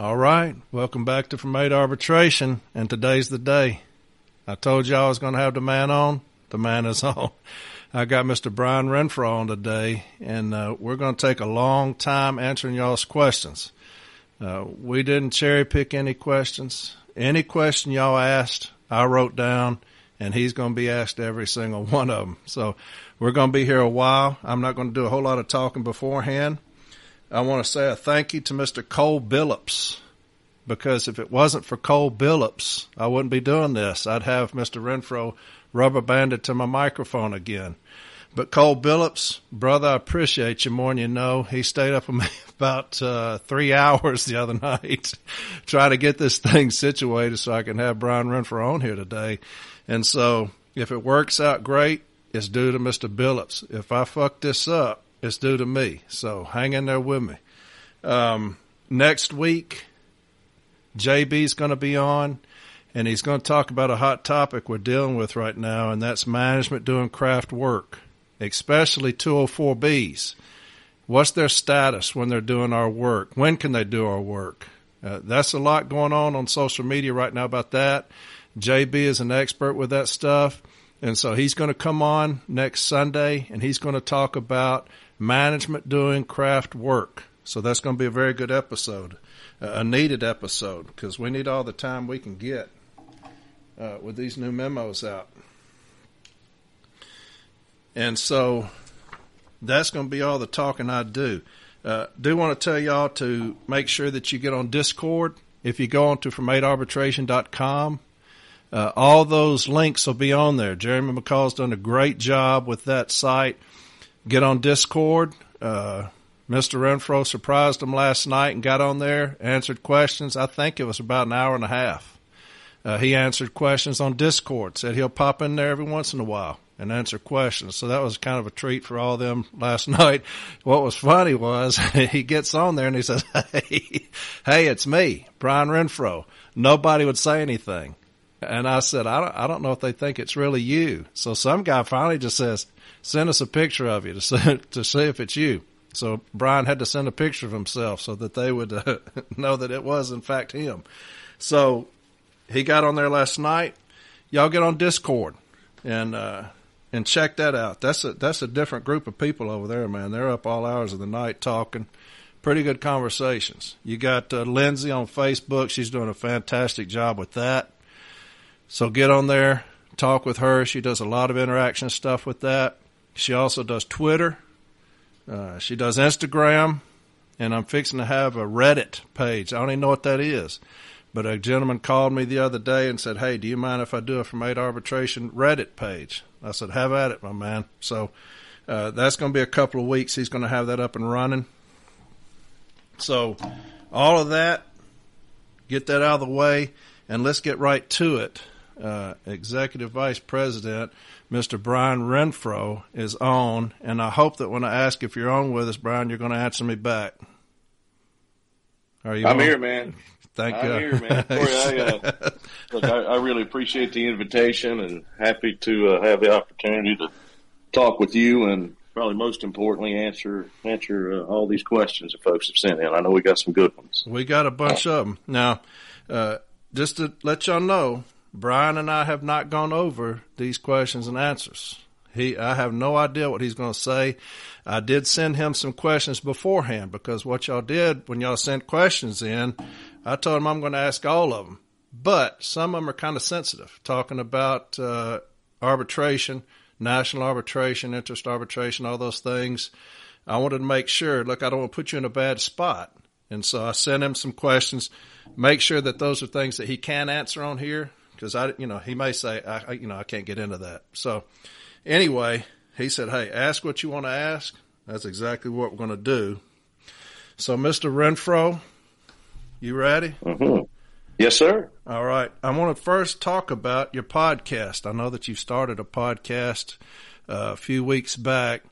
All right. Welcome back to From Arbitration, and today's the day. I told you I was going to have the man on. The man is on. I got Mr. Brian Renfro on today, and uh, we're going to take a long time answering y'all's questions. Uh, we didn't cherry pick any questions. Any question y'all asked, I wrote down, and he's going to be asked every single one of them. So we're going to be here a while. I'm not going to do a whole lot of talking beforehand. I want to say a thank you to Mr. Cole Billups because if it wasn't for Cole Billups, I wouldn't be doing this. I'd have Mr. Renfro rubber banded to my microphone again. But Cole Billups, brother, I appreciate you more than you know. He stayed up about uh, three hours the other night trying to get this thing situated so I can have Brian Renfro on here today. And so if it works out great, it's due to Mr. Billups. If I fuck this up, it's due to me. So hang in there with me. Um, next week, JB's going to be on, and he's going to talk about a hot topic we're dealing with right now, and that's management doing craft work, especially 204Bs. What's their status when they're doing our work? When can they do our work? Uh, that's a lot going on on social media right now about that. JB is an expert with that stuff. And so he's going to come on next Sunday and he's going to talk about management doing craft work. So that's going to be a very good episode, a needed episode because we need all the time we can get uh, with these new memos out. And so that's going to be all the talking I do. Uh, do want to tell y'all to make sure that you get on Discord. If you go on to from8arbitration.com, uh, all those links will be on there. Jeremy McCall's done a great job with that site. Get on Discord. Uh, Mr. Renfro surprised him last night and got on there, answered questions. I think it was about an hour and a half. Uh, he answered questions on Discord, said he'll pop in there every once in a while and answer questions. So that was kind of a treat for all of them last night. What was funny was he gets on there and he says, Hey, hey, it's me, Brian Renfro. Nobody would say anything. And I said, I don't, I don't know if they think it's really you. So some guy finally just says, send us a picture of you to see, to see if it's you. So Brian had to send a picture of himself so that they would uh, know that it was in fact him. So he got on there last night. Y'all get on Discord and, uh, and check that out. That's a, that's a different group of people over there, man. They're up all hours of the night talking. Pretty good conversations. You got uh, Lindsay on Facebook. She's doing a fantastic job with that. So get on there, talk with her. She does a lot of interaction stuff with that. She also does Twitter. Uh, she does Instagram, and I'm fixing to have a Reddit page. I don't even know what that is. But a gentleman called me the other day and said, Hey, do you mind if I do a From to Arbitration Reddit page? I said, Have at it, my man. So uh, that's going to be a couple of weeks. He's going to have that up and running. So all of that, get that out of the way, and let's get right to it uh, Executive Vice President, Mr. Brian Renfro, is on, and I hope that when I ask if you're on with us, Brian, you're going to answer me back. Are you? I'm on? here, man. Thank I'm you. I'm here, man. Corey, I, uh, look, I, I, really appreciate the invitation and happy to uh, have the opportunity to talk with you and probably most importantly answer answer uh, all these questions that folks have sent in. I know we got some good ones. We got a bunch of them now. Uh, just to let y'all know, Brian and I have not gone over these questions and answers. He, I have no idea what he's going to say. I did send him some questions beforehand because what y'all did when y'all sent questions in, I told him I'm going to ask all of them. But some of them are kind of sensitive, talking about uh, arbitration, national arbitration, interest arbitration, all those things. I wanted to make sure, look, I don't want to put you in a bad spot. And so I sent him some questions. Make sure that those are things that he can answer on here because I, you know, he may say, I, you know, I can't get into that. So anyway, he said, Hey, ask what you want to ask. That's exactly what we're going to do. So, Mr. Renfro, you ready? Mm-hmm. Yes, sir. All right. I want to first talk about your podcast. I know that you started a podcast uh, a few weeks back.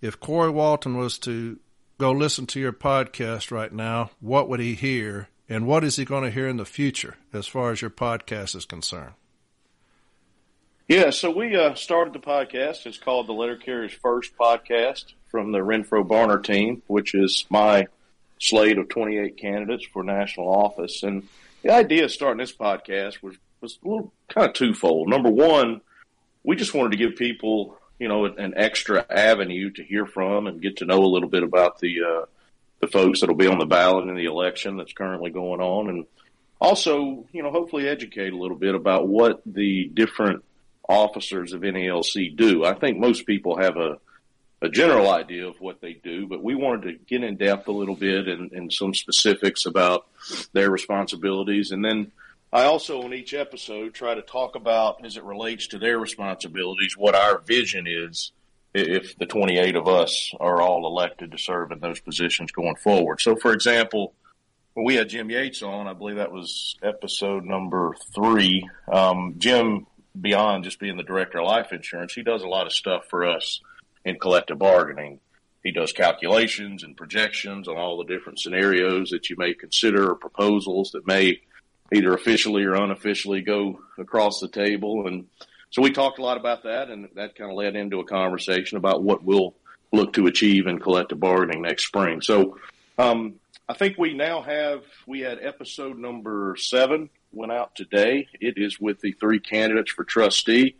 If Corey Walton was to go listen to your podcast right now, what would he hear? And what is he going to hear in the future as far as your podcast is concerned? Yeah, so we uh, started the podcast. It's called the Letter Carrier's First Podcast from the Renfro Barner team, which is my slate of 28 candidates for national office. And the idea of starting this podcast was, was a little kind of twofold. Number one, we just wanted to give people, you know, an extra avenue to hear from and get to know a little bit about the, uh, the folks that'll be on the ballot in the election that's currently going on. And also, you know, hopefully educate a little bit about what the different officers of NALC do. I think most people have a, a general idea of what they do, but we wanted to get in depth a little bit and, and some specifics about their responsibilities. And then I also, in each episode, try to talk about, as it relates to their responsibilities, what our vision is if the 28 of us are all elected to serve in those positions going forward. So, for example, when we had Jim Yates on, I believe that was episode number three. Um, Jim, beyond just being the director of life insurance, he does a lot of stuff for us in collective bargaining. He does calculations and projections on all the different scenarios that you may consider or proposals that may either officially or unofficially go across the table. And so we talked a lot about that and that kind of led into a conversation about what we'll look to achieve in collective bargaining next spring. So, um, I think we now have, we had episode number seven went out today. It is with the three candidates for trustee.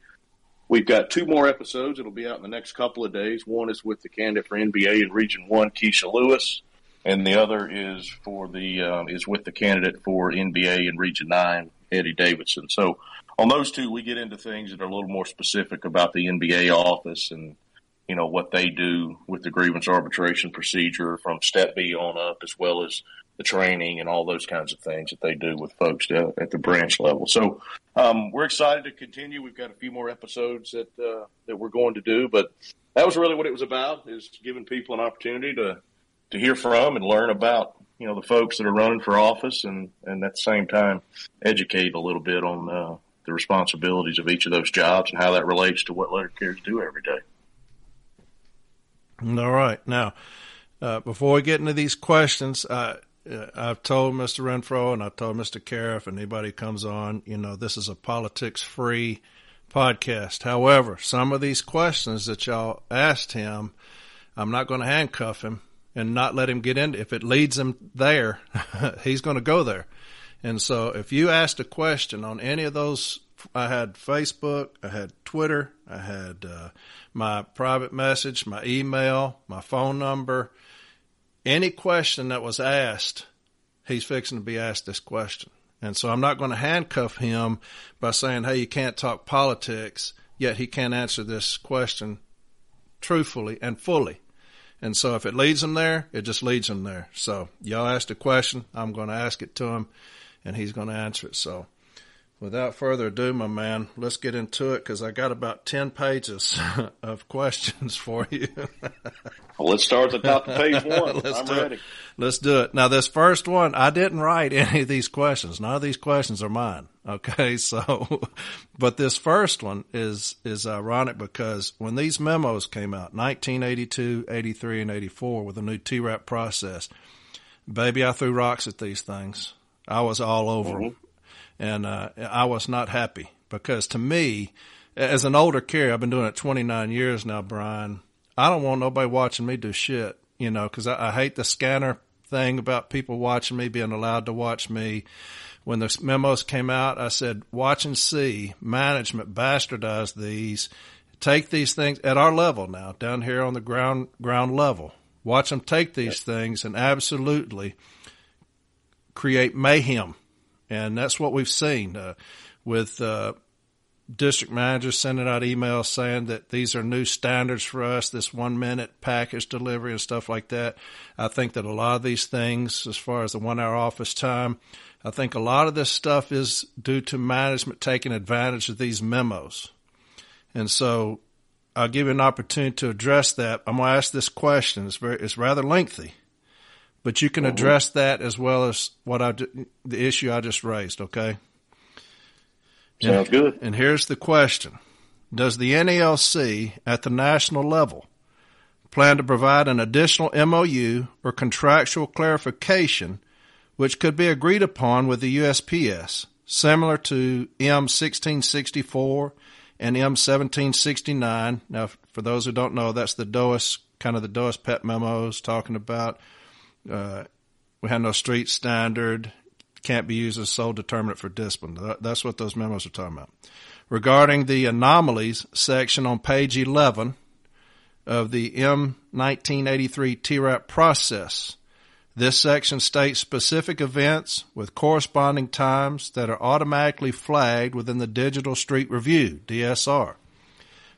We've got two more episodes. It'll be out in the next couple of days. One is with the candidate for NBA in Region One, Keisha Lewis, and the other is for the uh, is with the candidate for NBA in Region Nine, Eddie Davidson. So on those two, we get into things that are a little more specific about the NBA office and you know what they do with the grievance arbitration procedure from step B on up, as well as the training and all those kinds of things that they do with folks at the branch level. So um, we're excited to continue. We've got a few more episodes that uh, that we're going to do, but that was really what it was about: is giving people an opportunity to to hear from and learn about you know the folks that are running for office, and and at the same time educate a little bit on uh, the responsibilities of each of those jobs and how that relates to what letter carriers do every day. All right, now. Uh, before we get into these questions, uh, I've told Mr. Renfro and I've told Mr. Cariff and anybody comes on, you know, this is a politics free podcast. However, some of these questions that y'all asked him, I'm not going to handcuff him and not let him get in. If it leads him there, he's going to go there. And so if you asked a question on any of those, I had Facebook, I had Twitter, I had uh, my private message, my email, my phone number, any question that was asked, he's fixing to be asked this question. And so I'm not going to handcuff him by saying, hey, you can't talk politics, yet he can't answer this question truthfully and fully. And so if it leads him there, it just leads him there. So y'all asked a question, I'm going to ask it to him, and he's going to answer it. So without further ado, my man, let's get into it because I got about 10 pages of questions for you. well, let's start at the top of page one. let's I'm do ready. It. Let's do it. Now, this first one, I didn't write any of these questions. None of these questions are mine. Okay. So, but this first one is, is ironic because when these memos came out, 1982, 83, and 84 with a new TRAP process, baby, I threw rocks at these things. I was all over mm-hmm. them and uh, I was not happy because to me, as an older carrier, I've been doing it 29 years now, Brian. I don't want nobody watching me do shit, you know, because I, I hate the scanner thing about people watching me, being allowed to watch me. When the memos came out, I said, watch and see management bastardize these, take these things at our level now, down here on the ground, ground level. Watch them take these things and absolutely create mayhem and that's what we've seen uh, with uh, district managers sending out emails saying that these are new standards for us, this one minute package delivery and stuff like that. I think that a lot of these things, as far as the one hour office time, I think a lot of this stuff is due to management taking advantage of these memos. And so I'll give you an opportunity to address that. I'm going to ask this question. It's very, it's rather lengthy. But you can mm-hmm. address that as well as what I the issue I just raised. Okay. Sounds and, good. And here's the question: Does the NALC at the national level plan to provide an additional MOU or contractual clarification, which could be agreed upon with the USPS, similar to M sixteen sixty four and M seventeen sixty nine? Now, for those who don't know, that's the DOIS kind of the DOIS pet memos talking about uh, we have no street standard, can't be used as sole determinant for discipline. That's what those memos are talking about. Regarding the anomalies section on page 11 of the M1983 TRAP process, this section states specific events with corresponding times that are automatically flagged within the Digital Street Review, DSR.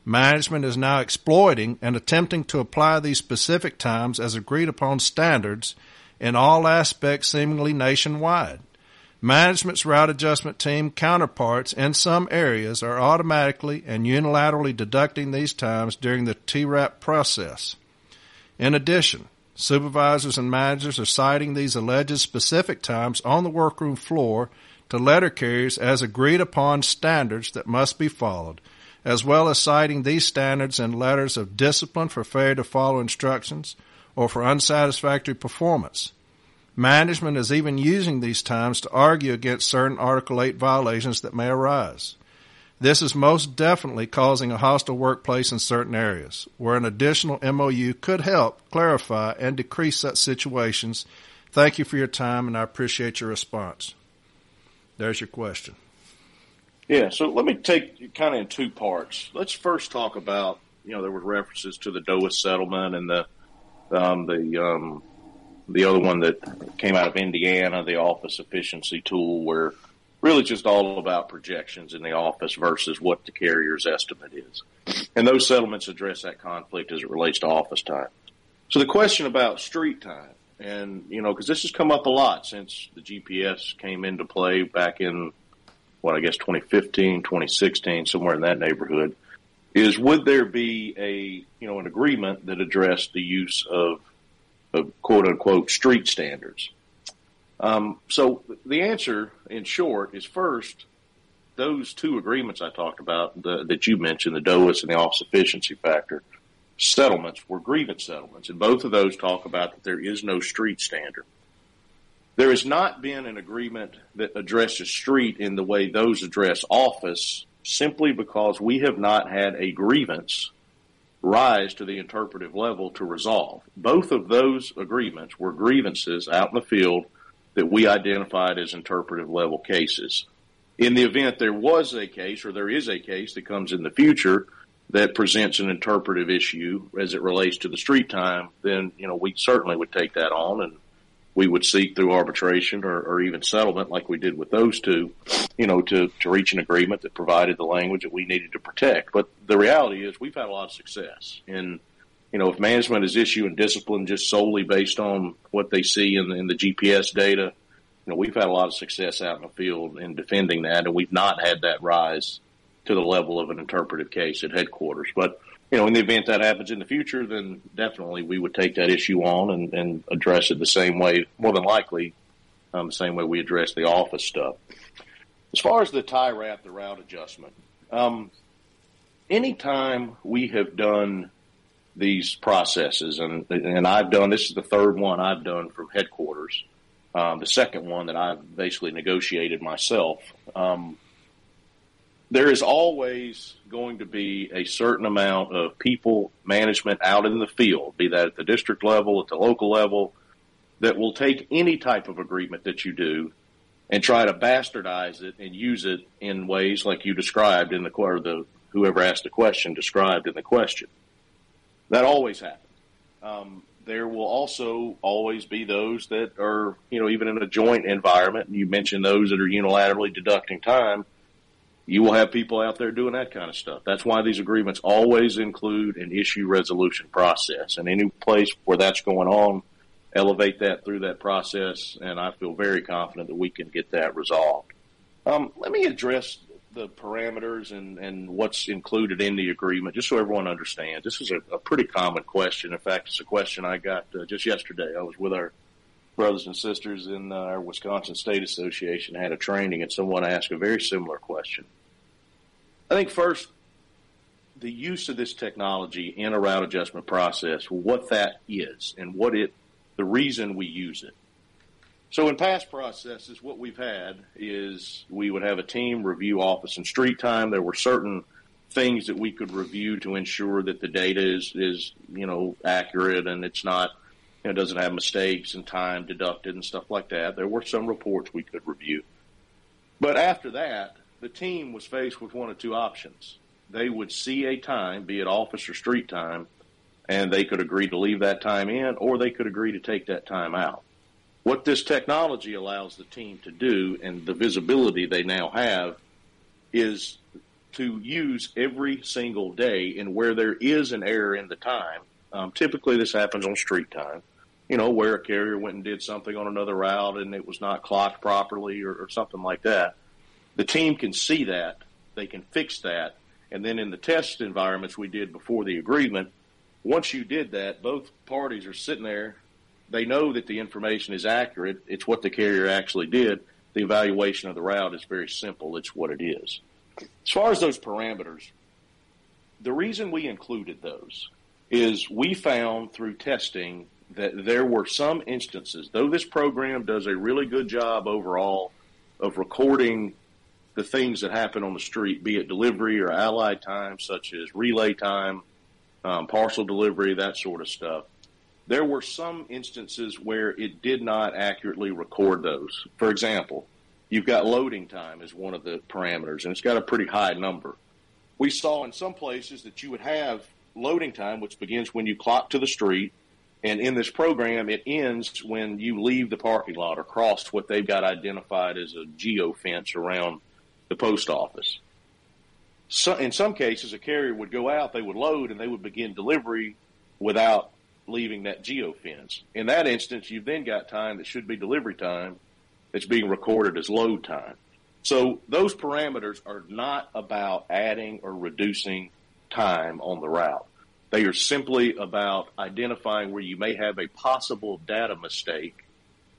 Management is now exploiting and attempting to apply these specific times as agreed upon standards in all aspects seemingly nationwide. Management's route adjustment team counterparts in some areas are automatically and unilaterally deducting these times during the TRAP process. In addition, supervisors and managers are citing these alleged specific times on the workroom floor to letter carriers as agreed upon standards that must be followed, as well as citing these standards in letters of discipline for failure to follow instructions or for unsatisfactory performance. Management is even using these times to argue against certain Article 8 violations that may arise. This is most definitely causing a hostile workplace in certain areas, where an additional MOU could help clarify and decrease such situations. Thank you for your time, and I appreciate your response. There's your question. Yeah, so let me take kind of in two parts. Let's first talk about, you know, there were references to the DOIS settlement and the um, the um, the other one that came out of Indiana, the office efficiency tool, where really just all about projections in the office versus what the carrier's estimate is. And those settlements address that conflict as it relates to office time. So the question about street time, and you know, because this has come up a lot since the GPS came into play back in what I guess 2015, 2016, somewhere in that neighborhood, is would there be a you know an agreement that addressed the use of of quote unquote street standards. Um, so the answer, in short, is first those two agreements I talked about the, that you mentioned, the DOIS and the office efficiency factor settlements, were grievance settlements, and both of those talk about that there is no street standard. There has not been an agreement that addresses street in the way those address office, simply because we have not had a grievance rise to the interpretive level to resolve. Both of those agreements were grievances out in the field that we identified as interpretive level cases. In the event there was a case or there is a case that comes in the future that presents an interpretive issue as it relates to the street time, then, you know, we certainly would take that on and we would seek through arbitration or, or, even settlement like we did with those two, you know, to, to reach an agreement that provided the language that we needed to protect. But the reality is we've had a lot of success And, you know, if management is issuing discipline just solely based on what they see in in the GPS data, you know, we've had a lot of success out in the field in defending that and we've not had that rise to the level of an interpretive case at headquarters. But you know, in the event that happens in the future, then definitely we would take that issue on and, and address it the same way, more than likely, um, the same way we address the office stuff. As far as the tie wrap, the route adjustment, um, anytime we have done these processes, and and I've done this is the third one I've done from headquarters. Um, the second one that I've basically negotiated myself. Um, there is always going to be a certain amount of people management out in the field, be that at the district level, at the local level, that will take any type of agreement that you do and try to bastardize it and use it in ways like you described in the or the whoever asked the question described in the question. That always happens. Um, there will also always be those that are, you know, even in a joint environment. And you mentioned those that are unilaterally deducting time you will have people out there doing that kind of stuff. That's why these agreements always include an issue resolution process. And any place where that's going on, elevate that through that process. And I feel very confident that we can get that resolved. Um, let me address the parameters and, and what's included in the agreement, just so everyone understands. This is a, a pretty common question. In fact, it's a question I got uh, just yesterday. I was with our brothers and sisters in uh, our Wisconsin State Association had a training, and someone asked a very similar question. I think first, the use of this technology in a route adjustment process, what that is, and what it, the reason we use it. So in past processes, what we've had is we would have a team review office and street time. There were certain things that we could review to ensure that the data is, is you know, accurate and it's not you know, doesn't have mistakes and time deducted and stuff like that. There were some reports we could review. But after that, the team was faced with one of two options. They would see a time, be it office or street time, and they could agree to leave that time in or they could agree to take that time out. What this technology allows the team to do and the visibility they now have is to use every single day and where there is an error in the time. Um, typically, this happens on street time. You know, where a carrier went and did something on another route and it was not clocked properly or, or something like that. The team can see that, they can fix that, and then in the test environments we did before the agreement, once you did that, both parties are sitting there. They know that the information is accurate. It's what the carrier actually did. The evaluation of the route is very simple. It's what it is. As far as those parameters, the reason we included those is we found through testing that there were some instances, though this program does a really good job overall of recording the things that happen on the street, be it delivery or allied time, such as relay time, um, parcel delivery, that sort of stuff. There were some instances where it did not accurately record those. For example, You've got loading time as one of the parameters, and it's got a pretty high number. We saw in some places that you would have loading time, which begins when you clock to the street, and in this program, it ends when you leave the parking lot or cross what they've got identified as a geo fence around the post office. So, in some cases, a carrier would go out, they would load, and they would begin delivery without leaving that geo fence. In that instance, you've then got time that should be delivery time that's being recorded as load time. So those parameters are not about adding or reducing time on the route. They are simply about identifying where you may have a possible data mistake.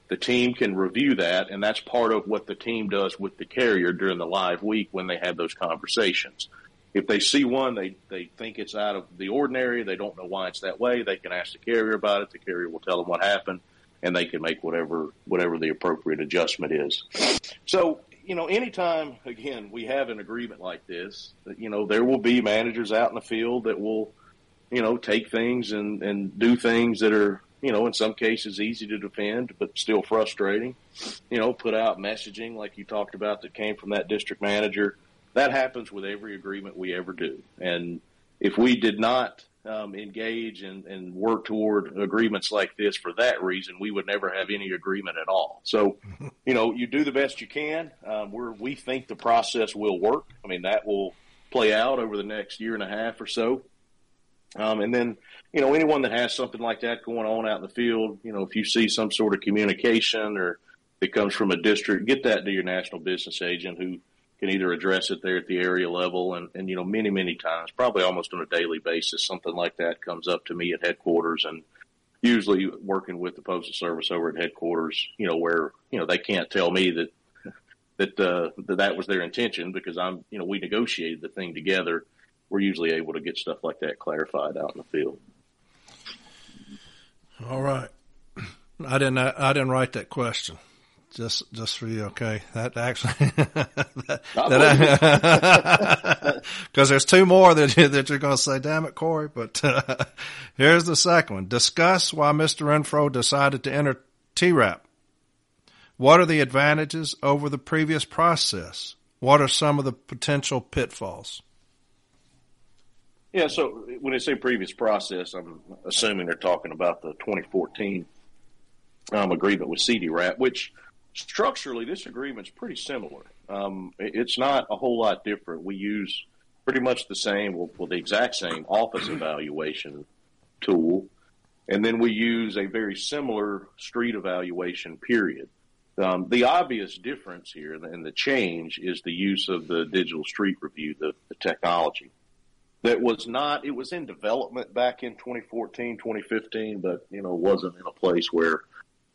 The team can review that, and that's part of what the team does with the carrier during the live week when they have those conversations. If they see one, they, they think it's out of the ordinary, they don't know why it's that way, they can ask the carrier about it. The carrier will tell them what happened and they can make whatever whatever the appropriate adjustment is. So you know, anytime again we have an agreement like this, you know, there will be managers out in the field that will, you know, take things and and do things that are you know in some cases easy to defend but still frustrating. You know, put out messaging like you talked about that came from that district manager. That happens with every agreement we ever do, and if we did not um, engage and, and work toward agreements like this for that reason, we would never have any agreement at all. So, you know, you do the best you can. Um, we're, we think the process will work. I mean, that will play out over the next year and a half or so. Um, and then, you know, anyone that has something like that going on out in the field, you know, if you see some sort of communication or it comes from a district, get that to your national business agent who can either address it there at the area level and, and, you know, many, many times, probably almost on a daily basis, something like that comes up to me at headquarters and usually working with the postal service over at headquarters, you know, where, you know, they can't tell me that, that, uh, that that was their intention because I'm, you know, we negotiated the thing together. We're usually able to get stuff like that clarified out in the field. All right. I didn't, I didn't write that question just just for you, okay? That actually, because there's two more that you, that you're going to say, "Damn it, Corey!" But uh, here's the second one: discuss why Mr. Renfro decided to enter TRAP. What are the advantages over the previous process? What are some of the potential pitfalls? Yeah, so when they say previous process, I'm assuming they're talking about the 2014 um, agreement with CDRAP, which structurally, this agreement's pretty similar. Um, it's not a whole lot different. We use pretty much the same, well, well, the exact same office evaluation tool, and then we use a very similar street evaluation period. Um, the obvious difference here and the change is the use of the digital street review, the, the technology. That was not, it was in development back in 2014, 2015, but, you know, wasn't in a place where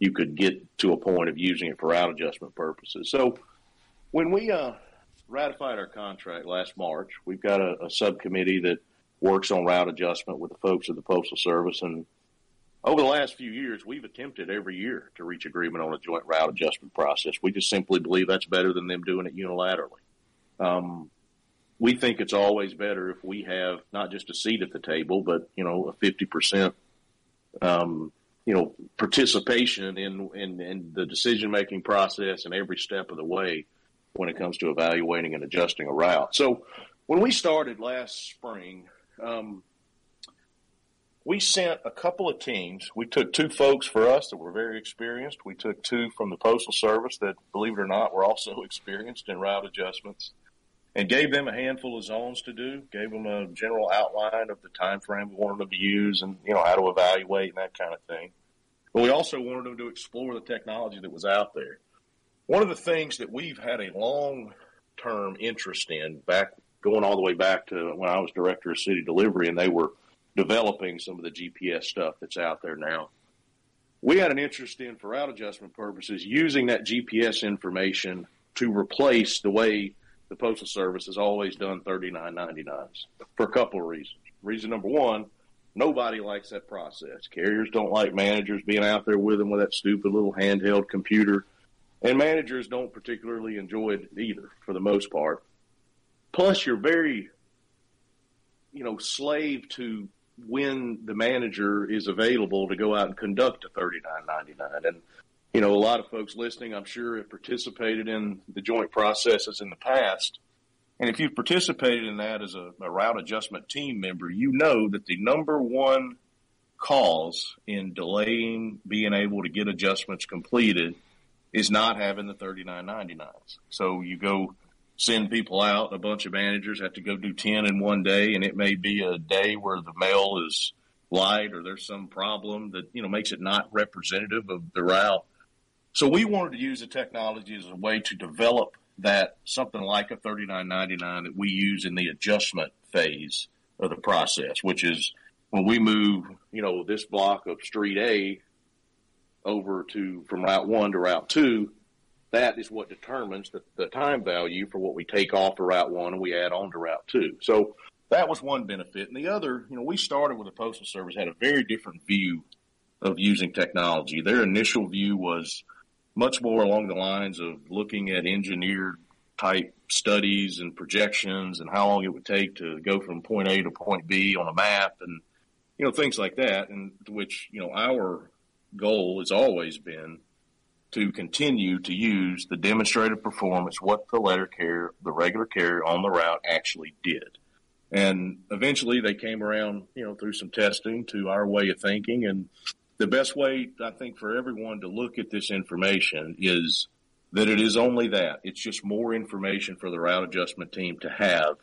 you could get to a point of using it for route adjustment purposes. So when we uh, ratified our contract last March, we've got a, a, subcommittee that works on route adjustment with the folks at the Postal Service. And over the last few years, we've attempted every year to reach agreement on a joint route adjustment process. We just simply believe that's better than them doing it unilaterally. Um, we think it's always better if we have not just a seat at the table, but you know a fifty percent um, you know, participation in, in, in the decision making process and every step of the way when it comes to evaluating and adjusting a route. So when we started last spring, um, we sent a couple of teams. We took two folks for us that were very experienced. We took two from the Postal Service that, believe it or not, were also experienced in route adjustments and gave them a handful of zones to do, gave them a general outline of the time frame we wanted them to use and, you know, how to evaluate and that kind of thing. But we also wanted them to explore the technology that was out there. One of the things that we've had a long term interest in back going all the way back to when I was director of city delivery and they were developing some of the GPS stuff that's out there now. We had an interest in, for route adjustment purposes, using that GPS information to replace the way the Postal Service has always done 39.99s for a couple of reasons. Reason number one, nobody likes that process. Carriers don't like managers being out there with them with that stupid little handheld computer. And managers don't particularly enjoy it either, for the most part. Plus, you're very, you know, slave to when the manager is available to go out and conduct a 39.99. And you know, a lot of folks listening, I'm sure, have participated in the joint processes in the past. And if you've participated in that as a, a route adjustment team member, you know that the number one cause in delaying being able to get adjustments completed is not having the 39.99s. So you go send people out, a bunch of managers have to go do 10 in one day, and it may be a day where the mail is light or there's some problem that, you know, makes it not representative of the route. So we wanted to use the technology as a way to develop that something like a 3999 that we use in the adjustment phase of the process, which is when we move, you know, this block of street A over to from route one to route two, that is what determines the, the time value for what we take off to route one and we add on to route two. So that was one benefit. And the other, you know, we started with the Postal Service had a very different view of using technology. Their initial view was much more along the lines of looking at engineered type studies and projections and how long it would take to go from point A to point B on a map and you know things like that and which you know our goal has always been to continue to use the demonstrated performance what the letter carrier the regular carrier on the route actually did. And eventually they came around you know through some testing to our way of thinking and the best way I think for everyone to look at this information is that it is only that. It's just more information for the route adjustment team to have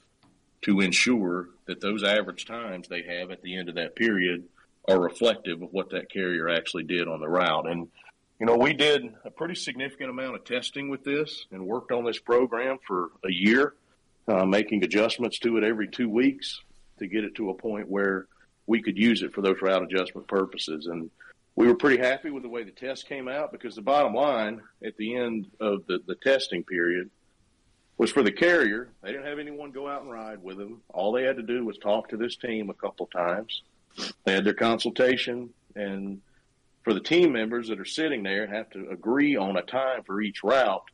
to ensure that those average times they have at the end of that period are reflective of what that carrier actually did on the route. And, you know, we did a pretty significant amount of testing with this and worked on this program for a year, uh, making adjustments to it every two weeks to get it to a point where we could use it for those route adjustment purposes. And we were pretty happy with the way the test came out because the bottom line at the end of the, the testing period was for the carrier. They didn't have anyone go out and ride with them. All they had to do was talk to this team a couple times. They had their consultation and for the team members that are sitting there and have to agree on a time for each route.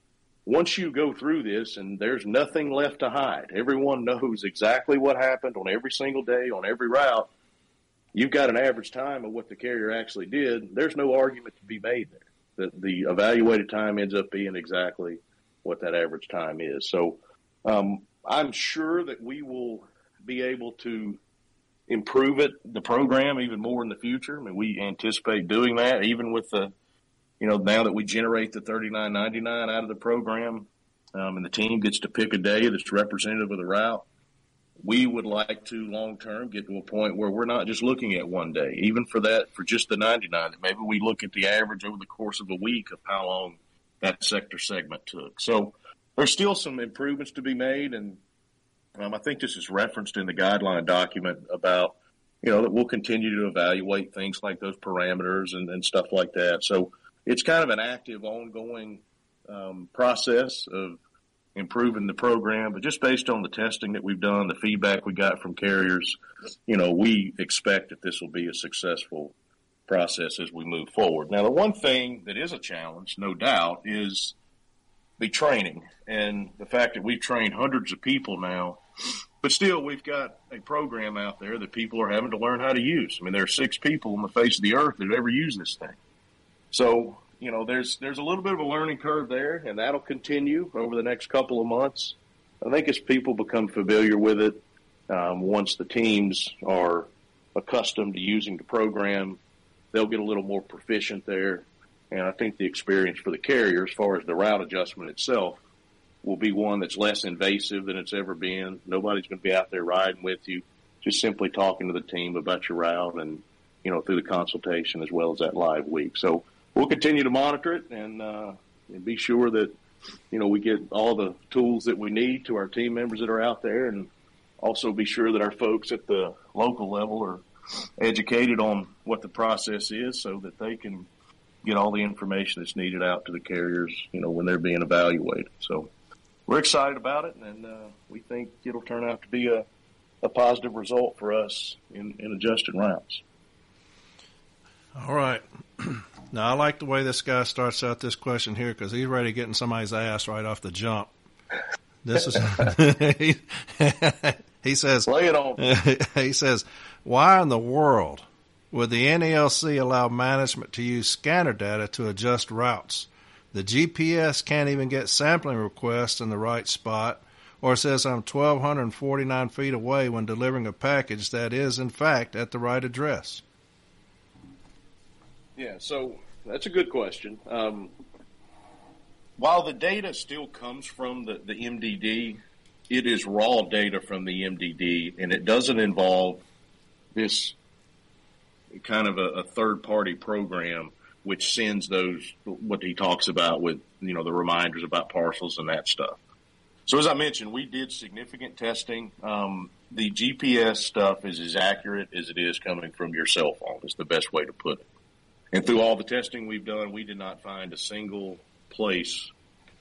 Once you go through this and there's nothing left to hide, everyone knows exactly what happened on every single day on every route you've got an average time of what the carrier actually did, there's no argument to be made there. That the evaluated time ends up being exactly what that average time is. So um, I'm sure that we will be able to improve it, the program, even more in the future. I mean, we anticipate doing that, even with the, you know, now that we generate the 39.99 out of the program, um, and the team gets to pick a day that's representative of the route we would like to long term get to a point where we're not just looking at one day, even for that, for just the 99, that maybe we look at the average over the course of a week of how long that sector segment took. So there's still some improvements to be made. And um, I think this is referenced in the guideline document about, you know, that we'll continue to evaluate things like those parameters and, and stuff like that. So it's kind of an active, ongoing um, process of improving the program, but just based on the testing that we've done, the feedback we got from carriers, you know, we expect that this will be a successful process as we move forward. Now, the one thing that is a challenge, no doubt, is the training and the fact that we've trained hundreds of people now but still, we've got a program out there that people are having to learn how to use. I mean, there are six people on the face of the earth that have ever used this thing. So, you know, there's there's a little bit of a learning curve there, and that'll continue over the next couple of months. I think as people become familiar with it, um, once the teams are accustomed to using the program, they'll get a little more proficient there. And I think the experience for the carrier, as far as the route adjustment itself, will be one that's less invasive than it's ever been. Nobody's going to be out there riding with you, just simply talking to the team about your route and, you know, through the consultation as well as that live week. So we'll continue to monitor it and, uh, and be sure that, you know, we get all the tools that we need to our team members that are out there and also be sure that our folks at the local level are educated on what the process is so that they can get all the information that's needed out to the carriers, you know, when they're being evaluated. So we're excited about it, and uh, we think it'll turn out to be a, a positive result for us in, in adjusted routes. All right. Now, I like the way this guy starts out this question here because he's ready getting somebody's ass right off the jump. This is he, he says. Lay it on. he says, "Why in the world would the NALC allow management to use scanner data to adjust routes? The GPS can't even get sampling requests in the right spot, or says I'm 1,249 feet away when delivering a package that is, in fact, at the right address. Yeah, so that's a good question. Um, while the data still comes from the, the MDD, it is raw data from the MDD, and it doesn't involve this kind of a, a third party program which sends those what he talks about with you know the reminders about parcels and that stuff. So as I mentioned, we did significant testing. Um, the GPS stuff is as accurate as it is coming from your cell phone. Is the best way to put it. And through all the testing we've done, we did not find a single place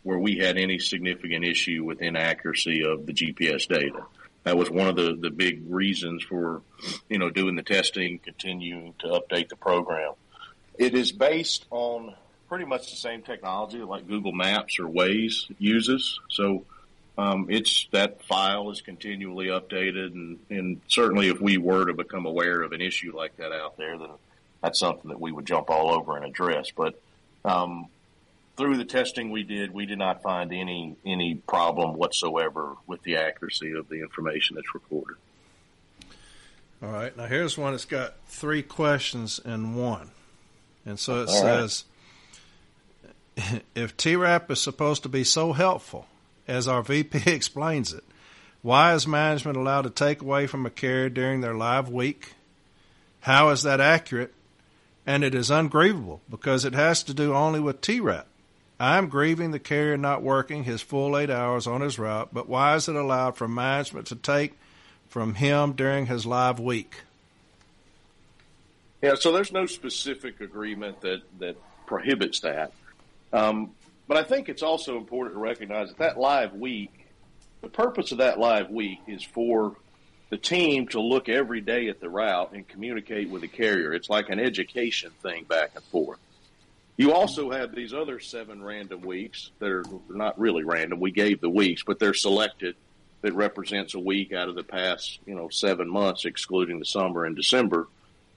where we had any significant issue with inaccuracy of the GPS data. That was one of the, the big reasons for, you know, doing the testing, continuing to update the program. It is based on pretty much the same technology like Google Maps or Waze uses. So um, it's that file is continually updated, and, and certainly if we were to become aware of an issue like that out there, then that's something that we would jump all over and address. But um, through the testing we did, we did not find any any problem whatsoever with the accuracy of the information that's recorded. All right. Now here's one that's got three questions in one. And so it All says if TRAP is supposed to be so helpful, as our VP explains it, why is management allowed to take away from a carrier during their live week? How is that accurate? And it is ungrievable because it has to do only with TRAP. I am grieving the carrier not working his full eight hours on his route, but why is it allowed for management to take from him during his live week? Yeah, so there's no specific agreement that, that prohibits that. Um, but I think it's also important to recognize that that live week, the purpose of that live week is for the team to look every day at the route and communicate with the carrier. It's like an education thing back and forth. You also have these other seven random weeks that are not really random. We gave the weeks, but they're selected that represents a week out of the past, you know, seven months, excluding the summer and December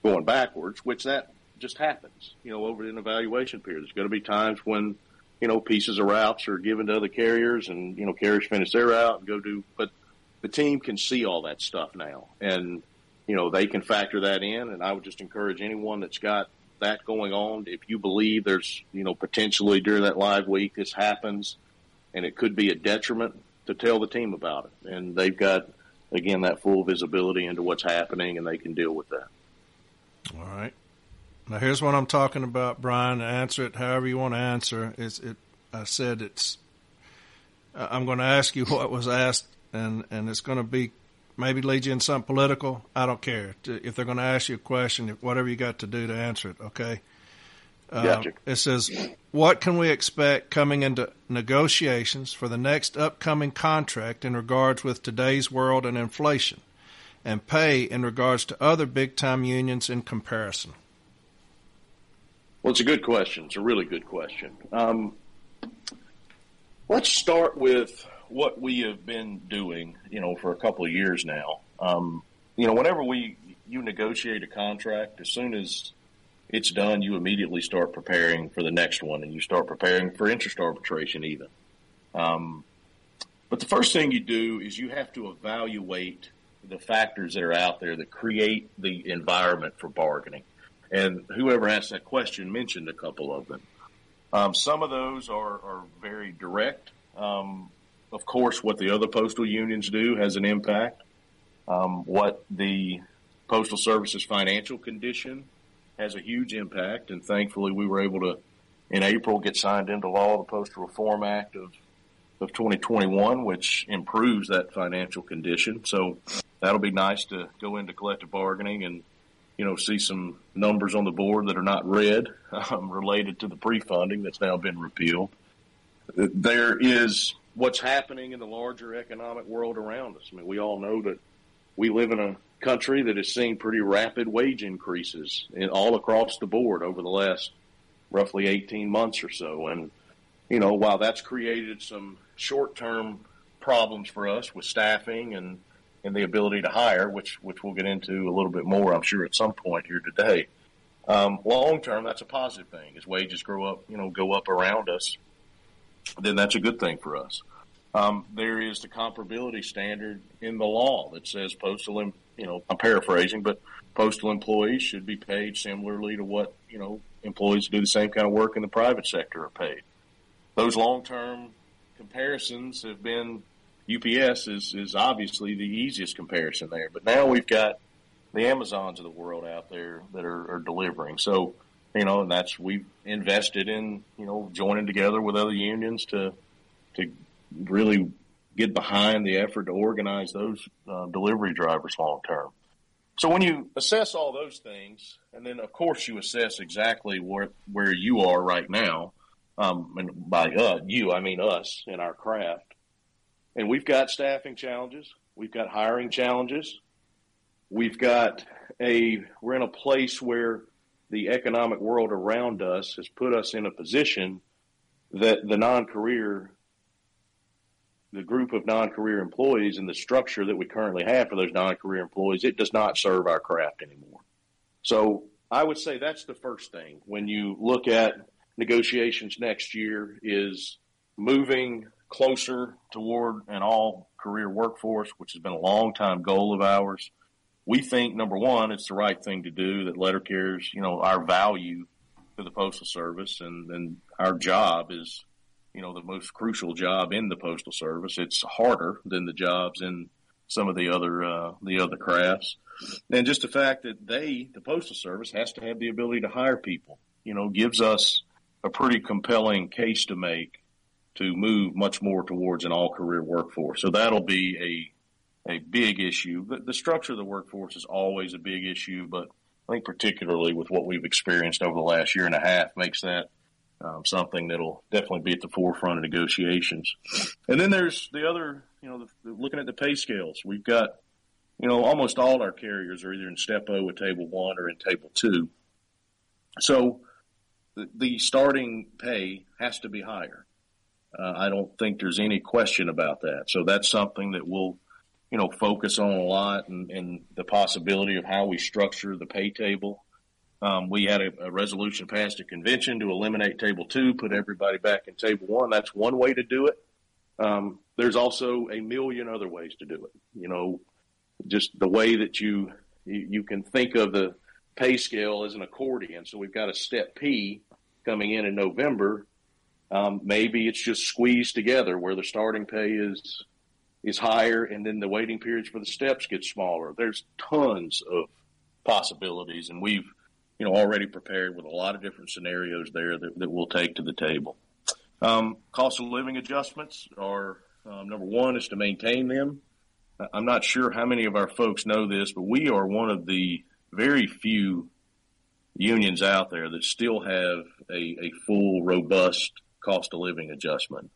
going backwards, which that just happens, you know, over an evaluation period. There's going to be times when, you know, pieces of routes are given to other carriers and, you know, carriers finish their route and go do, but the team can see all that stuff now and, you know, they can factor that in. And I would just encourage anyone that's got that going on, if you believe there's, you know, potentially during that live week this happens and it could be a detriment to tell the team about it. And they've got, again, that full visibility into what's happening and they can deal with that. All right. Now here's what I'm talking about, Brian. Answer it however you want to answer. It's it. I said it's. I'm going to ask you what was asked, and and it's going to be maybe lead you in something political. I don't care if they're going to ask you a question. Whatever you got to do to answer it, okay. Gotcha. Uh, it says, "What can we expect coming into negotiations for the next upcoming contract in regards with today's world and inflation, and pay in regards to other big time unions in comparison?" Well, it's a good question. It's a really good question. Um, let's start with what we have been doing, you know, for a couple of years now, um, you know, whenever we you negotiate a contract, as soon as it's done, you immediately start preparing for the next one, and you start preparing for interest arbitration even. Um, but the first thing you do is you have to evaluate the factors that are out there that create the environment for bargaining. And whoever asked that question mentioned a couple of them. Um, some of those are, are very direct. Um, of course, what the other postal unions do has an impact. Um, what the Postal Service's financial condition has a huge impact, and thankfully we were able to, in April, get signed into law the Postal Reform Act of of 2021, which improves that financial condition. So that'll be nice to go into collective bargaining and you know see some numbers on the board that are not red um, related to the pre-funding that's now been repealed. There is what's happening in the larger economic world around us. I mean, we all know that we live in a country that has seen pretty rapid wage increases in, all across the board over the last roughly 18 months or so. And, you know, while that's created some short term problems for us with staffing and, and the ability to hire, which, which we'll get into a little bit more, I'm sure, at some point here today. Um, long term, that's a positive thing. As wages grow up, you know, go up around us, then that's a good thing for us. Um, there is the comparability standard in the law that says postal, you know, I'm paraphrasing, but postal employees should be paid similarly to what, you know, employees do the same kind of work in the private sector are paid. Those long-term comparisons have been UPS is, is obviously the easiest comparison there, but now we've got the Amazons of the world out there that are, are delivering. So, you know, and that's we've invested in, you know, joining together with other unions to to really get behind the effort to organize those uh, delivery drivers long term. So when you assess all those things, and then of course you assess exactly where where you are right now, um, and by uh, you I mean us in our craft, and we've got staffing challenges, we've got hiring challenges, we've got a we're in a place where the economic world around us has put us in a position that the non-career the group of non-career employees and the structure that we currently have for those non-career employees, it does not serve our craft anymore. So I would say that's the first thing when you look at negotiations next year is moving closer toward an all career workforce, which has been a long time goal of ours. We think number one, it's the right thing to do that letter carriers, you know, our value to the postal service and, and our job is you know, the most crucial job in the postal service. It's harder than the jobs in some of the other uh, the other crafts, and just the fact that they, the postal service, has to have the ability to hire people, you know, gives us a pretty compelling case to make to move much more towards an all career workforce. So that'll be a a big issue. The, the structure of the workforce is always a big issue, but I think particularly with what we've experienced over the last year and a half makes that um, something that'll definitely be at the forefront of negotiations. And then there's the other, you know, the, the, looking at the pay scales. We've got, you know, almost all our carriers are either in Step O with Table One or in Table Two. So the, the starting pay has to be higher. Uh, I don't think there's any question about that. So that's something that we'll, you know, focus on a lot and, and the possibility of how we structure the pay table um, we had a, a, resolution passed at convention to eliminate table two, put everybody back in table one. That's one way to do it. Um, there's also a million other ways to do it. You know, just the way that you, you, you can think of the pay scale as an accordion. So we've got a step P coming in in November. Um, maybe it's just squeezed together where the starting pay is is higher and then the waiting periods for the steps get smaller. There's tons of possibilities, and we've you know, already prepared with a lot of different scenarios there that, that we'll take to the table. Um, cost of living adjustments are um, number one is to maintain them. I'm not sure how many of our folks know this, but we are one of the very few unions out there that still have a, a full, robust cost of living adjustment.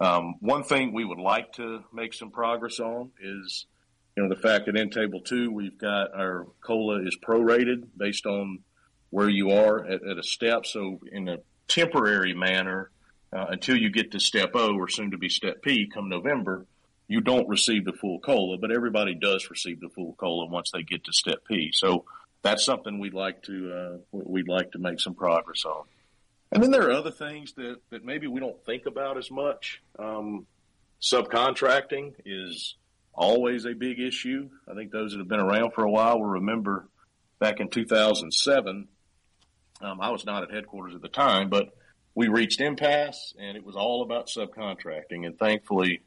Um, one thing we would like to make some progress on is, you know, the fact that in table two, we've got our COLA is prorated based on where you are at, at a step. So in a temporary manner, uh, until you get to step O or soon to be step P come November, you don't receive the full COLA, but everybody does receive the full COLA once they get to step P. So that's something we'd like to, uh, we'd like to make some progress on. And then there are other things that, that maybe we don't think about as much. Um, subcontracting is always a big issue. I think those that have been around for a while will remember back in 2007. Um, I was not at headquarters at the time, but we reached impasse and it was all about subcontracting. And thankfully,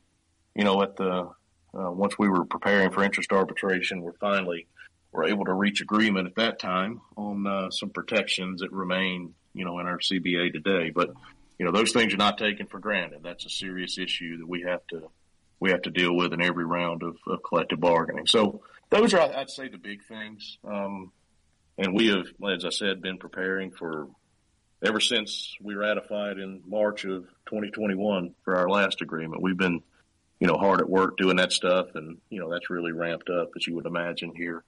you know, at the, uh, once we were preparing for interest arbitration, we're finally were able to reach agreement at that time on uh, some protections that remain, you know, in our CBA today. But, you know, those things are not taken for granted. That's a serious issue that we have to, we have to deal with in every round of, of collective bargaining. So those are, I'd say, the big things. Um, and we have, as I said, been preparing for ever since we ratified in March of 2021 for our last agreement. We've been, you know, hard at work doing that stuff, and you know that's really ramped up, as you would imagine, here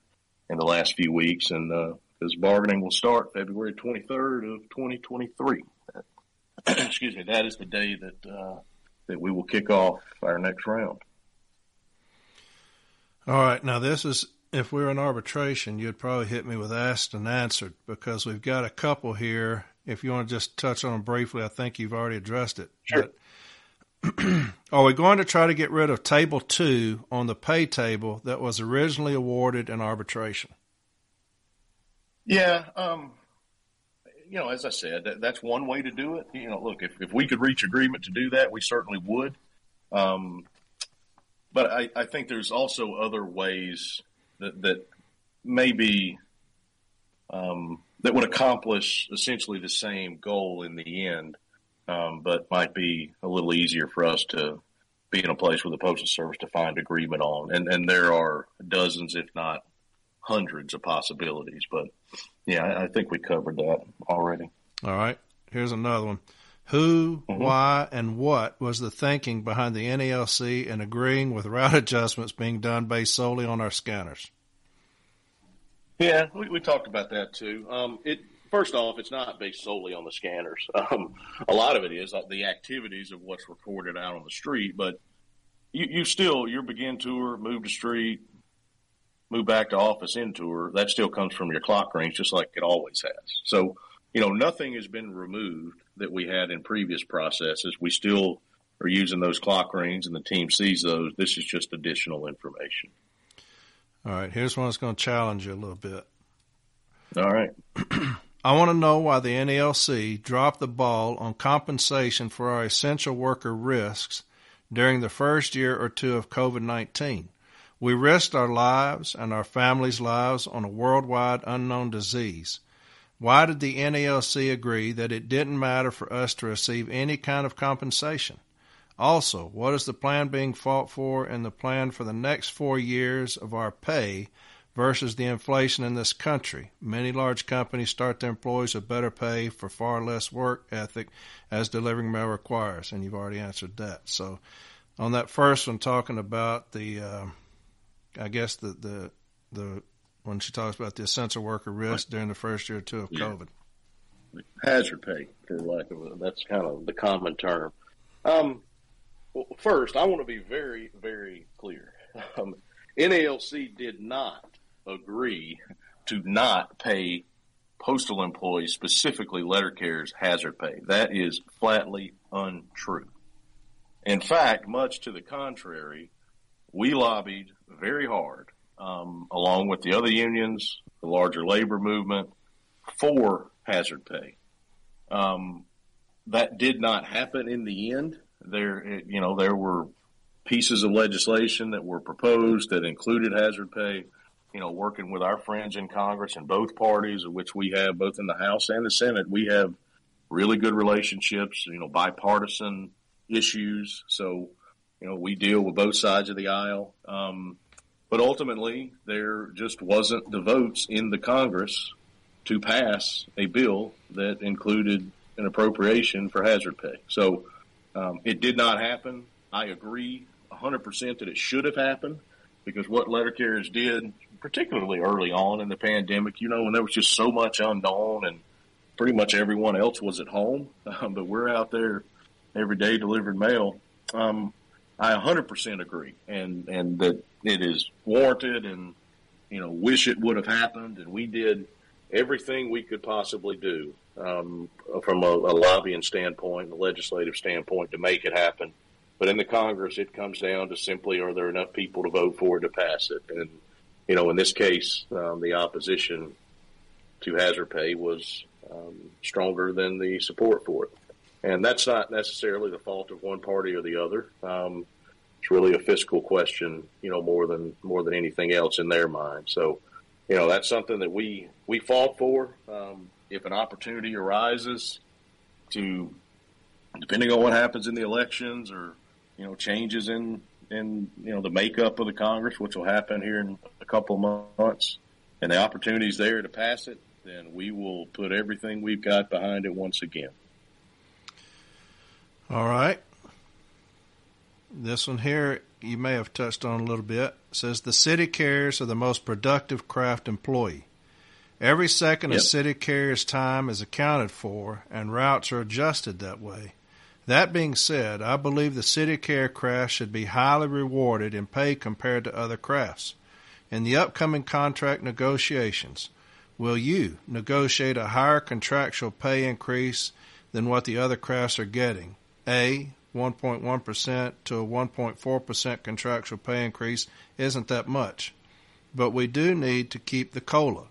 in the last few weeks. And because uh, bargaining will start February 23rd of 2023. Excuse me, that is the day that uh, that we will kick off our next round. All right, now this is if we were in arbitration, you'd probably hit me with asked and answered because we've got a couple here. If you want to just touch on them briefly, I think you've already addressed it. Sure. But, are we going to try to get rid of table two on the pay table that was originally awarded in arbitration? Yeah. Um, you know, as I said, that, that's one way to do it. You know, look, if, if we could reach agreement to do that, we certainly would. Um, but I, I think there's also other ways that, that maybe um, that would accomplish essentially the same goal in the end, um, but might be a little easier for us to be in a place with the Postal Service to find agreement on. And, and there are dozens, if not hundreds, of possibilities. But yeah, I, I think we covered that already. All right. Here's another one. Who, mm-hmm. why, and what was the thinking behind the NALC in agreeing with route adjustments being done based solely on our scanners? Yeah, we, we talked about that too. Um, it first off, it's not based solely on the scanners. Um, a lot of it is the activities of what's recorded out on the street, but you, you still your begin tour, move to street, move back to office end tour. That still comes from your clock rings, just like it always has. So you know, nothing has been removed that we had in previous processes. We still are using those clock rings and the team sees those. This is just additional information. All right, here's one that's going to challenge you a little bit. All right. I want to know why the NALC dropped the ball on compensation for our essential worker risks during the first year or two of COVID 19. We risked our lives and our families' lives on a worldwide unknown disease. Why did the NALC agree that it didn't matter for us to receive any kind of compensation? Also, what is the plan being fought for in the plan for the next four years of our pay versus the inflation in this country? Many large companies start their employees with better pay for far less work ethic as delivering mail requires, and you've already answered that. So, on that first one, talking about the, uh, I guess the the the when she talks about the essential worker risk during the first year or two of yeah. COVID. Hazard pay, for lack of a, that's kind of the common term. Um, well, first, I want to be very, very clear. Um, NALC did not agree to not pay postal employees, specifically letter carriers, hazard pay. That is flatly untrue. In fact, much to the contrary, we lobbied very hard um, along with the other unions, the larger labor movement, for hazard pay. Um, that did not happen in the end. There, you know, there were pieces of legislation that were proposed that included hazard pay. You know, working with our friends in Congress and both parties, of which we have both in the House and the Senate, we have really good relationships. You know, bipartisan issues. So, you know, we deal with both sides of the aisle. Um, but ultimately, there just wasn't the votes in the Congress to pass a bill that included an appropriation for hazard pay. So um, it did not happen. I agree 100% that it should have happened because what letter carriers did, particularly early on in the pandemic, you know, when there was just so much unknown and pretty much everyone else was at home, um, but we're out there everyday delivering mail. Um, I 100% agree, and and that it is warranted, and you know, wish it would have happened, and we did everything we could possibly do um, from a, a lobbying standpoint, a legislative standpoint, to make it happen. But in the Congress, it comes down to simply are there enough people to vote for it to pass it? And, you know, in this case, um, the opposition to hazard pay was um, stronger than the support for it. And that's not necessarily the fault of one party or the other. Um, it's really a fiscal question, you know, more than more than anything else in their mind. So, you know, that's something that we we fought for. Um, if an opportunity arises to, depending on what happens in the elections or you know changes in in you know the makeup of the Congress, which will happen here in a couple of months, and the opportunities there to pass it, then we will put everything we've got behind it once again. All right. This one here you may have touched on a little bit. It says the city carriers are the most productive craft employee. Every second yep. a city carrier's time is accounted for, and routes are adjusted that way. That being said, I believe the city care craft should be highly rewarded in pay compared to other crafts. In the upcoming contract negotiations, will you negotiate a higher contractual pay increase than what the other crafts are getting? A. 1.1% to a 1.4% contractual pay increase isn't that much. But we do need to keep the COLA.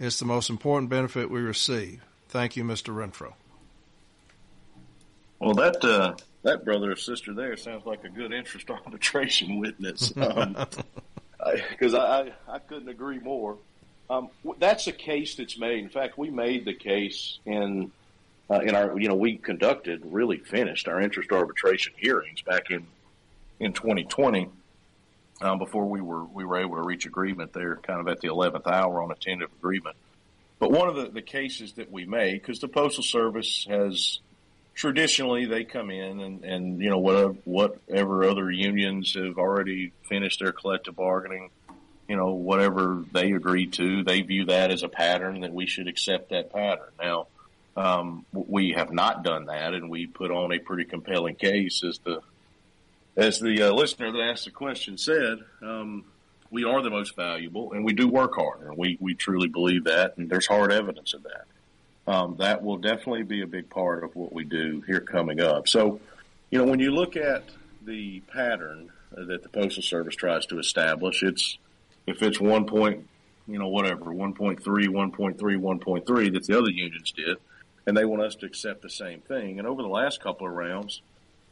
It's the most important benefit we receive. Thank you, Mr. Renfro. Well, that uh, that brother or sister there sounds like a good interest arbitration witness. Because um, I, I, I couldn't agree more. Um, that's a case that's made. In fact, we made the case in uh, in our, you know, we conducted, really finished our interest arbitration hearings back in in 2020 um, before we were we were able to reach agreement there, kind of at the 11th hour on a tentative agreement. But one of the, the cases that we made, because the Postal Service has traditionally they come in and, and you know whatever whatever other unions have already finished their collective bargaining, you know whatever they agree to, they view that as a pattern that we should accept that pattern. Now um, we have not done that, and we put on a pretty compelling case as the as the uh, listener that asked the question said. Um, we are the most valuable, and we do work hard, and we we truly believe that, and there's hard evidence of that. Um, that will definitely be a big part of what we do here coming up. So, you know, when you look at the pattern that the Postal Service tries to establish, it's if it's one point, you know, whatever, 1.3, 1.3, 1.3 that the other unions did, and they want us to accept the same thing. And over the last couple of rounds,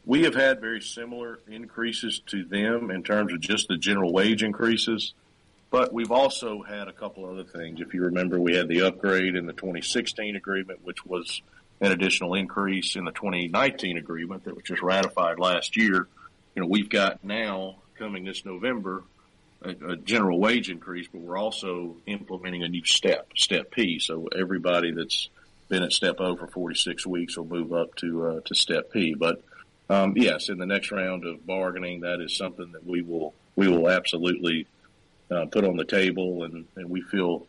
we have had very similar increases to them in terms of just the general wage increases. But we've also had a couple other things. If you remember, we had the upgrade in the 2016 agreement, which was an additional increase in the 2019 agreement that was just ratified last year. You know, we've got now coming this November a, a general wage increase, but we're also implementing a new step, step P. So everybody that's been at step O for 46 weeks will move up to uh, to step P. But um, yes, in the next round of bargaining, that is something that we will we will absolutely uh, put on the table, and, and we feel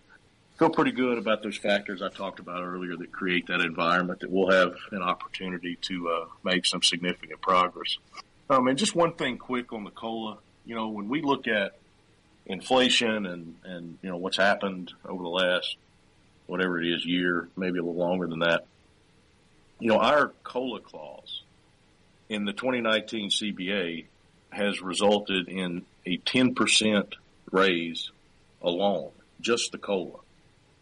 feel pretty good about those factors I talked about earlier that create that environment that we'll have an opportunity to uh, make some significant progress. Um, and just one thing quick on the cola, you know, when we look at inflation and and you know what's happened over the last whatever it is, year, maybe a little longer than that. You know, our COLA clause in the 2019 CBA has resulted in a 10% raise alone, just the COLA.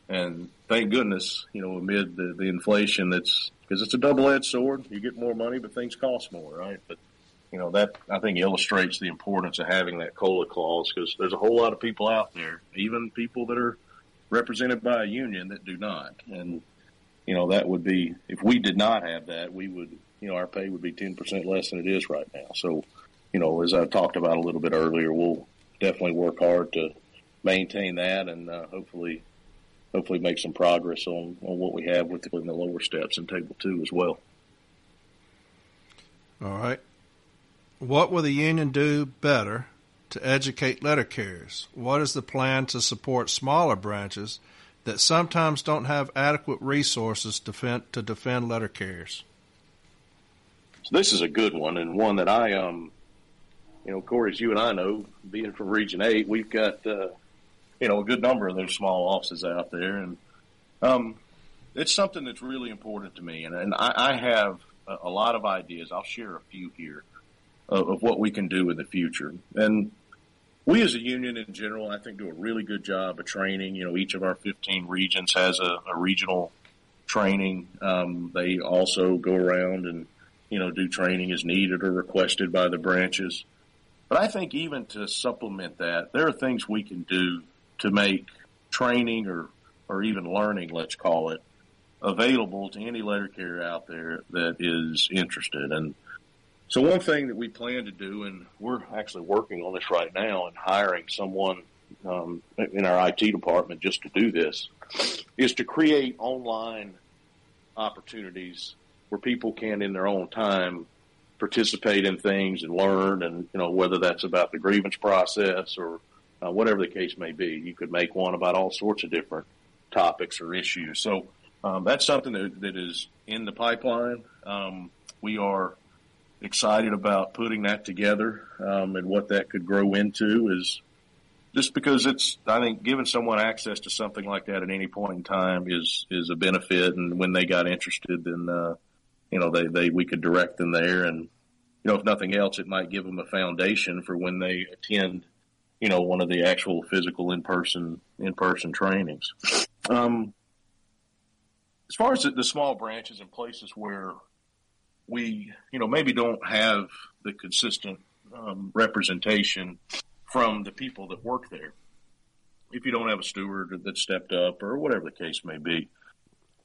And thank goodness, you know, amid the, the inflation that's, because it's a double-edged sword. You get more money, but things cost more, right? But, you know, that I think illustrates the importance of having that COLA clause because there's a whole lot of people out there, even people that are represented by a union that do not. And, you know, that would be, if we did not have that, we would, you know, our pay would be 10% less than it is right now. So, you know, as I talked about a little bit earlier, we'll definitely work hard to maintain that and uh, hopefully, hopefully make some progress on, on what we have with the, the lower steps in table two as well. All right. What will the union do better to educate letter carriers? What is the plan to support smaller branches that sometimes don't have adequate resources to defend, to defend letter carriers? So this is a good one and one that I um, you know, Corey, as you and I know, being from Region Eight, we've got uh, you know a good number of those small offices out there, and um, it's something that's really important to me. And, and I, I have a, a lot of ideas. I'll share a few here of, of what we can do in the future. And we as a union in general, I think, do a really good job of training. You know, each of our 15 regions has a, a regional training. Um, they also go around and, you know, do training as needed or requested by the branches. But I think even to supplement that, there are things we can do to make training or, or even learning, let's call it, available to any letter carrier out there that is interested. And so one thing that we plan to do, and we're actually working on this right now and hiring someone um, in our IT department just to do this, is to create online opportunities where people can, in their own time, participate in things and learn, and you know whether that's about the grievance process or uh, whatever the case may be. You could make one about all sorts of different topics or issues. So um, that's something that, that is in the pipeline. Um, we are excited about putting that together um, and what that could grow into is just because it's I think giving someone access to something like that at any point in time is is a benefit and when they got interested then uh, you know they, they we could direct them there and you know if nothing else it might give them a foundation for when they attend you know one of the actual physical in person in person trainings um, as far as the, the small branches and places where we, you know, maybe don't have the consistent um, representation from the people that work there. If you don't have a steward that stepped up or whatever the case may be,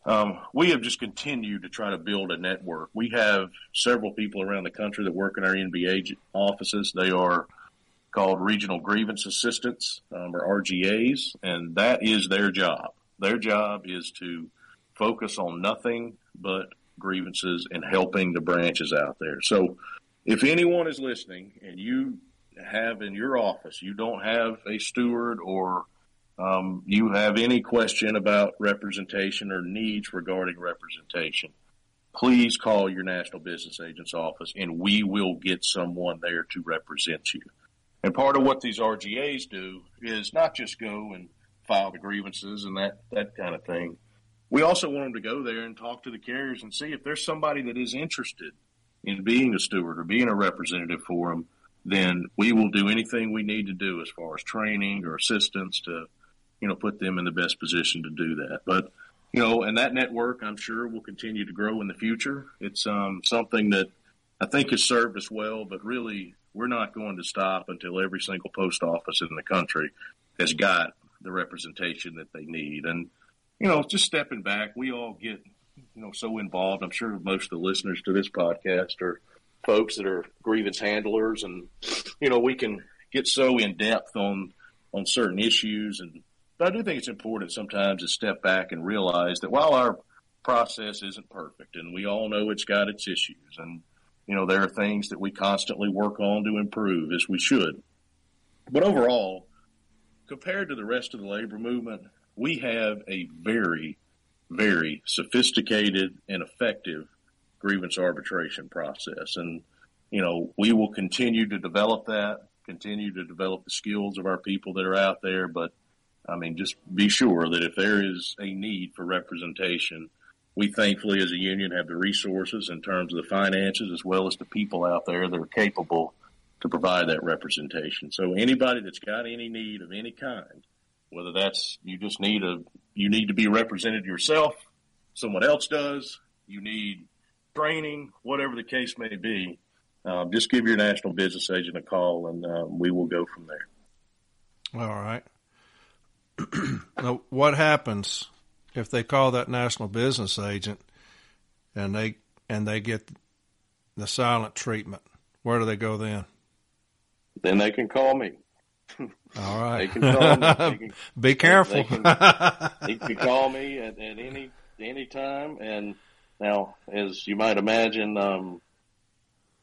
um, we have just continued to try to build a network. We have several people around the country that work in our NBA offices. They are called regional grievance assistants um, or RGAs, and that is their job. Their job is to focus on nothing but grievances and helping the branches out there. So if anyone is listening and you have in your office, you don't have a steward or um, you have any question about representation or needs regarding representation, please call your National Business Agents office and we will get someone there to represent you. And part of what these RGAs do is not just go and file the grievances and that, that kind of thing, we also want them to go there and talk to the carriers and see if there's somebody that is interested in being a steward or being a representative for them, then we will do anything we need to do as far as training or assistance to, you know, put them in the best position to do that. But, you know, and that network, I'm sure, will continue to grow in the future. It's um, something that I think has served us well, but really, we're not going to stop until every single post office in the country has got the representation that they need. And, you know, just stepping back, we all get, you know, so involved. I'm sure most of the listeners to this podcast are folks that are grievance handlers and, you know, we can get so in depth on, on certain issues. And, but I do think it's important sometimes to step back and realize that while our process isn't perfect and we all know it's got its issues and, you know, there are things that we constantly work on to improve as we should. But overall, compared to the rest of the labor movement, we have a very, very sophisticated and effective grievance arbitration process. And, you know, we will continue to develop that, continue to develop the skills of our people that are out there. But, I mean, just be sure that if there is a need for representation, we thankfully as a union have the resources in terms of the finances as well as the people out there that are capable to provide that representation. So anybody that's got any need of any kind, whether that's you just need a you need to be represented yourself, someone else does, you need training, whatever the case may be. Um, just give your national business agent a call, and um, we will go from there. All right. Now, what happens if they call that national business agent and they and they get the silent treatment? Where do they go then? Then they can call me. All right. They can call me. Can, Be careful. They can, they can call me at, at any any time. And now, as you might imagine, um,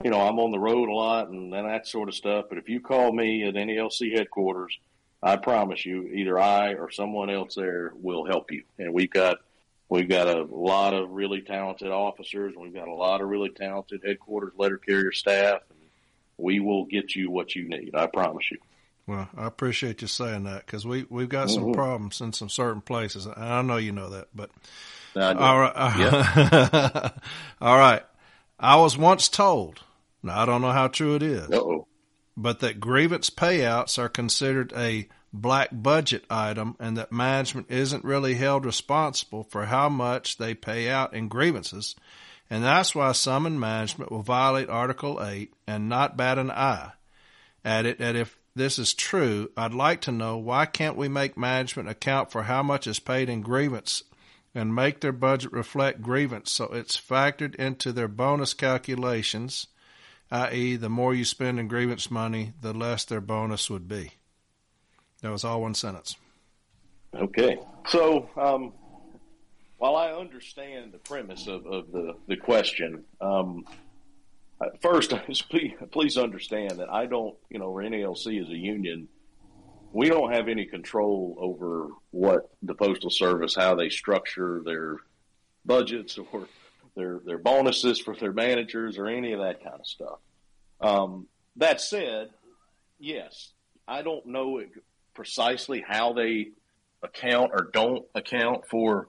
you know, I'm on the road a lot and, and that sort of stuff. But if you call me at NALC headquarters, I promise you, either I or someone else there will help you. And we've got We've got a lot of really talented officers. We've got a lot of really talented headquarters letter carrier staff. And we will get you what you need. I promise you. Well, I appreciate you saying that because we we've got some mm-hmm. problems in some certain places. I know you know that, but all right, yep. all right. I was once told. Now I don't know how true it is, Uh-oh. But that grievance payouts are considered a black budget item and that management isn't really held responsible for how much they pay out in grievances. And that's why some in management will violate Article 8 and not bat an eye at it. And if this is true, I'd like to know why can't we make management account for how much is paid in grievance and make their budget reflect grievance so it's factored into their bonus calculations, i.e., the more you spend in grievance money, the less their bonus would be. That was all one sentence. Okay. So, um, while I understand the premise of, of the, the question, um, first, please, please understand that I don't, you know, or NALC is a union. We don't have any control over what the Postal Service, how they structure their budgets or their their bonuses for their managers or any of that kind of stuff. Um, that said, yes, I don't know precisely how they account or don't account for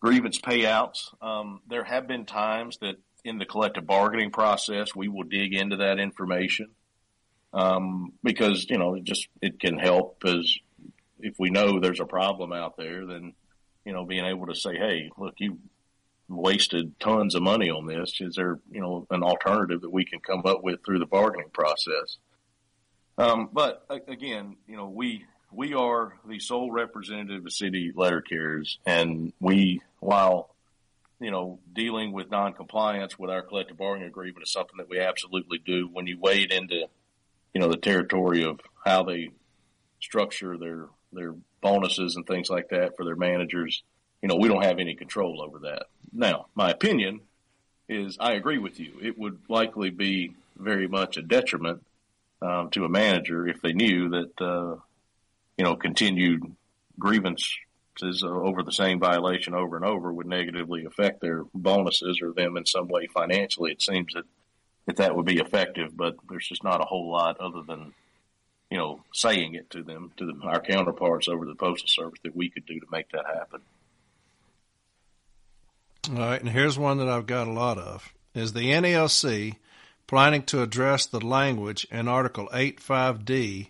grievance payouts. Um, there have been times that in the collective bargaining process, we will dig into that information um, because you know it just it can help as if we know there's a problem out there, then you know being able to say, hey, look, you wasted tons of money on this. Is there you know an alternative that we can come up with through the bargaining process? Um, but again, you know we we are the sole representative of city letter carriers, and we, while you know, dealing with noncompliance with our collective bargaining agreement is something that we absolutely do. When you wade into, you know, the territory of how they structure their their bonuses and things like that for their managers, you know, we don't have any control over that. Now, my opinion is I agree with you. It would likely be very much a detriment um, to a manager if they knew that uh, you know, continued grievances over the same violation over and over would negatively affect their bonuses or them in some way financially. It seems that, that that would be effective, but there's just not a whole lot other than, you know, saying it to them, to the, our counterparts over the Postal Service that we could do to make that happen. All right, and here's one that I've got a lot of. Is the NALC planning to address the language in Article 85D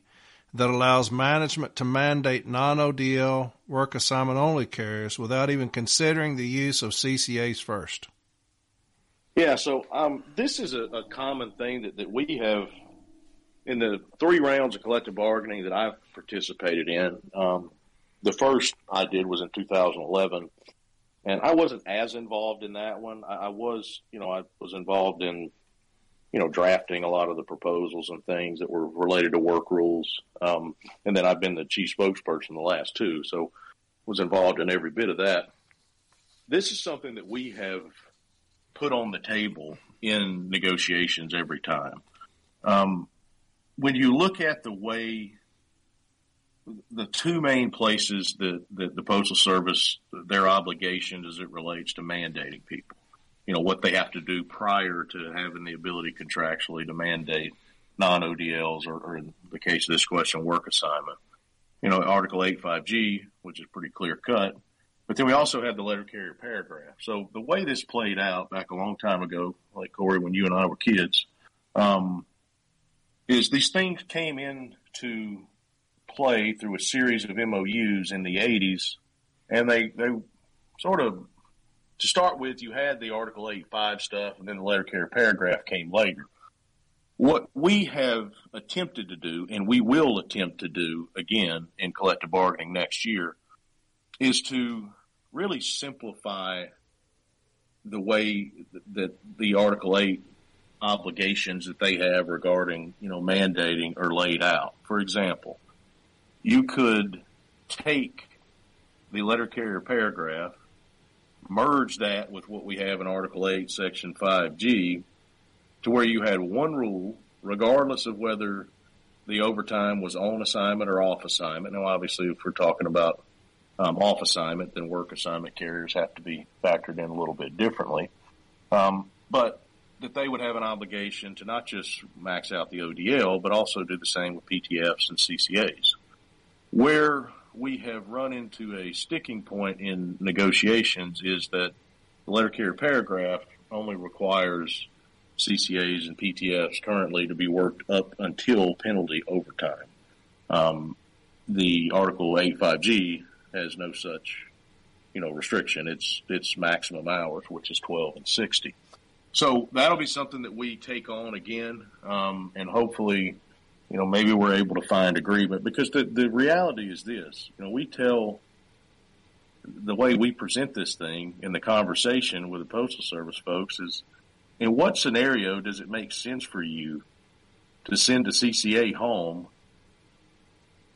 that allows management to mandate non-ODL work assignment only carriers without even considering the use of CCAs first. Yeah, so um, this is a, a, common thing that, that we have in the three rounds of collective bargaining that I've participated in. Um, the first I did was in 2011, and I wasn't as involved in that one. I, I was, you know, I was involved in you know, drafting a lot of the proposals and things that were related to work rules. Um, and then I've been the chief spokesperson the last two, so was involved in every bit of that. This is something that we have put on the table in negotiations every time. Um, when you look at the way the two main places that, that the Postal Service, their obligation as it relates to mandating people you know, what they have to do prior to having the ability contractually to mandate non-ODLs or, or in the case of this question, work assignment. You know, Article 85G, which is pretty clear cut. But then we also have the letter carrier paragraph. So the way this played out back a long time ago, like Corey, when you and I were kids, um, is these things came into play through a series of MOUs in the 80s, and they, they sort of to start with, you had the Article 8.5 stuff, and then the letter carrier paragraph came later. What we have attempted to do, and we will attempt to do again in collective bargaining next year, is to really simplify the way that the Article 8 obligations that they have regarding, you know, mandating are laid out. For example, you could take the letter carrier paragraph merge that with what we have in Article 8, Section 5G, to where you had one rule, regardless of whether the overtime was on assignment or off assignment. Now, obviously, if we're talking about um, off assignment, then work assignment carriers have to be factored in a little bit differently. Um, but that they would have an obligation to not just max out the ODL, but also do the same with PTFs and CCAs. Where we have run into a sticking point in negotiations is that the letter carrier paragraph only requires CCAs and PTFs currently to be worked up until penalty overtime. Um, the Article 85G has no such, you know, restriction. It's it's maximum hours, which is 12 and 60. So that'll be something that we take on again, um, and hopefully, you know, maybe we're able to find agreement because the the reality is this. You know, we tell the way we present this thing in the conversation with the postal service folks is in what scenario does it make sense for you to send a CCA home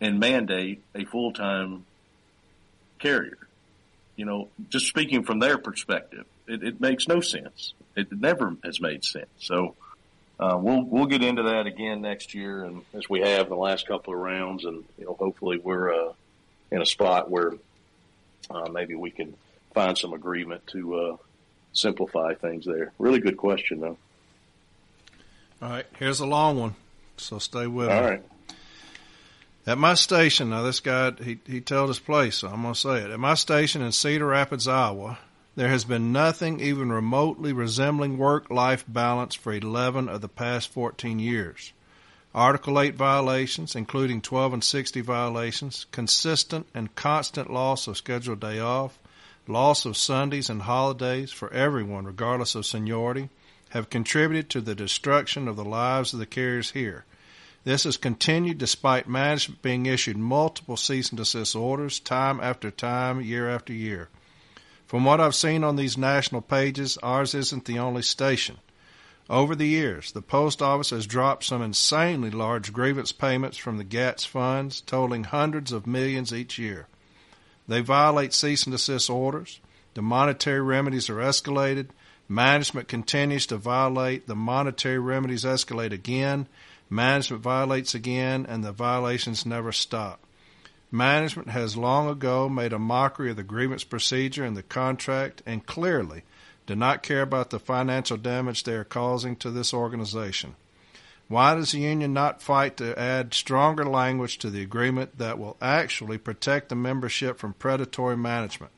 and mandate a full time carrier? You know, just speaking from their perspective, it, it makes no sense. It never has made sense. So uh, we'll we'll get into that again next year, and as we have the last couple of rounds, and you know, hopefully we're uh, in a spot where uh, maybe we can find some agreement to uh, simplify things there. Really good question, though. All right, here's a long one, so stay with All me. right. At my station, now this guy he he told his place, so I'm gonna say it. At my station in Cedar Rapids, Iowa, there has been nothing even remotely resembling work-life balance for 11 of the past 14 years. Article 8 violations, including 12 and 60 violations, consistent and constant loss of scheduled day off, loss of Sundays and holidays for everyone, regardless of seniority, have contributed to the destruction of the lives of the carriers here. This has continued despite management being issued multiple cease and desist orders time after time, year after year. From what I've seen on these national pages, ours isn't the only station. Over the years, the post office has dropped some insanely large grievance payments from the GATS funds, totaling hundreds of millions each year. They violate cease and desist orders. The monetary remedies are escalated. Management continues to violate. The monetary remedies escalate again. Management violates again, and the violations never stop. Management has long ago made a mockery of the grievance procedure and the contract and clearly do not care about the financial damage they are causing to this organization. Why does the union not fight to add stronger language to the agreement that will actually protect the membership from predatory management?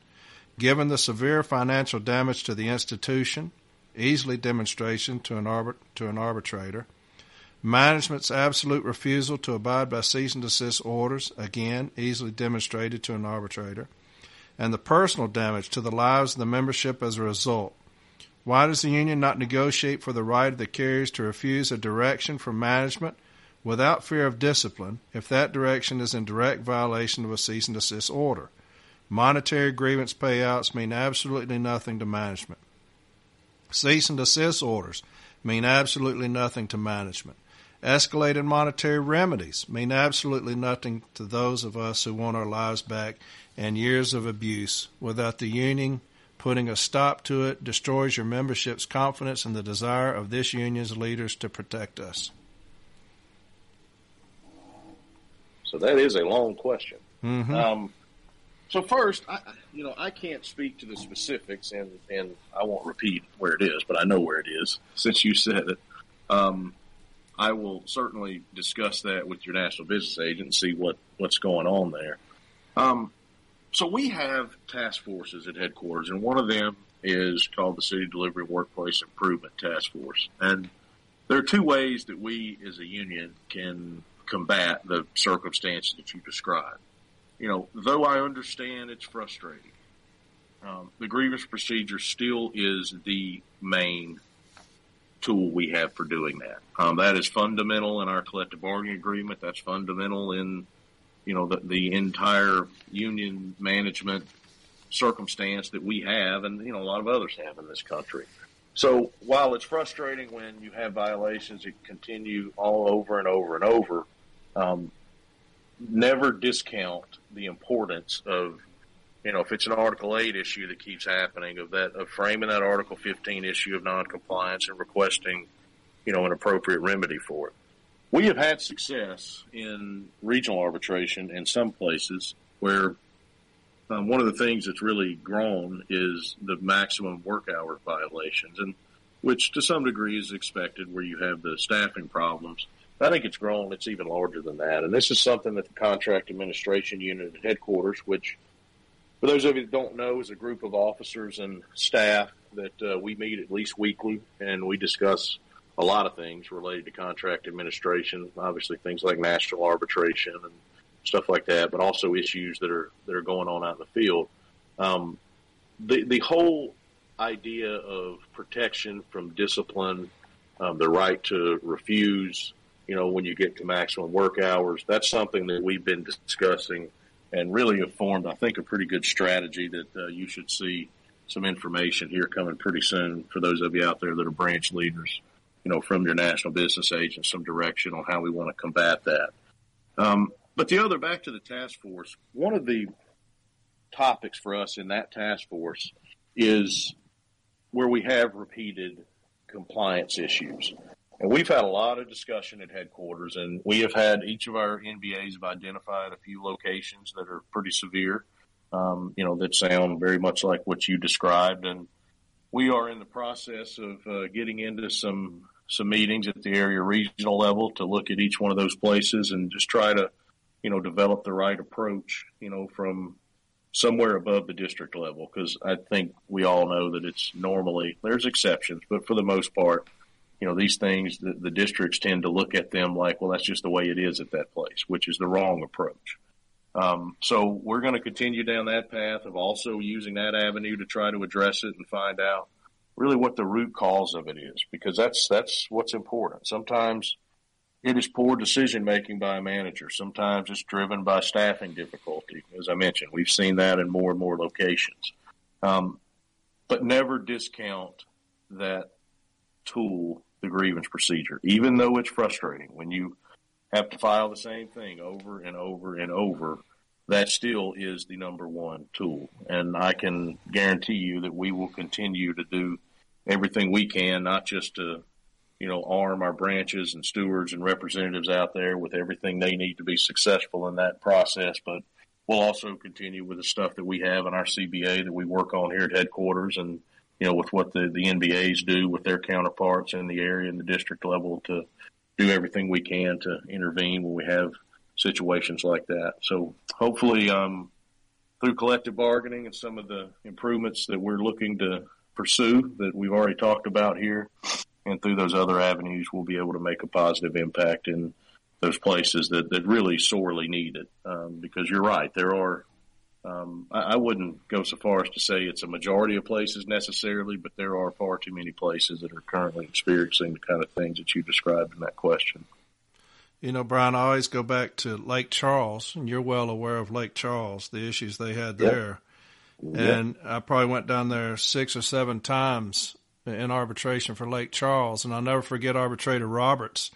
Given the severe financial damage to the institution, easily demonstration to an, arbit- to an arbitrator, Management's absolute refusal to abide by cease and desist orders, again, easily demonstrated to an arbitrator, and the personal damage to the lives of the membership as a result. Why does the union not negotiate for the right of the carriers to refuse a direction from management without fear of discipline if that direction is in direct violation of a cease and desist order? Monetary grievance payouts mean absolutely nothing to management. Cease and desist orders mean absolutely nothing to management. Escalated monetary remedies mean absolutely nothing to those of us who want our lives back, and years of abuse without the union putting a stop to it destroys your membership's confidence in the desire of this union's leaders to protect us. So that is a long question. Mm-hmm. Um, so first, I, you know, I can't speak to the specifics, and and I won't repeat where it is, but I know where it is since you said it. Um, I will certainly discuss that with your national business agent and see what what's going on there. Um, so we have task forces at headquarters, and one of them is called the City Delivery Workplace Improvement Task Force, and there are two ways that we as a union can combat the circumstances that you described. You know, though I understand it's frustrating, um, the grievance procedure still is the main tool we have for doing that. Um, that is fundamental in our collective bargaining agreement. That's fundamental in, you know, the, the entire union management circumstance that we have and, you know, a lot of others have in this country. So while it's frustrating when you have violations that continue all over and over and over, um, never discount the importance of you know, if it's an Article 8 issue that keeps happening, of that, of framing that Article 15 issue of noncompliance and requesting, you know, an appropriate remedy for it. We have had success in regional arbitration in some places where um, one of the things that's really grown is the maximum work hour violations, and which to some degree is expected where you have the staffing problems. I think it's grown. It's even larger than that. And this is something that the contract administration unit at headquarters, which for those of you that don't know, is a group of officers and staff that uh, we meet at least weekly and we discuss a lot of things related to contract administration, obviously things like national arbitration and stuff like that, but also issues that are that are going on out in the field. Um, the the whole idea of protection from discipline, um, the right to refuse, you know, when you get to maximum work hours, that's something that we've been discussing and really have formed, I think, a pretty good strategy that uh, you should see some information here coming pretty soon for those of you out there that are branch leaders, you know, from your national business agent, some direction on how we want to combat that. Um, but the other, back to the task force, one of the topics for us in that task force is where we have repeated compliance issues. And we've had a lot of discussion at headquarters, and we have had each of our NBAs have identified a few locations that are pretty severe, um, you know, that sound very much like what you described. And we are in the process of uh, getting into some some meetings at the area regional level to look at each one of those places and just try to you know, develop the right approach, you know, from somewhere above the district level. Because I think we all know that it's normally there's exceptions, but for the most part, you know, these things the, the districts tend to look at them like, well, that's just the way it is at that place, which is the wrong approach. Um, so we're going to continue down that path of also using that avenue to try to address it and find out really what the root cause of it is, because that's that's what's important. Sometimes it is poor decision making by a manager. Sometimes it's driven by staffing difficulty. As I mentioned, we've seen that in more and more locations. Um, but never discount that tool, the grievance procedure, even though it's frustrating when you have to file the same thing over and over and over. That still is the number one tool. And I can guarantee you that we will continue to do everything we can, not just to you know, arm our branches and stewards and representatives out there with everything they need to be successful in that process. But we'll also continue with the stuff that we have in our CBA that we work on here at headquarters and, you know, with what the, the NBAs do with their counterparts in the area and the district level to do everything we can to intervene when we have situations like that. So hopefully, um, through collective bargaining and some of the improvements that we're looking to pursue that we've already talked about here, and through those other avenues, we'll be able to make a positive impact in those places that, that really sorely need it. Um, because you're right, there are. Um, I, I, wouldn't go so far as to say it's a majority of places necessarily, but there are far too many places that are currently experiencing the kind of things that you described in that question. You know, Brian, I always go back to Lake Charles, and you're well aware of Lake Charles, the issues they had there. Yep. And yep. I probably went down there six or seven times in arbitration for Lake Charles. And I'll never forget arbitrator Roberts.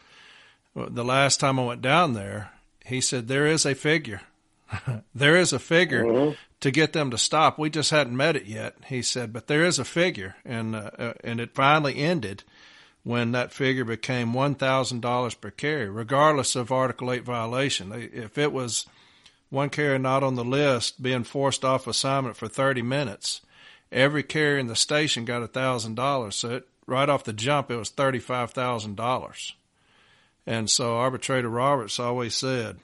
The last time I went down there, he said, There is a figure. there is a figure mm-hmm. to get them to stop. We just hadn't met it yet, he said, but there is a figure. And, uh, uh and it finally ended when that figure became $1,000 per carry, regardless of Article 8 violation. If it was one carrier not on the list being forced off assignment for 30 minutes, every carrier in the station got a thousand dollars. So it, right off the jump, it was thirty five thousand dollars. And so arbitrator Roberts always said,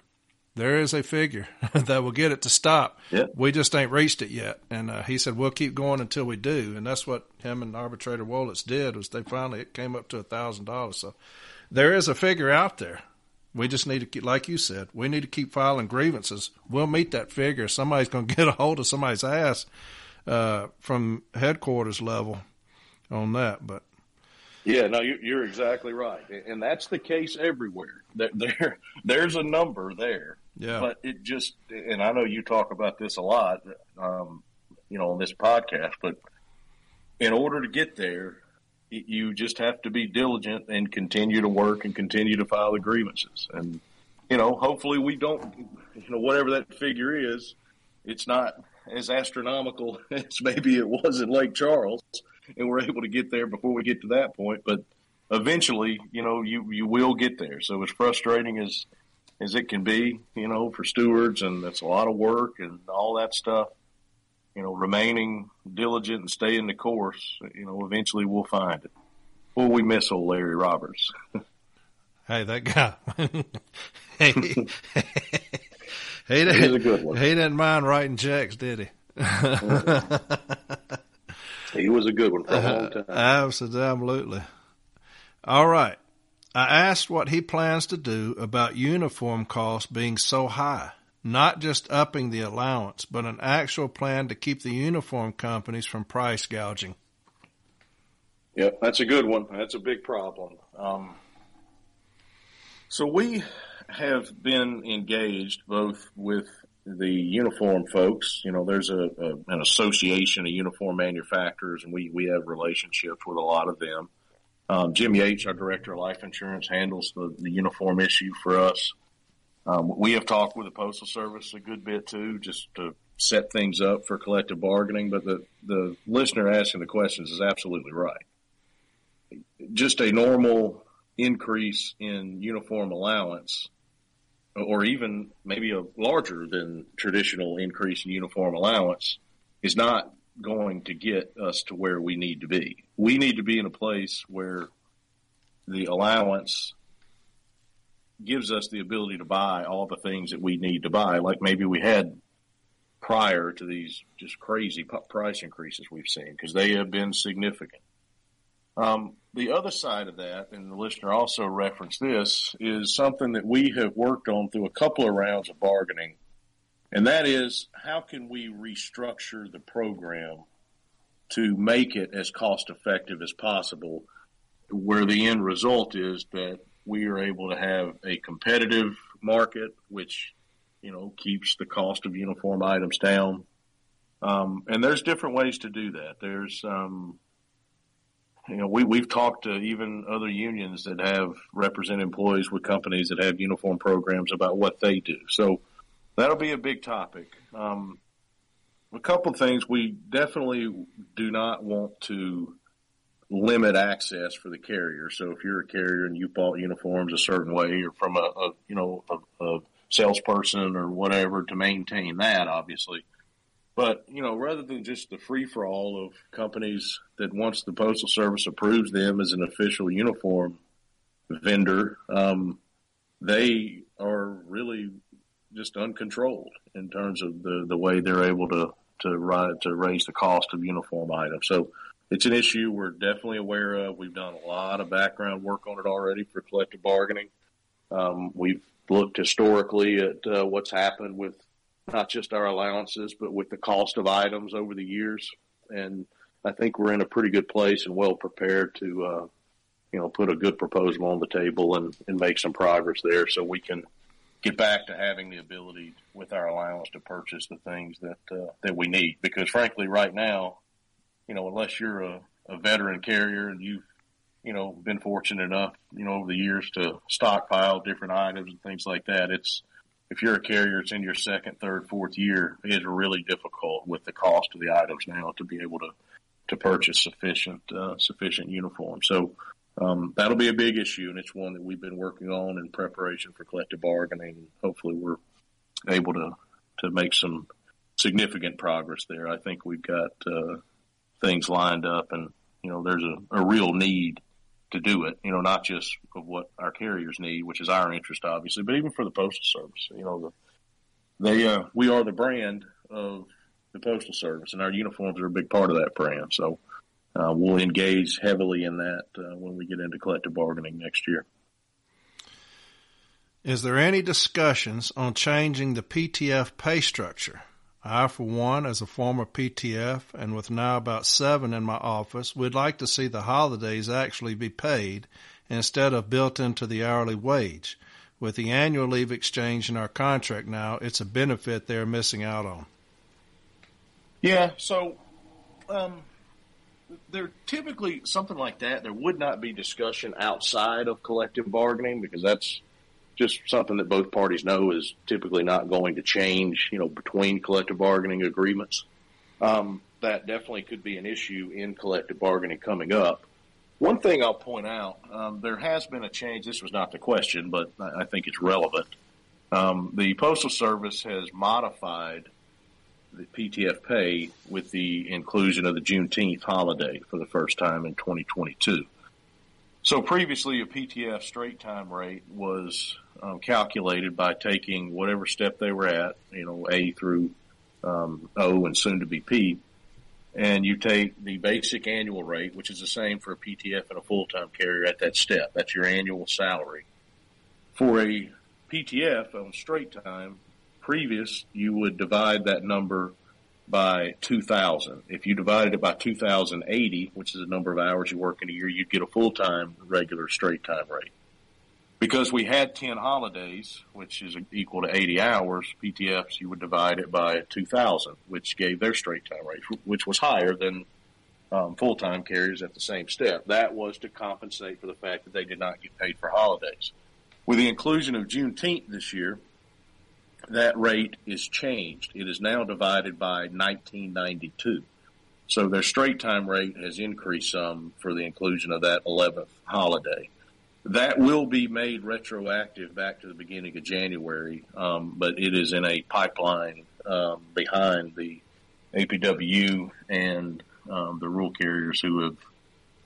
there is a figure that will get it to stop. Yep. We just ain't reached it yet. And uh, he said, we'll keep going until we do. And that's what him and arbitrator Wolitz did was they finally, it came up to a thousand dollars. So there is a figure out there. We just need to, keep, like you said, we need to keep filing grievances. We'll meet that figure. Somebody's going to get a hold of somebody's ass uh, from headquarters level on that. But yeah, no, you're exactly right, and that's the case everywhere. There there's a number there. Yeah, but it just, and I know you talk about this a lot, um, you know, on this podcast. But in order to get there, you just have to be diligent and continue to work and continue to file the grievances. And you know, hopefully, we don't, you know, whatever that figure is, it's not as astronomical as maybe it was in Lake Charles, and we're able to get there before we get to that point. But eventually, you know, you you will get there. So as frustrating as as it can be, you know, for stewards, and it's a lot of work and all that stuff. you know, remaining diligent and staying the course, you know, eventually we'll find it. Will we miss old Larry Roberts? hey, that guy. he, he, didn't, he didn't mind writing checks, did he? he was a good one for a long time. Uh, absolutely. All right. I asked what he plans to do about uniform costs being so high, not just upping the allowance, but an actual plan to keep the uniform companies from price gouging. Yep, that's a good one. That's a big problem. Um, so we have been engaged both with the uniform folks. You know, there's a, a, an association of uniform manufacturers, and we we have relationships with a lot of them. Um, Jim Yates, our director of life insurance, handles the, the uniform issue for us. Um, we have talked with the Postal Service a good bit too, just to set things up for collective bargaining. But the, the listener asking the questions is absolutely right. Just a normal increase in uniform allowance, or even maybe a larger than traditional increase in uniform allowance, is not going to get us to where we need to be. We need to be in a place where the allowance gives us the ability to buy all the things that we need to buy, like maybe we had prior to these just crazy price increases we've seen, because they have been significant. Um, the other side of that, and the listener also referenced this, is something that we have worked on through a couple of rounds of bargaining and that is how can we restructure the program to make it as cost effective as possible, where the end result is that we are able to have a competitive market, which you know keeps the cost of uniform items down. Um, and there's different ways to do that. There's um, you know, we, we've talked to even other unions that have represent employees with companies that have uniform programs about what they do. So That'll be a big topic. Um, a couple of things we definitely do not want to limit access for the carrier. So if you're a carrier and you bought uniforms a certain way or from a, a you know a, a salesperson or whatever to maintain that, obviously. But you know, rather than just the free for all of companies that once the postal service approves them as an official uniform vendor, um, they are really just uncontrolled in terms of the, the way they're able to to ride, to raise the cost of uniform items. So it's an issue we're definitely aware of. We've done a lot of background work on it already for collective bargaining. Um, we've looked historically at uh, what's happened with not just our allowances, but with the cost of items over the years. And I think we're in a pretty good place and well prepared to, uh, you know, put a good proposal on the table and, and make some progress there so we can get back to having the ability with our allowance to purchase the things that uh, that we need. Because frankly, right now, you know, unless you're a, a veteran carrier and you've you know been fortunate enough, you know, over the years to stockpile different items and things like that, it's if you're a carrier, it's in your second, third, fourth year. It is really difficult with the cost of the items now to be able to to purchase sufficient uh, sufficient uniforms. So um, that'll be a big issue, and it's one that we've been working on in preparation for collective bargaining. Hopefully, we're able to to make some significant progress there. I think we've got uh, things lined up, and you know, there's a, a real need to do it. You know, not just of what our carriers need, which is our interest, obviously, but even for the postal service. You know, the, they uh, we are the brand of the postal service, and our uniforms are a big part of that brand. So uh, we'll engage heavily in that uh, when we get into collective bargaining next year. Is there any discussions on changing the PTF pay structure? I, for one, as a former PTF and with now about seven in my office, we'd like to see the holidays actually be paid instead of built into the hourly wage. With the annual leave exchange in our contract now, it's a benefit they're missing out on. Yeah, so um, there typically something like that. There would not be discussion outside of collective bargaining because that's just something that both parties know is typically not going to change. You know, between collective bargaining agreements, um, that definitely could be an issue in collective bargaining coming up. One thing I'll point out, um, there has been a change. This was not the question, but I think it's relevant. Um, the Postal Service has modified the PTF pay with the inclusion of the Juneteenth holiday for the first time in 2022. So previously, a PTF straight time rate was um, calculated by taking whatever step they were at, you know, A through um, O and soon to be P, and you take the basic annual rate, which is the same for a PTF and a full-time carrier at that step. That's your annual salary. For a PTF on straight time, previous, you would divide that number by 2,000. If you divided it by 2,080, which is the number of hours you work in a year, you'd get a full-time regular straight time rate. Because we had 10 holidays, which is equal to 80 hours, PTFs, you would divide it by 2,000, which gave their straight time rate, which was higher than um, full-time carriers at the same step. That was to compensate for the fact that they did not get paid for holidays. With the inclusion of Juneteenth this year, that rate is changed. It is now divided by 1992. So their straight time rate has increased some for the inclusion of that 11th holiday. That will be made retroactive back to the beginning of January, um, but it is in a pipeline um, behind the APW and um, the rural carriers who have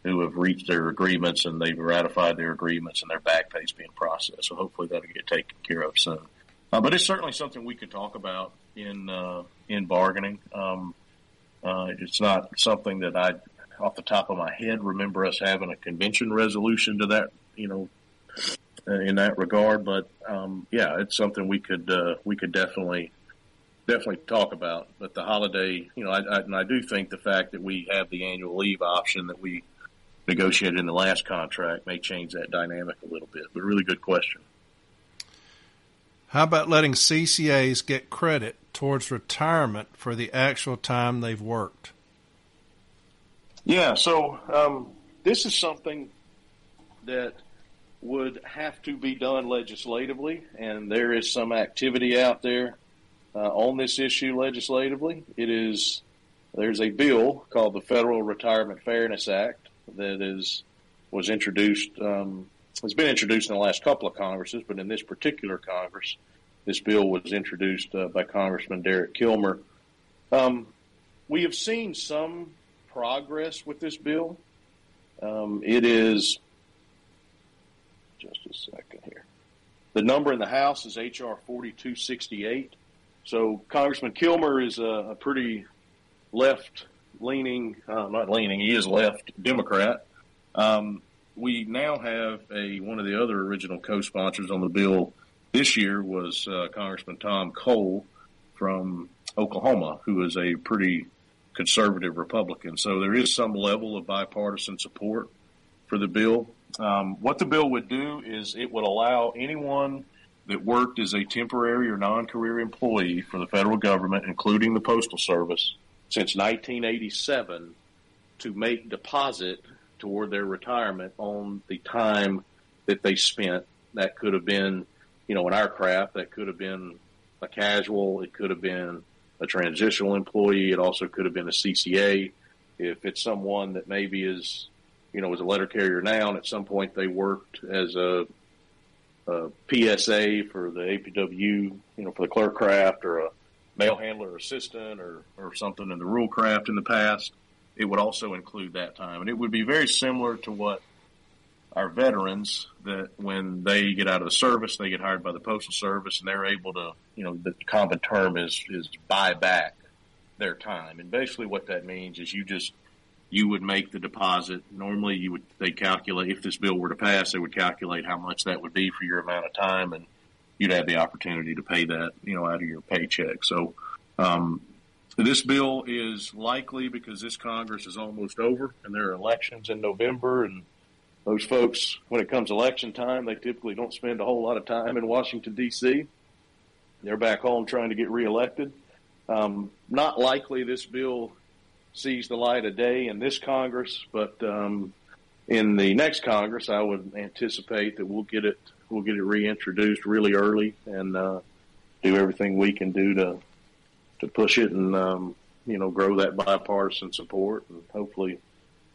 who have reached their agreements and they've ratified their agreements and their back pay is being processed. So hopefully that'll get taken care of soon. Uh, but it's certainly something we could talk about in uh, in bargaining. Um, uh, it's not something that I, off the top of my head, remember us having a convention resolution to that, you know, in that regard. But um, yeah, it's something we could uh, we could definitely definitely talk about. But the holiday, you know, I, I, and I do think the fact that we have the annual leave option that we negotiated in the last contract may change that dynamic a little bit. But really good question. How about letting CCAs get credit towards retirement for the actual time they've worked? Yeah, so um, this is something that would have to be done legislatively, and there is some activity out there uh, on this issue legislatively. It is there's a bill called the Federal Retirement Fairness Act that is was introduced um, it's been introduced in the last couple of Congresses, but in this particular Congress, this bill was introduced uh, by Congressman Derek Kilmer. Um, we have seen some progress with this bill. Um, it is just a second here. The number in the House is HR 4268. So Congressman Kilmer is a, a pretty left leaning, uh, not leaning, he is left Democrat. Um, we now have a one of the other original co-sponsors on the bill this year was uh, Congressman Tom Cole from Oklahoma, who is a pretty conservative Republican. So there is some level of bipartisan support for the bill. Um, what the bill would do is it would allow anyone that worked as a temporary or non-career employee for the federal government, including the Postal Service, since 1987 to make deposit toward their retirement on the time that they spent. That could have been, you know, in our craft, that could have been a casual. It could have been a transitional employee. It also could have been a CCA. If it's someone that maybe is, you know, is a letter carrier now, and at some point they worked as a, a PSA for the APW, you know, for the clerk craft or a mail handler assistant or, or something in the rural craft in the past it would also include that time. And it would be very similar to what our veterans that when they get out of the service, they get hired by the postal service and they're able to, you know, the common term is, is buy back their time. And basically what that means is you just, you would make the deposit. Normally you would, they calculate, if this bill were to pass, they would calculate how much that would be for your amount of time and you'd have the opportunity to pay that, you know, out of your paycheck. So, um, this bill is likely because this Congress is almost over and there are elections in November and those folks, when it comes election time, they typically don't spend a whole lot of time in Washington D.C. They're back home trying to get reelected. Um, not likely this bill sees the light of day in this Congress, but um, in the next Congress, I would anticipate that we'll get it we'll get it reintroduced really early and uh, do everything we can do to to push it and um, you know grow that bipartisan support and hopefully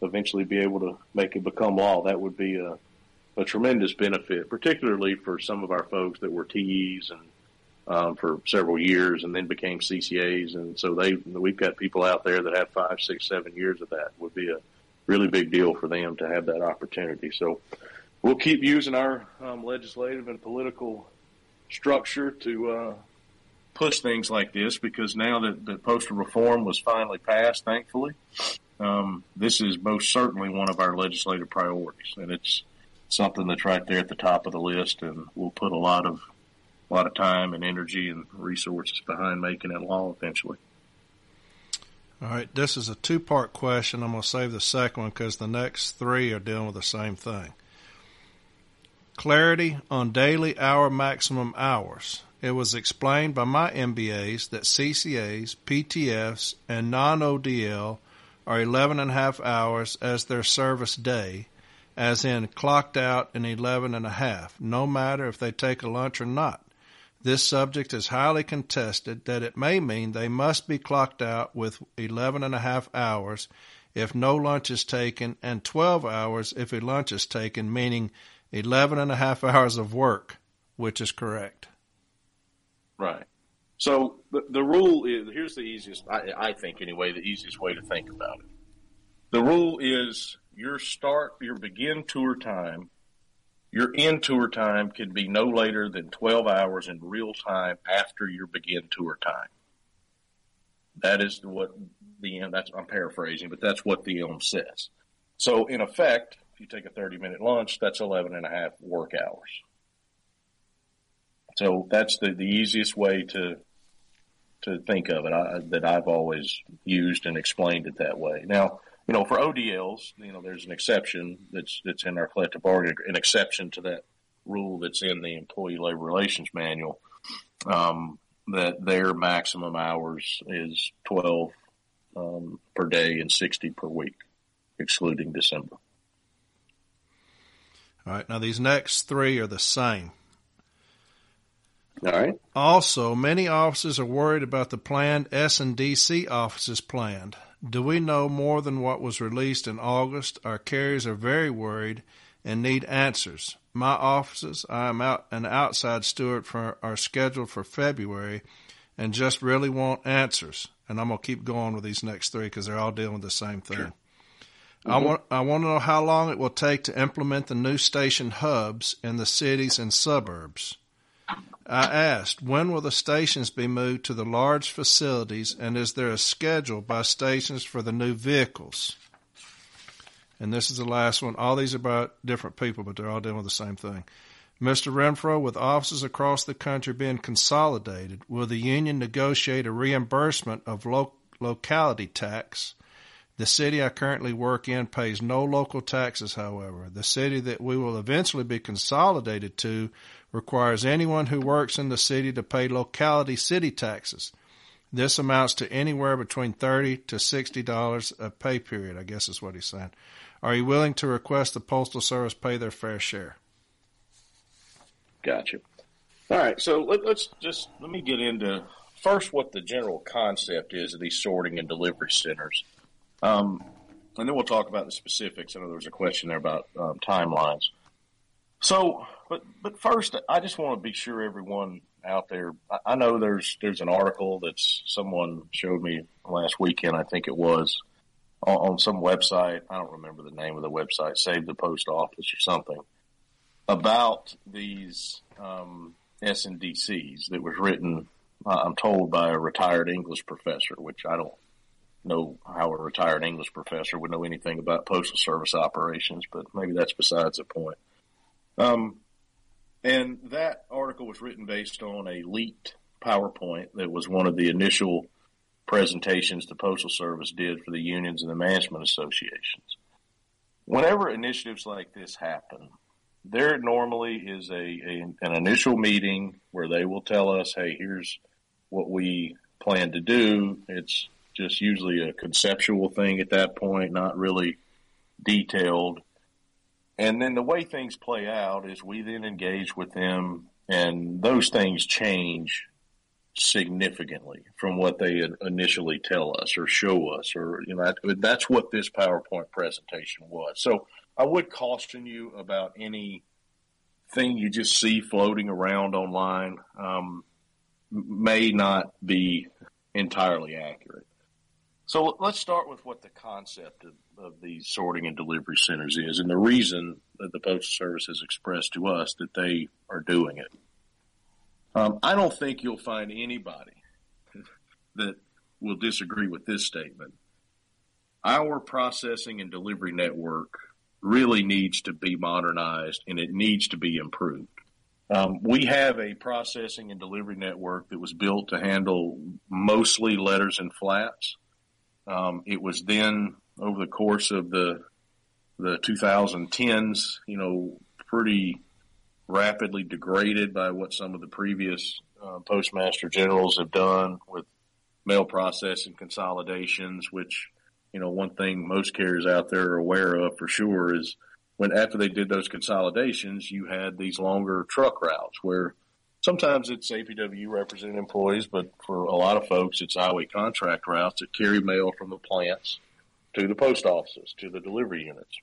eventually be able to make it become law. That would be a, a tremendous benefit, particularly for some of our folks that were TEs and um, for several years, and then became CCAs. And so they we've got people out there that have five, six, seven years of that. Would be a really big deal for them to have that opportunity. So we'll keep using our um, legislative and political structure to uh, push things like this because now that the postal reform was finally passed, thankfully, um, this is most certainly one of our legislative priorities, and it's something that's right there at the top of the list, and we'll put a lot of a lot of time and energy and resources behind making it law eventually. All right, this is a two part question. I'm going to save the second one because the next three are dealing with the same thing. Clarity on daily hour maximum hours. It was explained by my NBAs that CCAs, PTFs, and non ODL are 11 and a half hours as their service day, as in clocked out in 11 and a half, no matter if they take a lunch or not. This subject is highly contested that it may mean they must be clocked out with 11 and a half hours if no lunch is taken and 12 hours if a lunch is taken, meaning 11 and a half hours of work, which is correct. Right. So the, the rule is here's the easiest, I, I think anyway, the easiest way to think about it. The rule is your start, your begin tour time your end tour time can be no later than 12 hours in real time after your begin tour time. That is what the end, that's I'm paraphrasing, but that's what the ELM says. So in effect, if you take a 30 minute lunch, that's 11 and a half work hours. So that's the, the easiest way to to think of it I, that I've always used and explained it that way. Now, you know, for ODLs, you know, there's an exception that's that's in our collective bargaining, an exception to that rule that's in the Employee Labor Relations Manual, um, that their maximum hours is 12 um, per day and 60 per week, excluding December. All right. Now these next three are the same. All right. Also, many offices are worried about the planned S and DC offices planned. Do we know more than what was released in August? Our carriers are very worried and need answers. My offices, I am out an outside steward for are scheduled for February and just really want answers. And I'm gonna keep going with these next three because they're all dealing with the same thing. Sure. Mm-hmm. I want I want to know how long it will take to implement the new station hubs in the cities and suburbs. I asked, when will the stations be moved to the large facilities and is there a schedule by stations for the new vehicles? And this is the last one. All these are about different people, but they're all dealing with the same thing. Mr. Renfro, with offices across the country being consolidated, will the union negotiate a reimbursement of lo- locality tax? The city I currently work in pays no local taxes, however. The city that we will eventually be consolidated to requires anyone who works in the city to pay locality city taxes. This amounts to anywhere between thirty to sixty dollars a pay period, I guess is what he's saying. Are you willing to request the Postal Service pay their fair share? Gotcha. All right, so let, us just let me get into first what the general concept is of these sorting and delivery centers, um, and then we'll talk about the specifics. I know there was a question there about um, timelines. So, but but first, I just want to be sure everyone out there. I know there's there's an article that someone showed me last weekend. I think it was on, on some website. I don't remember the name of the website. Save the Post Office or something about these um, SNDCs that was written. I'm told by a retired English professor, which I don't know how a retired English professor would know anything about postal service operations, but maybe that's besides the point. Um, and that article was written based on a leaked PowerPoint that was one of the initial presentations the Postal Service did for the unions and the management associations. Whenever initiatives like this happen, there normally is a, a an initial meeting where they will tell us, "Hey, here's what we plan to do." It's just usually a conceptual thing at that point, not really detailed. And then the way things play out is we then engage with them, and those things change significantly from what they initially tell us or show us, or you know that's what this PowerPoint presentation was. So I would caution you about any thing you just see floating around online. Um, may not be entirely accurate. So let's start with what the concept of, of these sorting and delivery centers is and the reason that the Postal Service has expressed to us that they are doing it. Um, I don't think you'll find anybody that will disagree with this statement. Our processing and delivery network really needs to be modernized and it needs to be improved. Um, we have a processing and delivery network that was built to handle mostly letters and flats. Um, it was then over the course of the the 2010s, you know, pretty rapidly degraded by what some of the previous uh, postmaster generals have done with mail processing consolidations. Which, you know, one thing most carriers out there are aware of for sure is when after they did those consolidations, you had these longer truck routes where Sometimes it's APW represented employees, but for a lot of folks, it's highway contract routes that carry mail from the plants to the post offices, to the delivery units.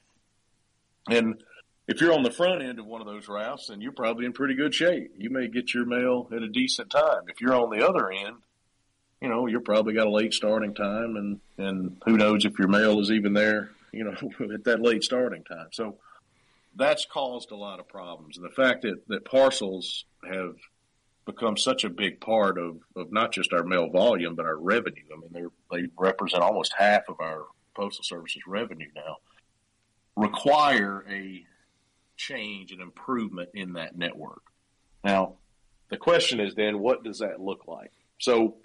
And if you're on the front end of one of those routes, then you're probably in pretty good shape. You may get your mail at a decent time. If you're on the other end, you know, you're probably got a late starting time and, and who knows if your mail is even there, you know, at that late starting time. So that's caused a lot of problems. And the fact that, that parcels have become such a big part of, of not just our mail volume, but our revenue. I mean, they they represent almost half of our postal services revenue now. Require a change and improvement in that network. Now, the question is then, what does that look like? So,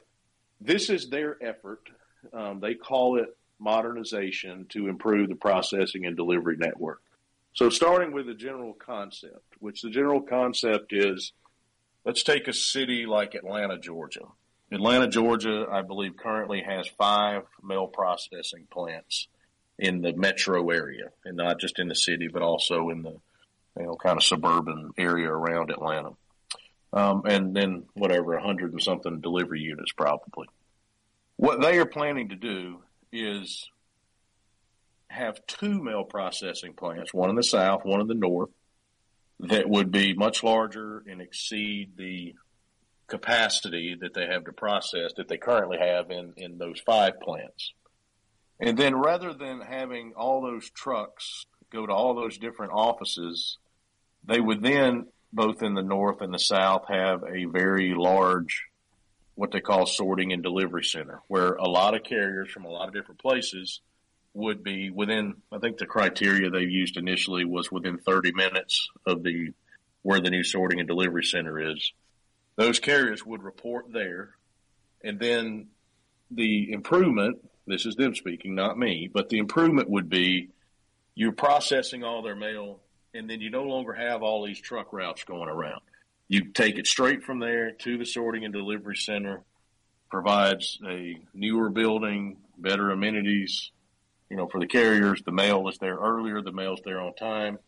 this is their effort. Um, they call it modernization to improve the processing and delivery network. So starting with the general concept, which the general concept is, let's take a city like Atlanta, Georgia. Atlanta, Georgia, I believe currently has five mail processing plants in the metro area, and not just in the city, but also in the you know kind of suburban area around Atlanta. Um, and then whatever, a hundred and something delivery units probably. What they are planning to do is have two mail processing plants, one in the south, one in the north, that would be much larger and exceed the capacity that they have to process that they currently have in, in those five plants. And then rather than having all those trucks go to all those different offices, they would then, both in the north and the south, have a very large, what they call sorting and delivery center, where a lot of carriers from a lot of different places would be within, I think the criteria they used initially was within 30 minutes of the, where the new sorting and delivery center is. Those carriers would report there and then the improvement, this is them speaking, not me, but the improvement would be you're processing all their mail and then you no longer have all these truck routes going around. You take it straight from there to the sorting and delivery center, provides a newer building, better amenities, you know, for the carriers, the mail is there earlier, the mail's there on time.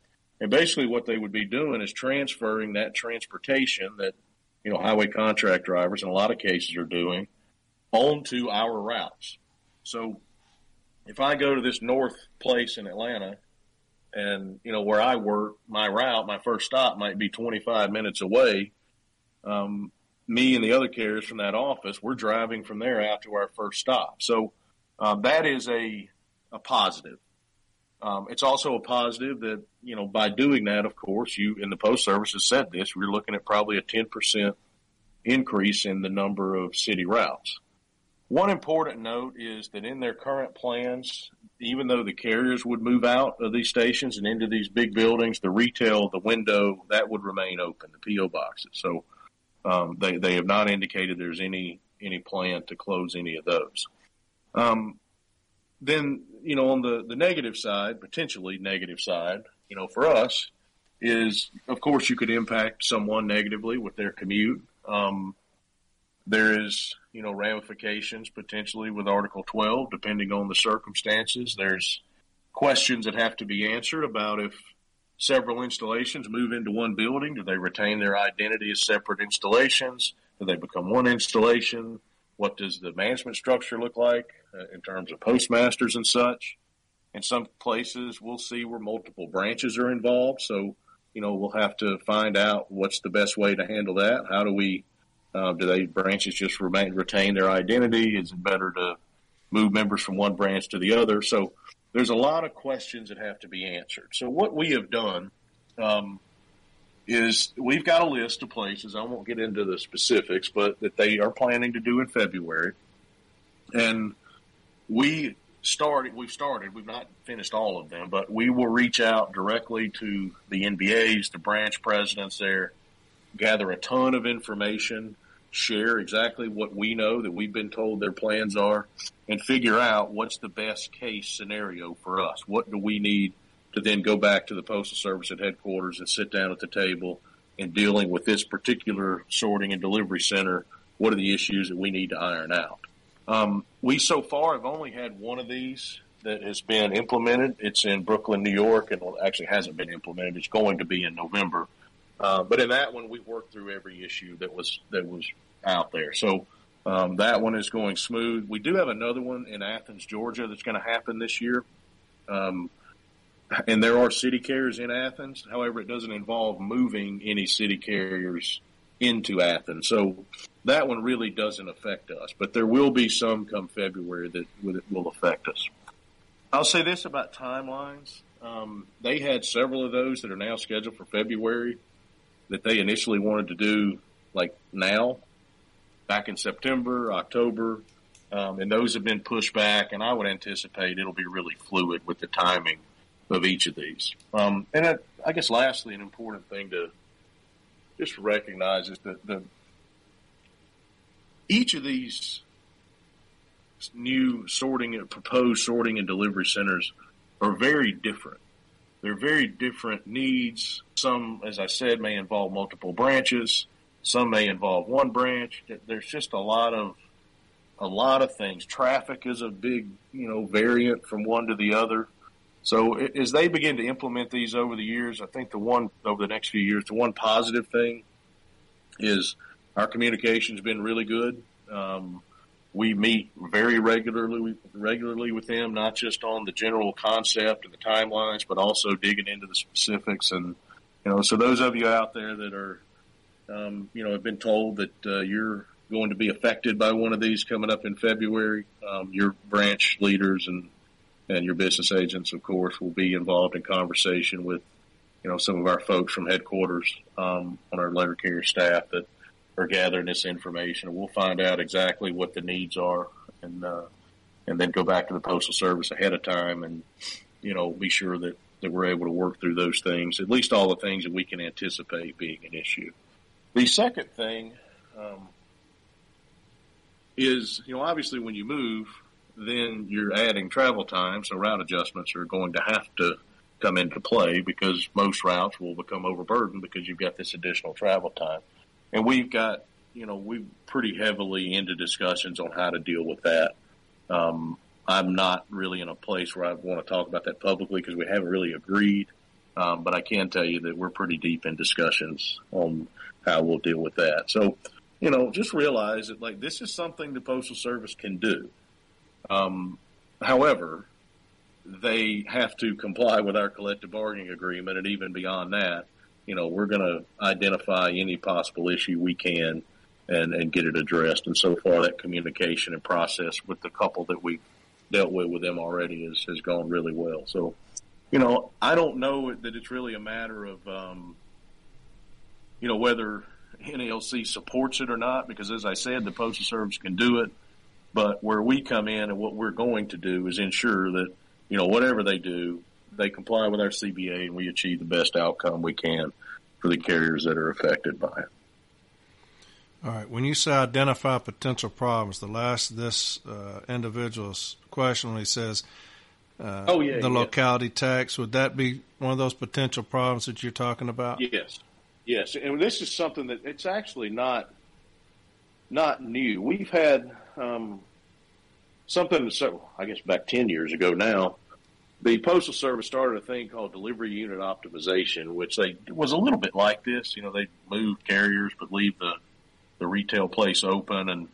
And basically what they would be doing is transferring that transportation that, you know, highway contract drivers in a lot of cases are doing onto our routes. So if I go to this north place in Atlanta and, you know, where I work, my route, my first stop might be 25 minutes away. Um, me and the other carriers from that office, we're driving from there out to our first stop. So um, that is a a positive. Um, it's also a positive that, you know, by doing that, of course, you in the post service has said this, we're looking at probably a 10% increase in the number of city routes. One important note is that in their current plans, even though the carriers would move out of these stations and into these big buildings, the retail, the window, that would remain open, the PO boxes. So um, they they have not indicated there's any any plan to close any of those. Um, then, you know, on the, the negative side, potentially negative side, you know, for us is, of course, you could impact someone negatively with their commute. Um, there is, you know, ramifications potentially with Article 12, depending on the circumstances. There's questions that have to be answered about if several installations move into one building, do they retain their identity as separate installations? Do they become one installation? What does the management structure look like in terms of postmasters and such? In some places, we'll see where multiple branches are involved. So, you know, we'll have to find out what's the best way to handle that. How do we Uh, do they branches just remain retain their identity? Is it better to move members from one branch to the other? So there's a lot of questions that have to be answered. So what we have done um, is we've got a list of places. I won't get into the specifics, but that they are planning to do in February, and we started. We've started. We've not finished all of them, but we will reach out directly to the NBAs, the branch presidents there, gather a ton of information, share exactly what we know that we've been told their plans are, and figure out what's the best case scenario for us. What do we need to then go back to the Postal Service at headquarters and sit down at the table and dealing with this particular sorting and delivery center? What are the issues that we need to iron out? Um, we so far have only had one of these that has been implemented. It's in Brooklyn, New York, and actually hasn't been implemented. It's going to be in November. Uh, but in that one, we worked through every issue that was that was out there. So um, that one is going smooth. We do have another one in Athens, Georgia, that's going to happen this year. Um, and there are city carriers in Athens. However, it doesn't involve moving any city carriers into Athens. So that one really doesn't affect us, but there will be some come February that will affect us. I'll say this about timelines. Um, they had several of those that are now scheduled for February that they initially wanted to do like now, back in September, October, um, and those have been pushed back. And I would anticipate it'll be really fluid with the timing of each of these. Um, and I, I guess lastly, an important thing to just recognize is that the each of these new sorting and proposed sorting and delivery centers are very different. They're very different needs. Some, as I said, may involve multiple branches. Some may involve one branch. There's just a lot of a lot of things. Traffic is a big, you know, variant from one to the other. So as they begin to implement these over the years, I think the one over the next few years, the one positive thing is our communication's been really good. Um, we meet very regularly regularly with them, not just on the general concept and the timelines, but also digging into the specifics. And you know, so those of you out there that are, um, you know, have been told that uh, you're going to be affected by one of these coming up in February, um, your branch leaders and and your business agents, of course, will be involved in conversation with, you know, some of our folks from headquarters um, on our letter carrier staff that are gathering this information. We'll find out exactly what the needs are, and uh, and then go back to the postal service ahead of time, and you know, be sure that that we're able to work through those things, at least all the things that we can anticipate being an issue. The second thing um, is, you know, obviously when you move, then you're adding travel time, so route adjustments are going to have to come into play because most routes will become overburdened because you've got this additional travel time. And we've got, you know, we're pretty heavily into discussions on how to deal with that. Um, I'm not really in a place where I want to talk about that publicly because we haven't really agreed. Um, but I can tell you that we're pretty deep in discussions on how we'll deal with that. So, you know, just realize that like this is something the Postal Service can do. Um, however, they have to comply with our collective bargaining agreement, and even beyond that, you know, we're going to identify any possible issue we can and, and get it addressed. And so far, that communication and process with the couple that we've dealt with with them already has, has gone really well. So, you know, I don't know that it's really a matter of, um, you know, whether NALC supports it or not, because as I said, the Postal Service can do it. But where we come in and what we're going to do is ensure that, you know, whatever they do, they comply with our CBA and we achieve the best outcome we can for the carriers that are affected by it. All right. When you say identify potential problems, the last this uh, individual's question when he says uh, oh, yeah, the yeah. locality tax, would that be one of those potential problems that you're talking about? Yes. Yes. And this is something that it's actually not not new. We've had um, something, so I guess back 10 years ago now, the Postal Service started a thing called delivery unit optimization, which they was a little bit like this. You know, they move carriers but leave the the retail place open, and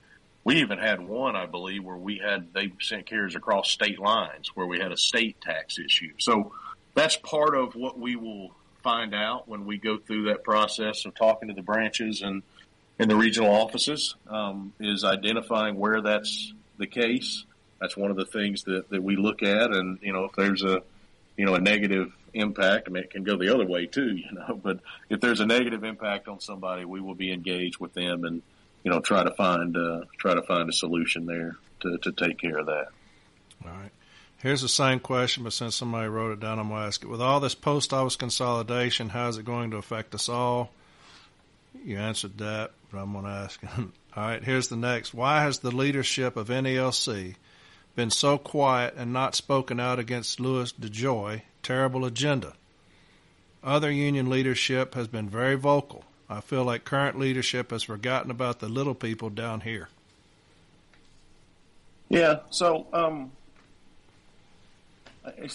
we even had one, I believe, where we had they sent carriers across state lines where we had a state tax issue. So that's part of what we will find out when we go through that process of talking to the branches and in the regional offices um, is identifying where that's the case. That's one of the things that, that we look at, and you know if there's a you know a negative impact, I mean it can go the other way too, you know. But if there's a negative impact on somebody, we will be engaged with them and you know try to find uh, try to find a solution there to, to take care of that. All right. Here's the same question, but since somebody wrote it down, I'm going to ask it. With all this post office consolidation, how is it going to affect us all? You answered that, but I'm going to ask. all right, here's the next. Why has the leadership of NALC been so quiet and not spoken out against Louis DeJoy? Terrible agenda. Other union leadership has been very vocal. I feel like current leadership has forgotten about the little people down here. Yeah. So, um,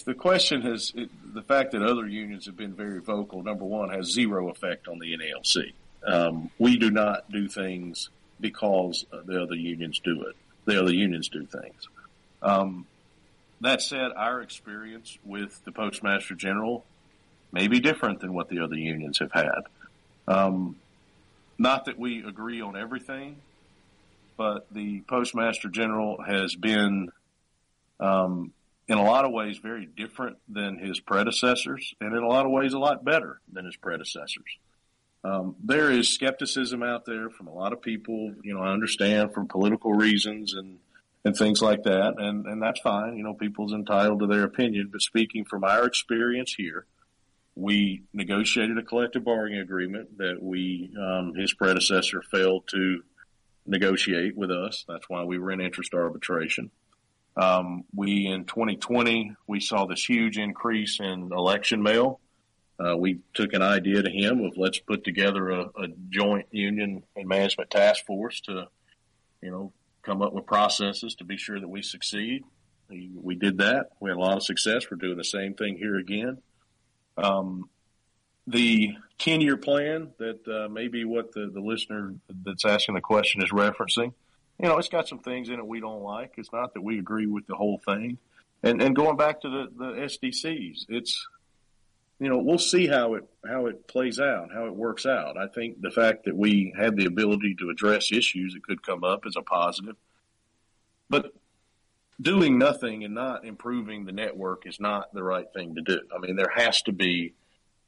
the question has it, the fact that other unions have been very vocal. Number one, has zero effect on the NALC. Um, we do not do things because the other unions do it. The other unions do things. Um, that said, our experience with the Postmaster General may be different than what the other unions have had. Um, not that we agree on everything, but the Postmaster General has been um, in a lot of ways very different than his predecessors, and in a lot of ways a lot better than his predecessors. Um, there is skepticism out there from a lot of people. You know, I understand for political reasons and and things like that, and and that's fine. You know, people's entitled to their opinion. But speaking from our experience here, we negotiated a collective bargaining agreement that we um, his predecessor failed to negotiate with us. That's why we were in interest arbitration. Um, we in 2020 we saw this huge increase in election mail. Uh, we took an idea to him of let's put together a, a, joint union and management task force to, you know, come up with processes to be sure that we succeed. We, did that. We had a lot of success. We're doing the same thing here again. Um, the 10 year plan that uh, may be what the, the listener that's asking the question is referencing you know, it's got some things in it we don't like. It's not that we agree with the whole thing. And and going back to the, the SDCs, it's you know, we'll see how it how it plays out, how it works out. I think the fact that we had the ability to address issues that could come up is a positive. But doing nothing and not improving the network is not the right thing to do. I mean, there has to be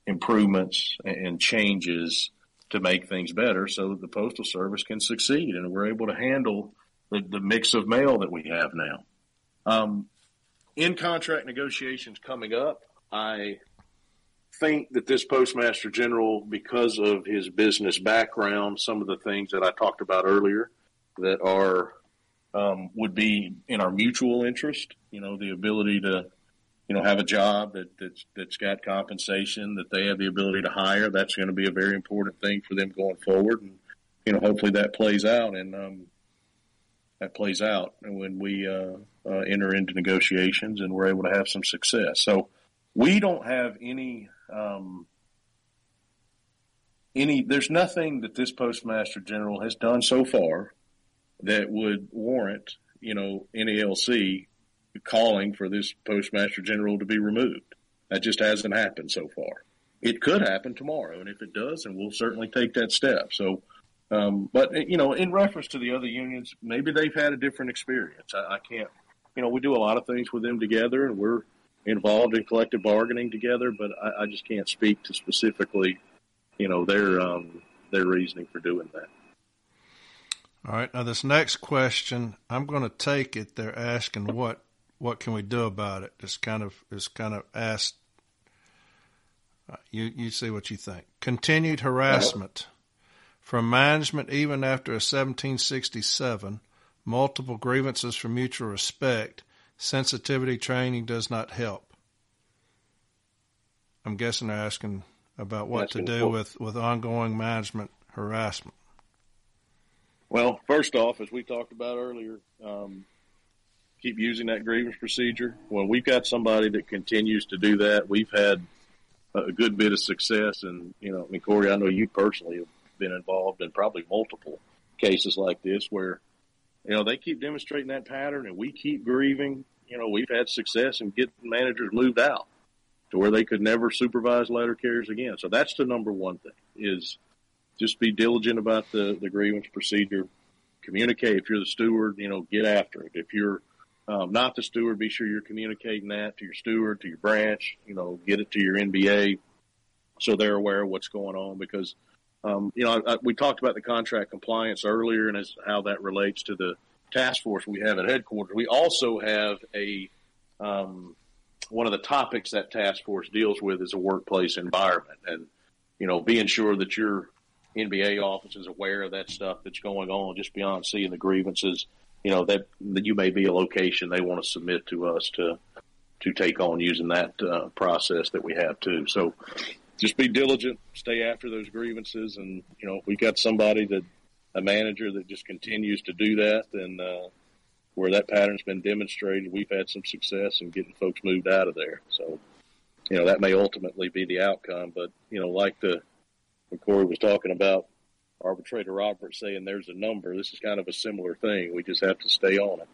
improvements and changes to make things better so that the postal service can succeed and we're able to handle the, the mix of mail that we have now. Um, in contract negotiations coming up, I think that this postmaster general, because of his business background, some of the things that I talked about earlier that are um, would be in our mutual interest. You know, the ability to you know, have a job that, that's, that's got compensation that they have the ability to hire. That's going to be a very important thing for them going forward. And, you know, hopefully that plays out and, um, that plays out when we, uh, uh, enter into negotiations and we're able to have some success. So we don't have any, um, any, there's nothing that this postmaster general has done so far that would warrant, you know, NALC calling for this postmaster general to be removed. That just hasn't happened so far. It could happen tomorrow, and if it does, then we'll certainly take that step. So, um, but you know, in reference to the other unions, maybe they've had a different experience. I, I can't, you know, we do a lot of things with them together, and we're involved in collective bargaining together. But I, I just can't speak to specifically, you know, their um, their reasoning for doing that. All right. Now, this next question, I'm going to take it. They're asking what what can we do about it? Just kind of is kind of asked. Uh, you you see what you think. Continued harassment from management even after a 1767. Multiple grievances for mutual respect. Sensitivity training does not help. I'm guessing they're asking about what to do with, with ongoing management harassment. Well, first off, as we talked about earlier, um, keep using that grievance procedure. When we've got somebody that continues to do that, we've had a good bit of success. And, you know, I mean, Corey, I know you personally have been involved in probably multiple cases like this where, you know, they keep demonstrating that pattern and we keep grieving. You know, we've had success in getting managers moved out to where they could never supervise letter carriers again. So that's the number one thing is just be diligent about the, the grievance procedure. Communicate. If you're the steward, you know, get after it. If you're um, not the steward, be sure you're communicating that to your steward, to your branch, you know, get it to your NBA so they're aware of what's going on because, um, you know, I, I, we talked about the contract compliance earlier and as how that relates to the task force we have at headquarters. We also have a, um, one of the topics that task force deals with is a workplace environment and, you know, being sure that your NBA office is aware of that stuff that's going on just beyond seeing the grievances, you know, that, that you may be a location they want to submit to us to, to take on using that uh, process that we have too. So just be diligent, stay after those grievances. And, you know, if we got somebody that, a manager that just continues to do that, then, uh, where that pattern's been demonstrated, we've had some success in getting folks moved out of there. So, you know, that may ultimately be the outcome. But, you know, like the, when Corey was talking about arbitrator Roberts saying there's a number, this is kind of a similar thing. We just have to stay on it.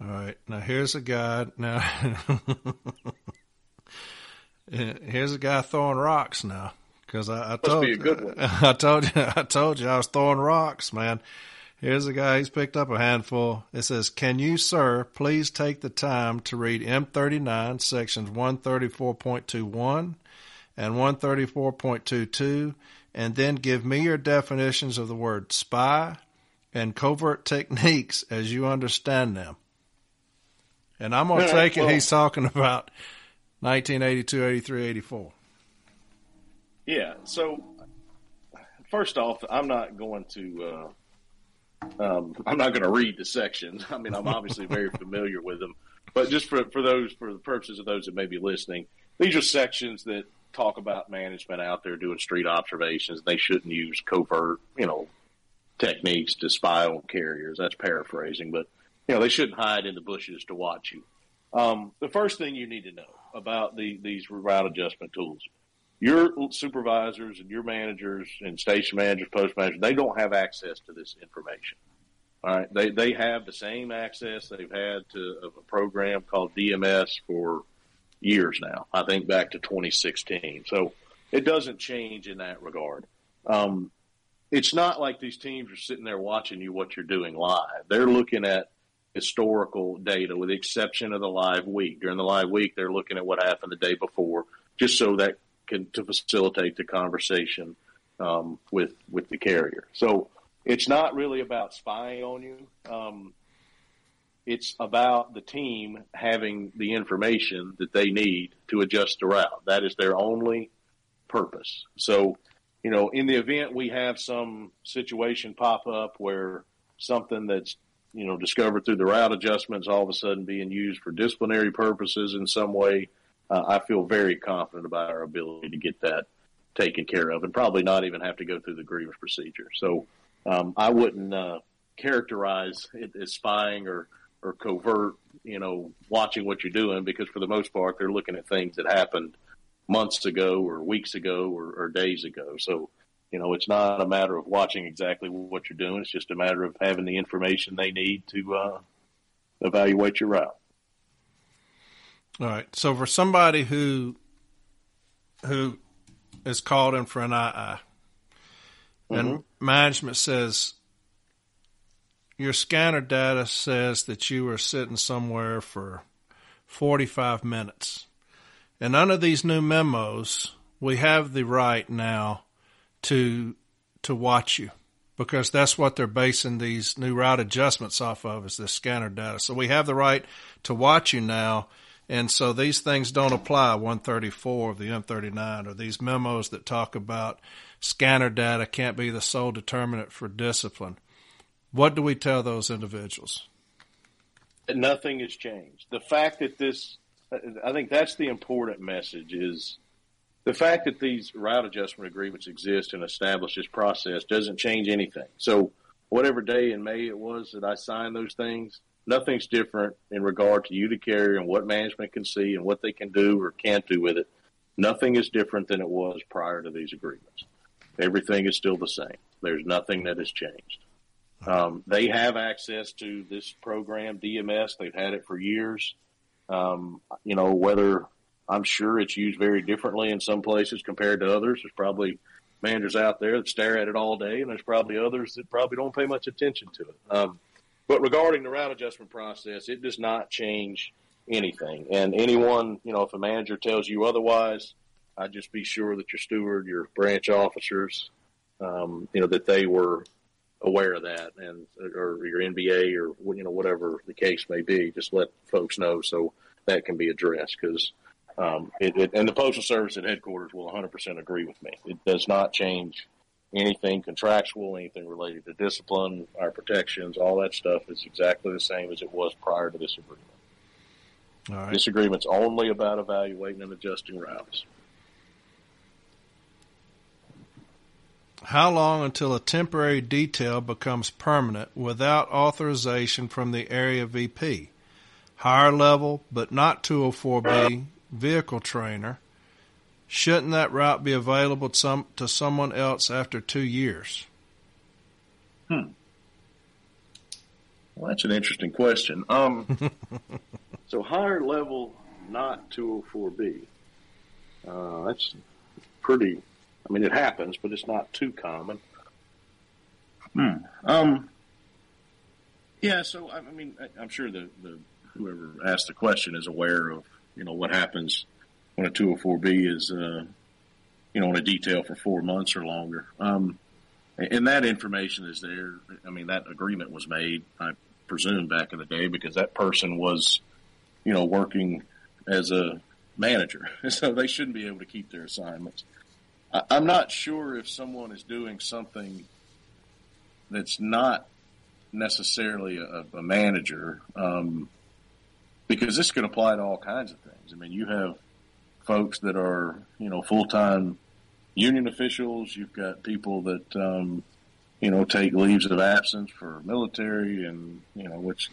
All right. Now here's a guy. Now here's a guy throwing rocks now. Because I, I told you, I told you, I told you I was throwing rocks, man. Here's a guy, he's picked up a handful. It says, Can you, sir, please take the time to read M39 sections 134.21 and 134.22 and then give me your definitions of the word spy and covert techniques as you understand them? And I'm going to take it he's talking about 1982, 83, 84. Yeah. So, first off, I'm not going to. Uh, um, I'm not going to read the sections. I mean, I'm obviously very familiar with them, but just for for those for the purposes of those that may be listening, these are sections that talk about management out there doing street observations. They shouldn't use covert, you know, techniques to spy on carriers. That's paraphrasing, but you know, they shouldn't hide in the bushes to watch you. Um, the first thing you need to know about the, these route adjustment tools your supervisors and your managers and station managers, post managers, they don't have access to this information. All right. They, they have the same access they've had to a program called DMS for years now. I think back to 2016. So it doesn't change in that regard. Um, it's not like these teams are sitting there watching you what you're doing live. They're looking at historical data with the exception of the live week. During the live week, they're looking at what happened the day before just so that can to facilitate the conversation um, with with the carrier. So it's not really about spying on you. Um, it's about the team having the information that they need to adjust the route. That is their only purpose. So, you know, in the event we have some situation pop up where something that's you know discovered through the route adjustments all of a sudden being used for disciplinary purposes in some way, uh, I feel very confident about our ability to get that taken care of and probably not even have to go through the grievance procedure. So um, I wouldn't uh, characterize it as spying or, or covert, you know, watching what you're doing because for the most part they're looking at things that happened months ago or weeks ago or, or days ago. So, you know, it's not a matter of watching exactly what you're doing. It's just a matter of having the information they need to uh, evaluate your route. All right. So for somebody who who is called in for an II, mm-hmm. and management says your scanner data says that you were sitting somewhere for 45 minutes. And under these new memos, we have the right now to to watch you because that's what they're basing these new route adjustments off of is the scanner data. So we have the right to watch you now and so these things don't apply 134 of the M39 or these memos that talk about scanner data can't be the sole determinant for discipline. What do we tell those individuals? Nothing has changed. The fact that this, I think that's the important message is the fact that these route adjustment agreements exist and establish this process doesn't change anything. So whatever day in May it was that I signed those things, nothing's different in regard to you to carry and what management can see and what they can do or can't do with it. Nothing is different than it was prior to these agreements. Everything is still the same. There's nothing that has changed. Um, they have access to this program, DMS. They've had it for years. Um, you know, whether I'm sure it's used very differently in some places compared to others. There's probably managers out there that stare at it all day, and there's probably others that probably don't pay much attention to it. Um, but regarding the route adjustment process, it does not change anything. And anyone, you know, if a manager tells you otherwise, I'd just be sure that your steward, your branch officers, um, you know, that they were aware of that, and or your NBA or you know whatever the case may be. Just let folks know so that can be addressed because. Um, it, it, and the postal service at headquarters will 100% agree with me. It does not change anything contractual, anything related to discipline, our protections, all that stuff is exactly the same as it was prior to this agreement. All right. This agreement's only about evaluating and adjusting routes. How long until a temporary detail becomes permanent without authorization from the area VP? Higher level, but not 204B, vehicle trainer. Shouldn't that route be available to, some, to someone else after two years? Hmm. Well, that's an interesting question. Um, so higher level, not 204B. Uh, that's pretty I mean, it happens, but it's not too common. Hmm. Um. Yeah. So I mean, I'm sure the, the whoever asked the question is aware of you know what happens when a 204B is uh, you know on a detail for four months or longer. Um, and that information is there. I mean, that agreement was made, I presume, back in the day because that person was, you know, working as a manager, so they shouldn't be able to keep their assignments. I'm not sure if someone is doing something that's not necessarily a, a manager, um, because this can apply to all kinds of things. I mean, you have folks that are, you know, full time union officials. You've got people that, um, you know, take leaves of absence for military, and you know, which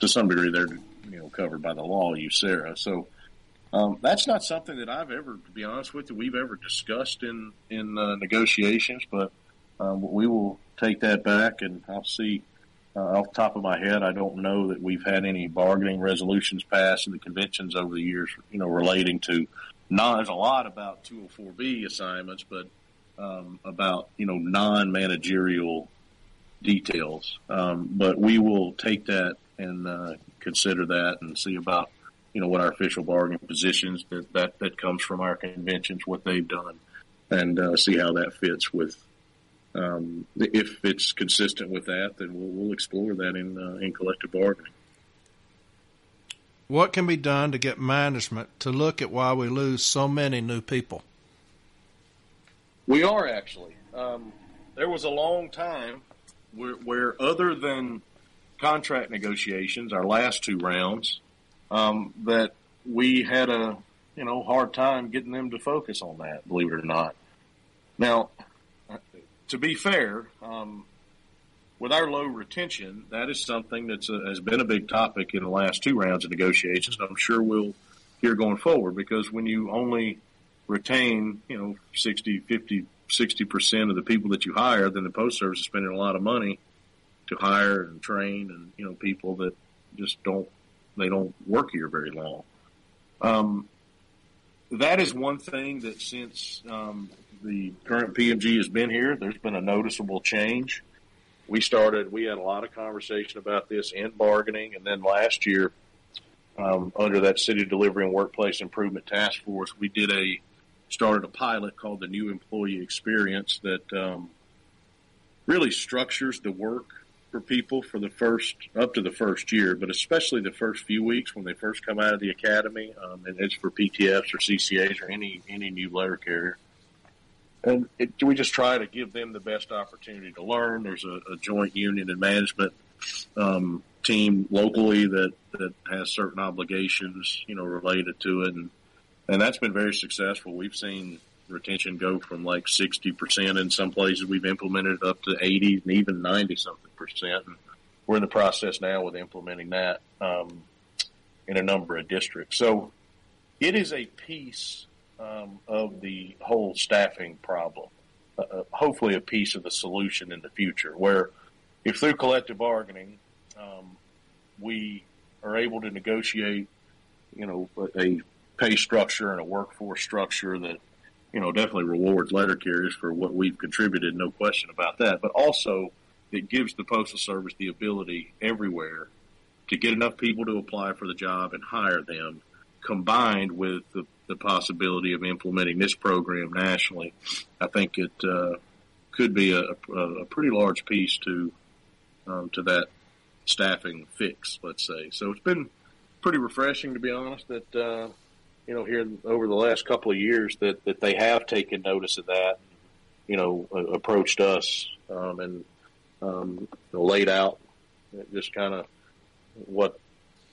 to some degree they're, you know, covered by the law, USERRA. So um, that's not something that I've ever, to be honest with you, we've ever discussed in in uh, negotiations. But um, we will take that back, and I'll see. Uh, off the top of my head, I don't know that we've had any bargaining resolutions passed in the conventions over the years, you know, relating to. Non, there's a lot about 204B assignments, but um, about you know non-managerial details. Um, but we will take that and uh, consider that and see about you know, what our official bargaining positions that, that, that comes from our conventions, what they've done, and uh, see how that fits with. Um, if it's consistent with that, then we'll, we'll explore that in uh, in collective bargaining. What can be done to get management to look at why we lose so many new people? We are actually. Um, there was a long time where, where, other than contract negotiations, our last two rounds, um, that we had a you know hard time getting them to focus on that. Believe it or not. Now, to be fair, um, with our low retention, that is something that has been a big topic in the last two rounds of negotiations. I'm sure we'll hear going forward because when you only retain, you know, 60, 50, 60% of the people that you hire, then the post service is spending a lot of money to hire and train and, you know, people that just don't they don't work here very long. Um, that is one thing that since um, the current PMG has been here, there's been a noticeable change. We started, we had a lot of conversation about this in bargaining, and then last year, um, under that City Delivery and Workplace Improvement Task Force, we did a started a pilot called the New Employee Experience that um, really structures the work for people for the first up to the first year, but especially the first few weeks when they first come out of the academy, um, and it's for PTFs or CCAs or any any new letter carrier. And it, we just try to give them the best opportunity to learn. There's a, a joint union and management um, team locally that that has certain obligations, you know, related to it, and and that's been very successful. We've seen retention go from like 60% in some places we've implemented up to 80 and even 90 something percent. And we're in the process now with implementing that um, in a number of districts. So it is a piece um, of the whole staffing problem. Uh, uh, hopefully, a piece of the solution in the future. Where, if through collective bargaining, um, we are able to negotiate, you know, a pay structure and a workforce structure that you know, definitely rewards letter carriers for what we've contributed, no question about that. But also, it gives the Postal Service the ability everywhere to get enough people to apply for the job and hire them, combined with the, the possibility of implementing this program nationally. I think it uh, could be a, a, pretty large piece to um, to that staffing fix, let's say. So it's been pretty refreshing, to be honest, that uh, you know here over the last couple of years that that they have taken notice of that, you know, approached us um, and um, laid out just kind of what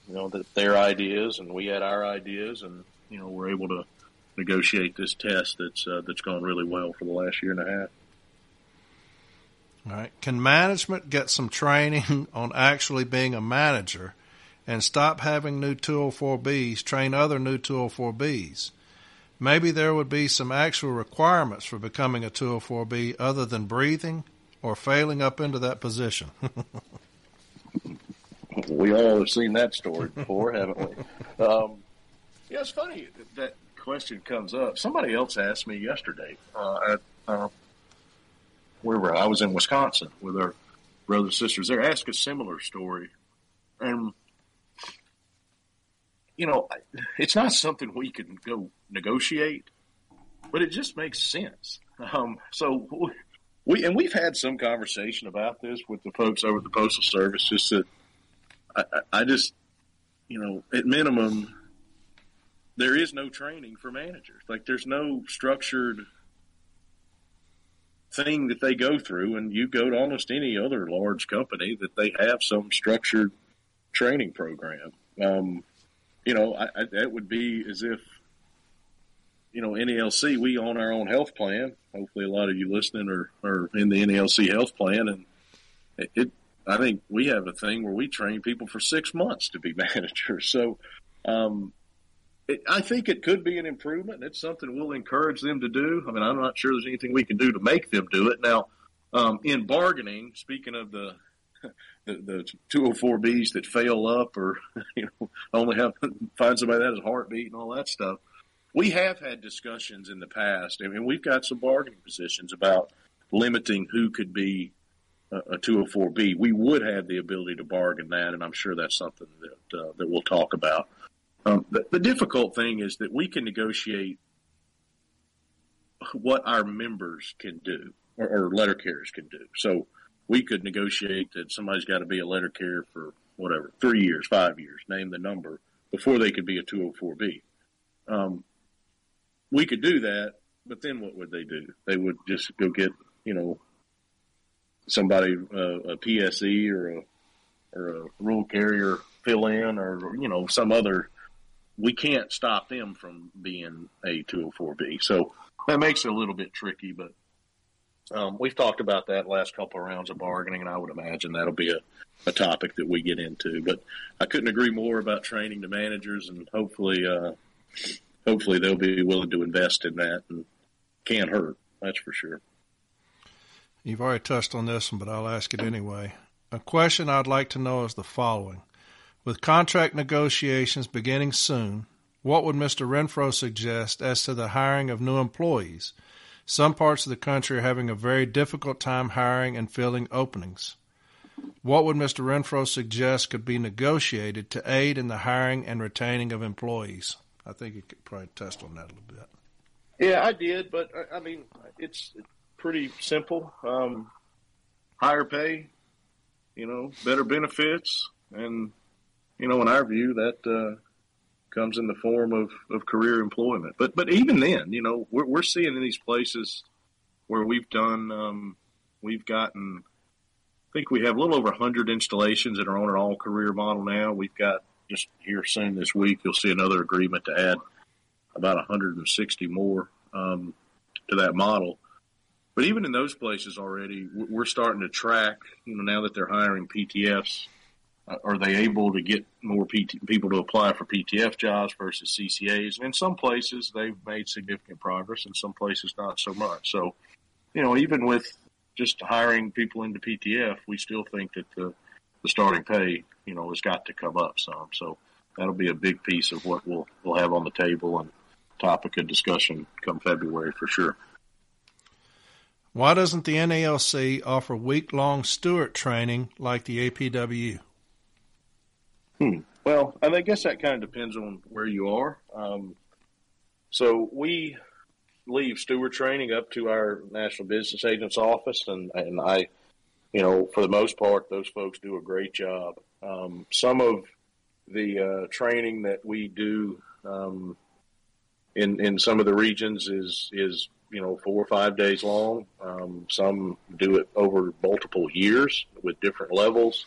you know that their ideas and we had our ideas and you know we're able to negotiate this test that's uh, that's gone really well for the last year and a half. All right. Can management get some training on actually being a manager and stop having new 204Bs train other new 204Bs? Maybe there would be some actual requirements for becoming a 204B other than breathing or failing up into that position. we all have seen that story before, haven't we? Um, yeah, it's funny that question comes up. Somebody else asked me yesterday uh, at uh, where were I? Was in Wisconsin with our brothers and sisters. They're asking a similar story, and you know, it's not something we can go negotiate, but it just makes sense. Um, so we and we've had some conversation about this with the folks over at the Postal Service. Just that I, I just, you know, at minimum, there is no training for managers. Like there's no structured thing that they go through, and you go to almost any other large company that they have some structured training program. Um, you know, I, I, that would be as if you know, NALC, we own our own health plan. Hopefully, a lot of you listening are, are in the NALC health plan, and it, it, I think we have a thing where we train people for six months to be managers. So, um, it, I think it could be an improvement. It's something we'll encourage them to do. I mean, I'm not sure there's anything we can do to make them do it. Now, um, in bargaining, speaking of the the, the 204Bs that fail up or you know only have find somebody that has a heartbeat and all that stuff we have had discussions in the past. I mean, we've got some bargaining positions about limiting who could be a, a 204B. We would have the ability to bargain that, and I'm sure that's something that uh, that we'll talk about. Um, the, the difficult thing is that we can negotiate what our members can do or, or letter carriers can do. So we could negotiate that somebody's got to be a letter carrier for whatever three years, five years, name the number before they could be a 204B. Um, we could do that, but then what would they do? They would just go get, you know, somebody, uh, a PSE or a, or a rural carrier fill in or, you know, some other, we can't stop them from being a 204B. So that makes it a little bit tricky, but um, we've talked about that last couple of rounds of bargaining, and I would imagine that'll be a, a topic that we get into. But I couldn't agree more about training the managers, and hopefully, uh, hopefully they'll be willing to invest in that and can't hurt. That's for sure. You've already touched on this one, but I'll ask it anyway. A question I'd like to know is the following. With contract negotiations beginning soon, what would Mr. Renfro suggest as to the hiring of new employees? Some parts of the country are having a very difficult time hiring and filling openings. What would Mr. Renfro suggest could be negotiated to aid in the hiring and retaining of employees? I think you could probably test on that a little bit. Yeah, I did, but I mean, it's pretty simple. Um, higher pay, you know, better benefits, and you know, in our view, that uh, comes in the form of, of career employment. But but even then, you know, we're we're seeing in these places where we've done, um, we've gotten. I think we have a little over 100 installations that are on an all career model now. We've got just here soon this week, you'll see another agreement to add about 160 more um, to that model. But even in those places already, we're starting to track. You know, now that they're hiring PTFs, are they able to get more PT, people to apply for PTF jobs versus CCAs? And in some places, they've made significant progress. In some places, not so much. So, you know, even with just hiring people into PTF, we still think that the the starting pay, you know, has got to come up some. So that'll be a big piece of what we'll we'll have on the table, and topic of discussion come February for sure. Why doesn't the NALC offer week long steward training like the APWU? Hmm. Well, I guess that kind of depends on where you are. Um, so we leave steward training up to our national business agents office, and and I, you know, for the most part, those folks do a great job. Um, some of the uh, training that we do um, in in some of the regions is is you know four or five days long. Um, some do it over multiple years with different levels.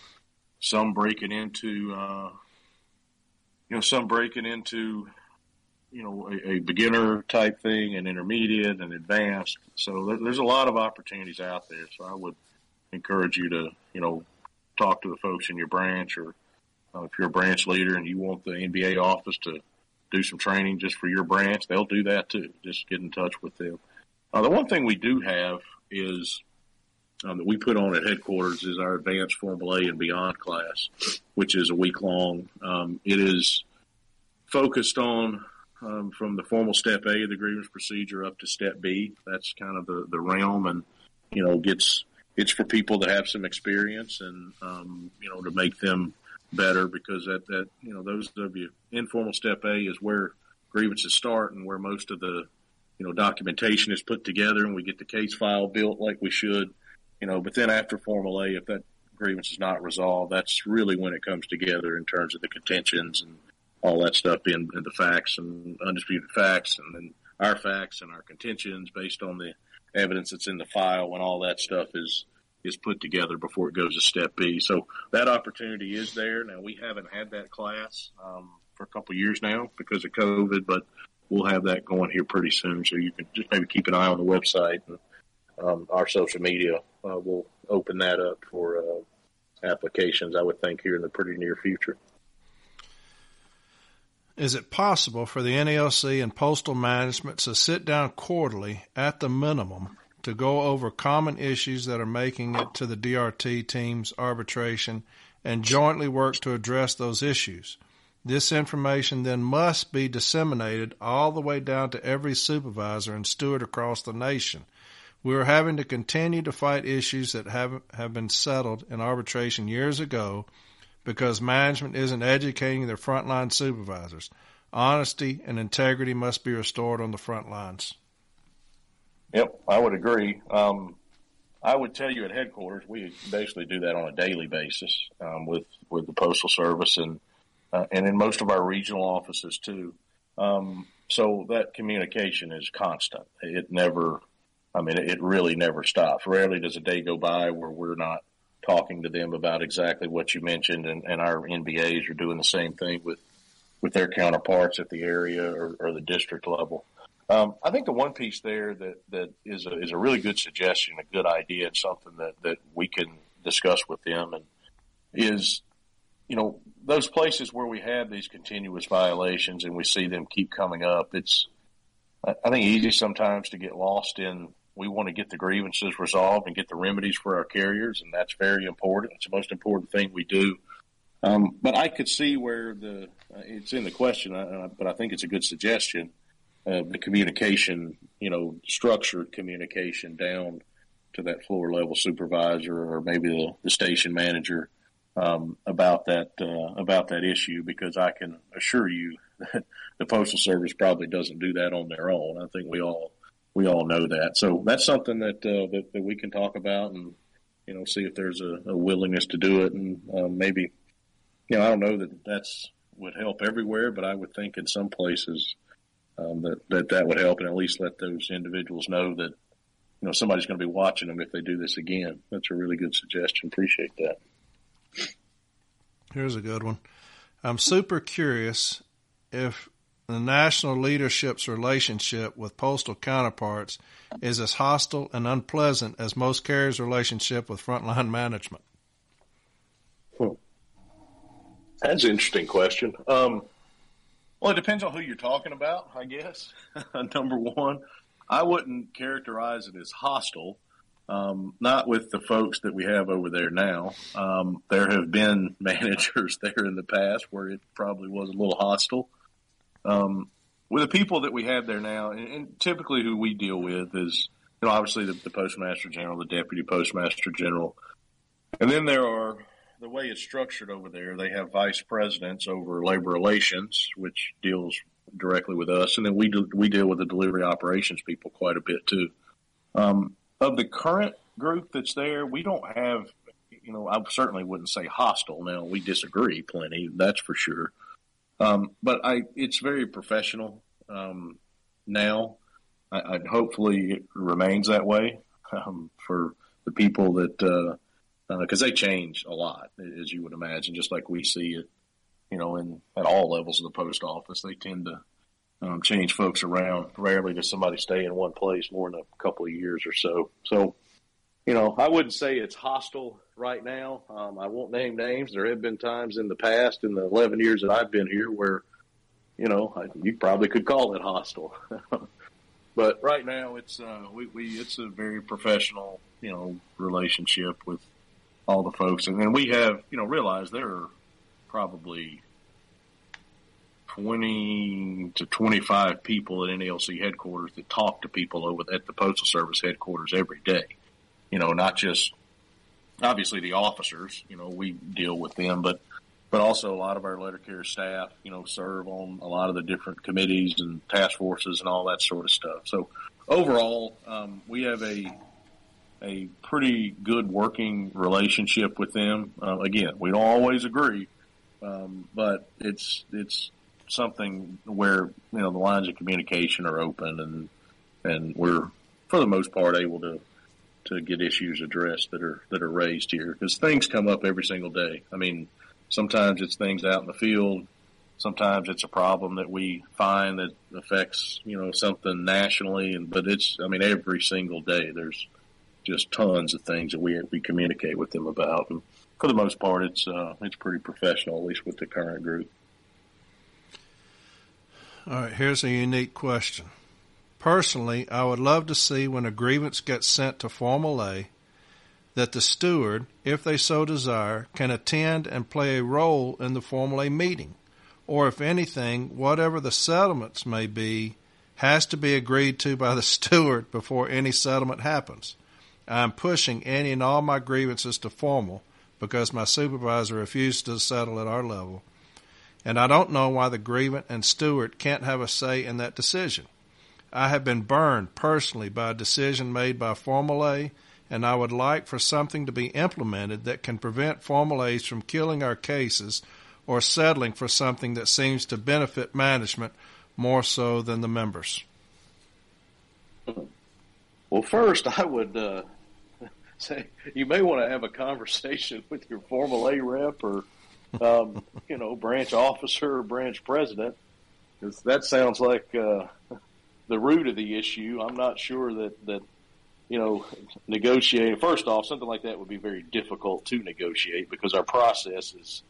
Some break it into uh, you know some break it into you know a, a, beginner type thing, and intermediate and advanced. So there's a lot of opportunities out there. So I would encourage you to you know talk to the folks in your branch or uh, if you're a branch leader and you want the NBA office to do some training just for your branch, they'll do that too. Just get in touch with them. Uh, the one thing we do have is um, that we put on at headquarters is our advanced Formal A and Beyond class, which is a week long. Um, it is focused on um, from the formal step A of the grievance procedure up to step B. That's kind of the, the realm, and you know, gets it's for people that have some experience and um, you know to make them better because that, that, you know, those of you informal step A is where grievances start and where most of the, you know, documentation is put together and we get the case file built like we should, you know, but then after formal A, if that grievance is not resolved, that's really when it comes together in terms of the contentions and all that stuff in, in the facts and undisputed facts and then our facts and our contentions based on the evidence that's in the file when all that stuff is is put together before it goes to step B. So that opportunity is there. Now we haven't had that class um, for a couple years now because of COVID, but we'll have that going here pretty soon. So you can just maybe keep an eye on the website and um, our social media. Uh, will open that up for uh, applications. I would think here in the pretty near future. Is it possible for the NALC and postal management to sit down quarterly at the minimum to go over common issues that are making it to the DRT team's arbitration and jointly work to address those issues. This information then must be disseminated all the way down to every supervisor and steward across the nation. We are having to continue to fight issues that have, have been settled in arbitration years ago because management isn't educating their frontline supervisors. Honesty and integrity must be restored on the front lines. Yep, I would agree. Um, I would tell you at headquarters, we basically do that on a daily basis um, with with the postal service and uh, and in most of our regional offices too. Um, so that communication is constant. It never, I mean, it really never stops. Rarely does a day go by where we're not talking to them about exactly what you mentioned, and, and our NBAs are doing the same thing with with their counterparts at the area or, or the district level. Um, I think the one piece there that, that is a, is a really good suggestion, a good idea, and something that, that we can discuss with them and is, you know, those places where we have these continuous violations and we see them keep coming up. It's, I think easy sometimes to get lost in, we want to get the grievances resolved and get the remedies for our carriers. And that's very important. It's the most important thing we do. Um, but I could see where the, uh, it's in the question, uh, but I think it's a good suggestion uh, the communication, you know, structured communication down to that floor level supervisor or maybe the, the station manager um, about that uh, about that issue because I can assure you that the postal service probably doesn't do that on their own. I think we all we all know that. So that's something that uh, that, that we can talk about and you know see if there's a, a willingness to do it and uh, maybe you know I don't know that that's would help everywhere, but I would think in some places um, that, that that would help and at least let those individuals know that you know somebody's going to be watching them if they do this again. That's a really good suggestion. Appreciate that. Here's a good one. I'm super curious if the national leadership's relationship with postal counterparts is as hostile and unpleasant as most carriers' relationship with frontline management. Hmm. That's an interesting question. Um, well, it depends on who you're talking about, I guess. Number one, I wouldn't characterize it as hostile. Um, not with the folks that we have over there now. Um, there have been managers there in the past where it probably was a little hostile. Um, with the people that we have there now, and, and typically who we deal with is, you know, obviously the, the postmaster general, the deputy postmaster general, and then there are the way it's structured over there. They have vice presidents over labor relations, which deals directly with us, and then we do, we deal with the delivery operations people quite a bit too. Um, of the current group that's there, we don't have, you know, I certainly wouldn't say hostile. Now we disagree plenty, that's for sure. Um, but I, it's very professional um, now. I, I, hopefully it remains that way um, for the people that because uh, uh, they change a lot, as you would imagine, just like we see it, you know, in at all levels of the post office. They tend to um, change folks around. Rarely does somebody stay in one place more than a couple of years or so. So, you know, I wouldn't say it's hostile right now. Um, I won't name names. There have been times in the past, in the 11 years that I've been here, where, you know, I, you probably could call it hostile. but right now, it's uh, we, we it's a very professional, you know, relationship with all the folks, and then we have, you know, realized there are probably 20 to 25 people at NALC headquarters that talk to people over at the Postal Service headquarters every day. You know, not just obviously the officers, you know, we deal with them, but but also a lot of our letter carrier staff, you know, serve on a lot of the different committees and task forces and all that sort of stuff. So overall, um, we have a a pretty good working relationship with them. Uh, again, we don't always agree, um, but it's it's something where you know the lines of communication are open and and we're for the most part able to to get issues addressed that are that are raised here because things come up every single day. I mean, sometimes it's things out in the field. Sometimes it's a problem that we find that affects you know something nationally, and but it's I mean every single day there's just tons of things that we we communicate with them about, and for the most part it's uh, it's pretty professional, at least with the current group. All right, here's a unique question. Personally, I would love to see when a grievance gets sent to Formal A that the steward, if they so desire, can attend and play a role in the Formal A meeting, or if anything, whatever the settlements may be, has to be agreed to by the steward before any settlement happens. I am pushing any and all my grievances to formal because my supervisor refused to settle at our level, and I don't know why the grievant and steward can't have a say in that decision. I have been burned personally by a decision made by Formal A, and I would like for something to be implemented that can prevent Formal A's from killing our cases or settling for something that seems to benefit management more so than the members. Well, first, I would uh, say you may want to have a conversation with your Formal A rep or, um, you know, branch officer or branch president, because that sounds like. Uh, the root of the issue. I'm not sure that that you know negotiating. First off, something like that would be very difficult to negotiate because our process is.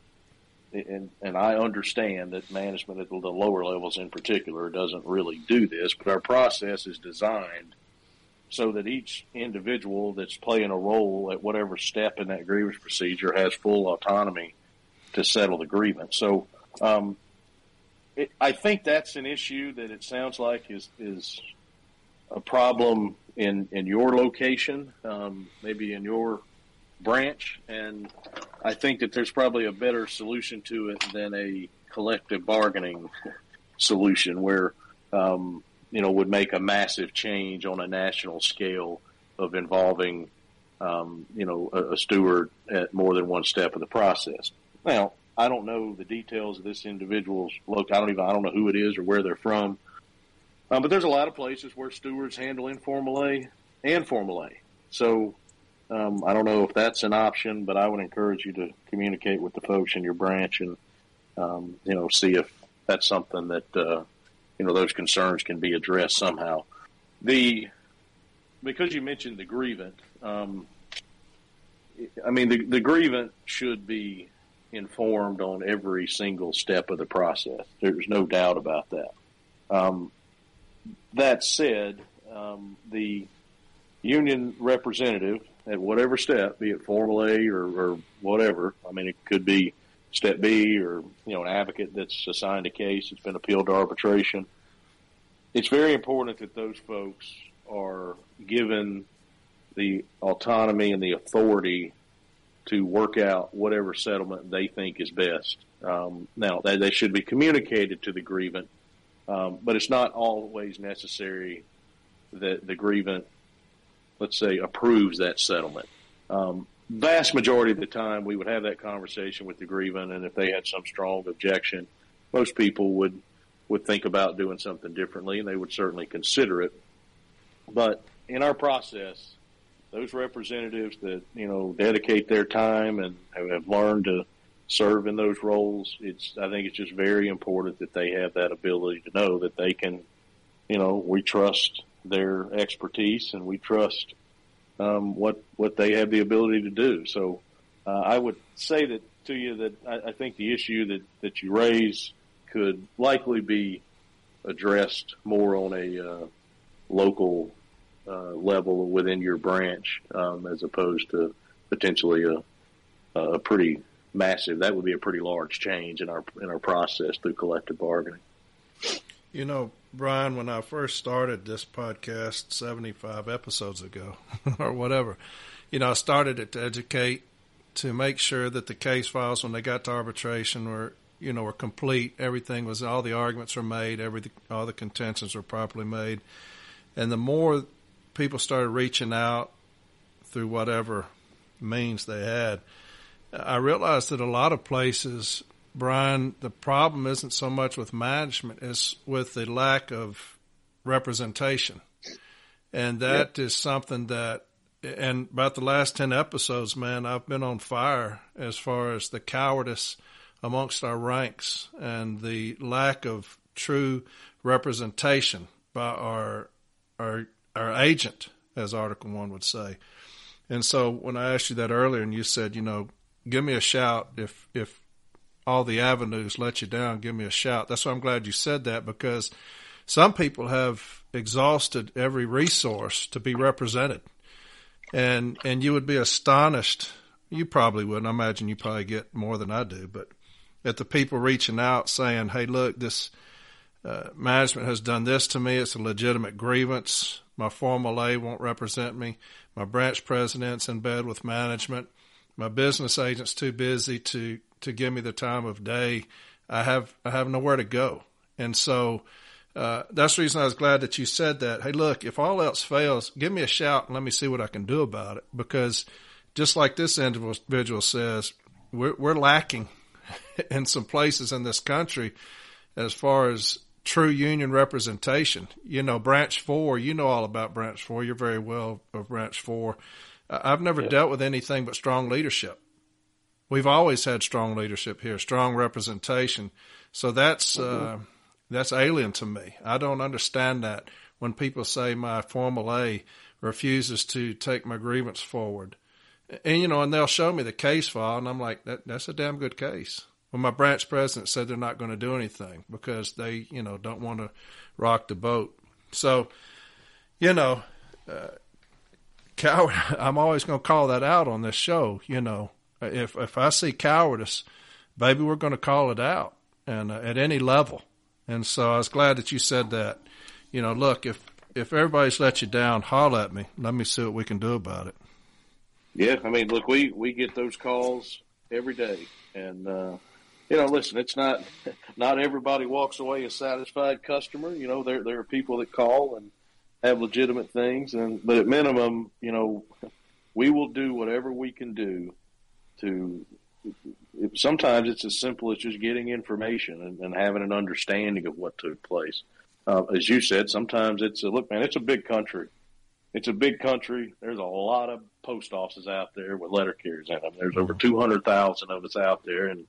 And, and I understand that management at the lower levels in particular doesn't really do this, but our process is designed so that each individual that's playing a role at whatever step in that grievance procedure has full autonomy to settle the grievance. So, um, it, I think that's an issue that it sounds like is is a problem in in your location, um, maybe in your branch, and I think that there's probably a better solution to it than a collective bargaining solution where um, you know would make a massive change on a national scale of involving um, you know a, a steward at more than one step of the process. Now, I don't know the details of this individual's look. I don't even I don't know who it is or where they're from. Um, but there's a lot of places where stewards handle informal A and formal A. So um, I don't know if that's an option, but I would encourage you to communicate with the folks in your branch and um, you know see if that's something that uh, you know those concerns can be addressed somehow. The because you mentioned the grievant, um, I mean the, the grievant should be informed on every single step of the process. There's no doubt about that. Um, that said, um, the union representative at whatever step, be it formal A or, or, whatever, I mean, it could be step B or, you know, an advocate that's assigned a case that's been appealed to arbitration. it's very important that those folks are given the autonomy and the authority to work out whatever settlement they think is best. Um, now, they, they, should be communicated to the grievant, um, but it's not always necessary that the grievant, let's say, approves that settlement. Um, vast majority of the time, we would have that conversation with the grievant, and if they had some strong objection, most people would would think about doing something differently, and they would certainly consider it. But in our process, those representatives that you know dedicate their time and have learned to serve in those roles, it's I think it's just very important that they have that ability to know that they can, you know, we trust their expertise and we trust um, what what they have the ability to do. So uh, I would say that to you that I, I think the issue that that you raise could likely be addressed more on a uh, local uh, level within your branch, um, as opposed to potentially a, a pretty massive. That would be a pretty large change in our in our process through collective bargaining. You know, Brian, when I first started this podcast 75 episodes ago or whatever, you know, I started it to educate, to make sure that the case files, when they got to arbitration, were you know, were complete. Everything was, all the arguments were made, everything, all the contentions were properly made. And the more people started reaching out through whatever means they had, I realized that a lot of places, Brian, the problem isn't so much with management, it's with the lack of representation. And that yep. is something that and about the last 10 episodes, man, I've been on fire as far as the cowardice amongst our ranks and the lack of true representation by our our our agent, as Article One would say. And so when I asked you that earlier, and you said, you know, give me a shout if if all the avenues let you down, give me a shout. That's why I'm glad you said that because some people have exhausted every resource to be represented. And and you would be astonished. You probably wouldn't. I imagine you probably get more than I do, but at the people reaching out saying, "Hey, look, this uh, management has done this to me. It's a legitimate grievance. My formal A won't represent me. My branch president's in bed with management. My business agent's too busy to to give me the time of day. I have I have nowhere to go, and so." Uh, that's the reason I was glad that you said that. Hey, look, if all else fails, give me a shout and let me see what I can do about it. Because just like this individual says, we're, we're lacking in some places in this country as far as true union representation. You know, Branch 4, you know all about Branch 4. You're very well of Branch 4. I've never yeah. dealt with anything but strong leadership. We've always had strong leadership here, strong representation. So that's mm-hmm. uh, that's alien to me. I don't understand that when people say my formal A refuses to take my grievance forward and you know, and they'll show me the case file, and I'm like, that, that's a damn good case. Well, my branch president said they're not going to do anything because they, you know, don't want to rock the boat. So, you know, uh, coward. I'm always going to call that out on this show. You know, if if I see cowardice, baby, we're going to call it out, and uh, at any level. And so I was glad that you said that. You know, look, if if everybody's let you down, holler at me. Let me see what we can do about it. Yeah, I mean, look, we we get those calls every day, and uh, you know, listen, it's not not everybody walks away a satisfied customer. You know, there there are people that call and have legitimate things, and but at minimum, you know, we will do whatever we can do to. Sometimes it's as simple as just getting information and, and having an understanding of what took place. Uh, as you said, sometimes it's a look, man. It's a big country it's a big country. There's a lot of post offices out there with letter carriers in them. There's over 200,000 of us out there. And,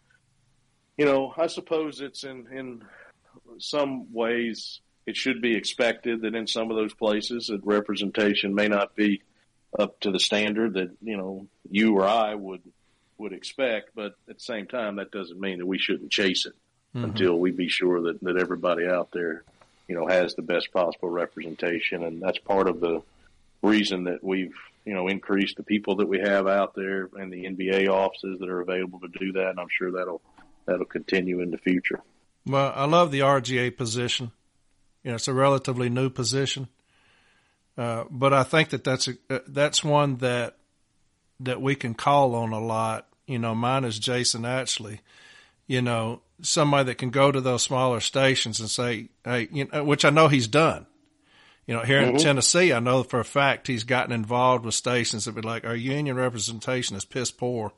you know, I suppose it's in, in some ways it should be expected that in some of those places that representation may not be up to the standard that, you know, you or I would, would expect. But at the same time, that doesn't mean that we shouldn't chase it mm-hmm. until we be sure that, that everybody out there, you know, has the best possible representation. And that's part of the, reason that we've you know increased the people that we have out there and the NBA offices that are available to do that, and I'm sure that'll that'll continue in the future. Well, I love the RGA position. You know, it's a relatively new position, uh, but I think that that's a, uh, that's one that that we can call on a lot. You know, mine is Jason Atchley. You know, somebody that can go to those smaller stations and say, "Hey," you know, which I know he's done. You know, here mm-hmm. in Tennessee, I know for a fact he's gotten involved with stations that be like, "Our union representation is piss poor."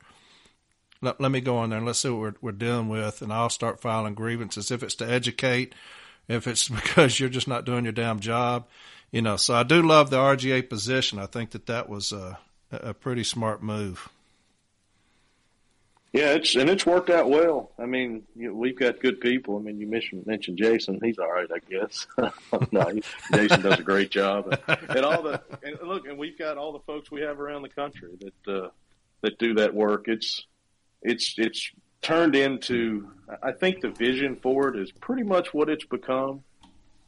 Let, let me go on there and let's see what we're, we're dealing with, and I'll start filing grievances. If it's to educate, if it's because you're just not doing your damn job, you know. So I do love the RGA position. I think that that was a, a pretty smart move. Yeah, it's and it's worked out well. I mean, you we've got good people. I mean, you mentioned mentioned Jason. He's all right, I guess. no, Jason does a great job, and, and all the and look, and we've got all the folks we have around the country that uh, that do that work. It's it's it's turned into. I think the vision for it is pretty much what it's become.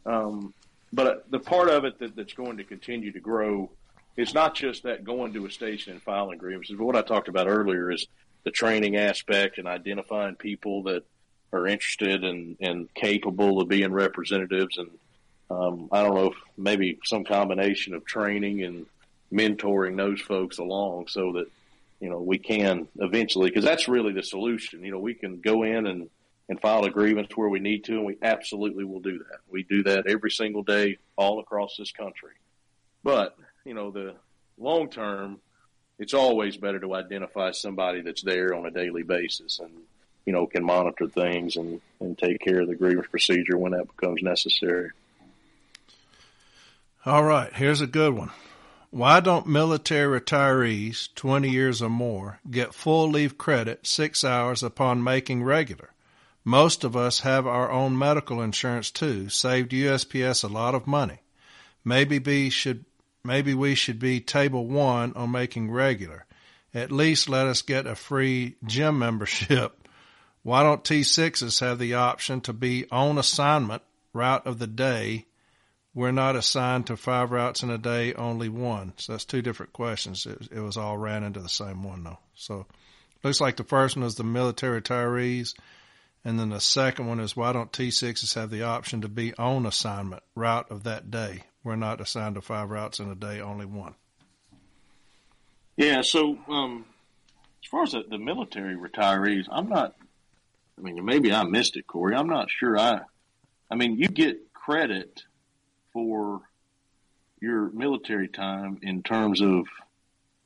Um, but the part of it that, that's going to continue to grow is not just that going to a station and filing grievances, but what I talked about earlier is the training aspect and identifying people that are interested and, and capable of being representatives. And um, I don't know if maybe some combination of training and mentoring those folks along so that, you know, we can eventually, because that's really the solution. You know, we can go in and, and file a grievance where we need to, and we absolutely will do that. We do that every single day all across this country. But, you know, the long term, it's always better to identify somebody that's there on a daily basis and you know can monitor things and and take care of the grievance procedure when that becomes necessary. All right, here's a good one. Why don't military retirees 20 years or more get full leave credit 6 hours upon making regular? Most of us have our own medical insurance too, saved USPS a lot of money. Maybe we should Maybe we should be table one on making regular. At least let us get a free gym membership. Why don't T6s have the option to be on assignment route of the day? We're not assigned to five routes in a day, only one. So that's two different questions. It, it was all ran into the same one though. So looks like the first one is the military retirees. And then the second one is why don't T6s have the option to be on assignment route of that day? we're not assigned to five routes in a day, only one. Yeah, so um, as far as the, the, military retirees, I'm not. I mean, maybe I missed it, Corey. I'm not sure. I, I mean, you get credit for your military time in terms of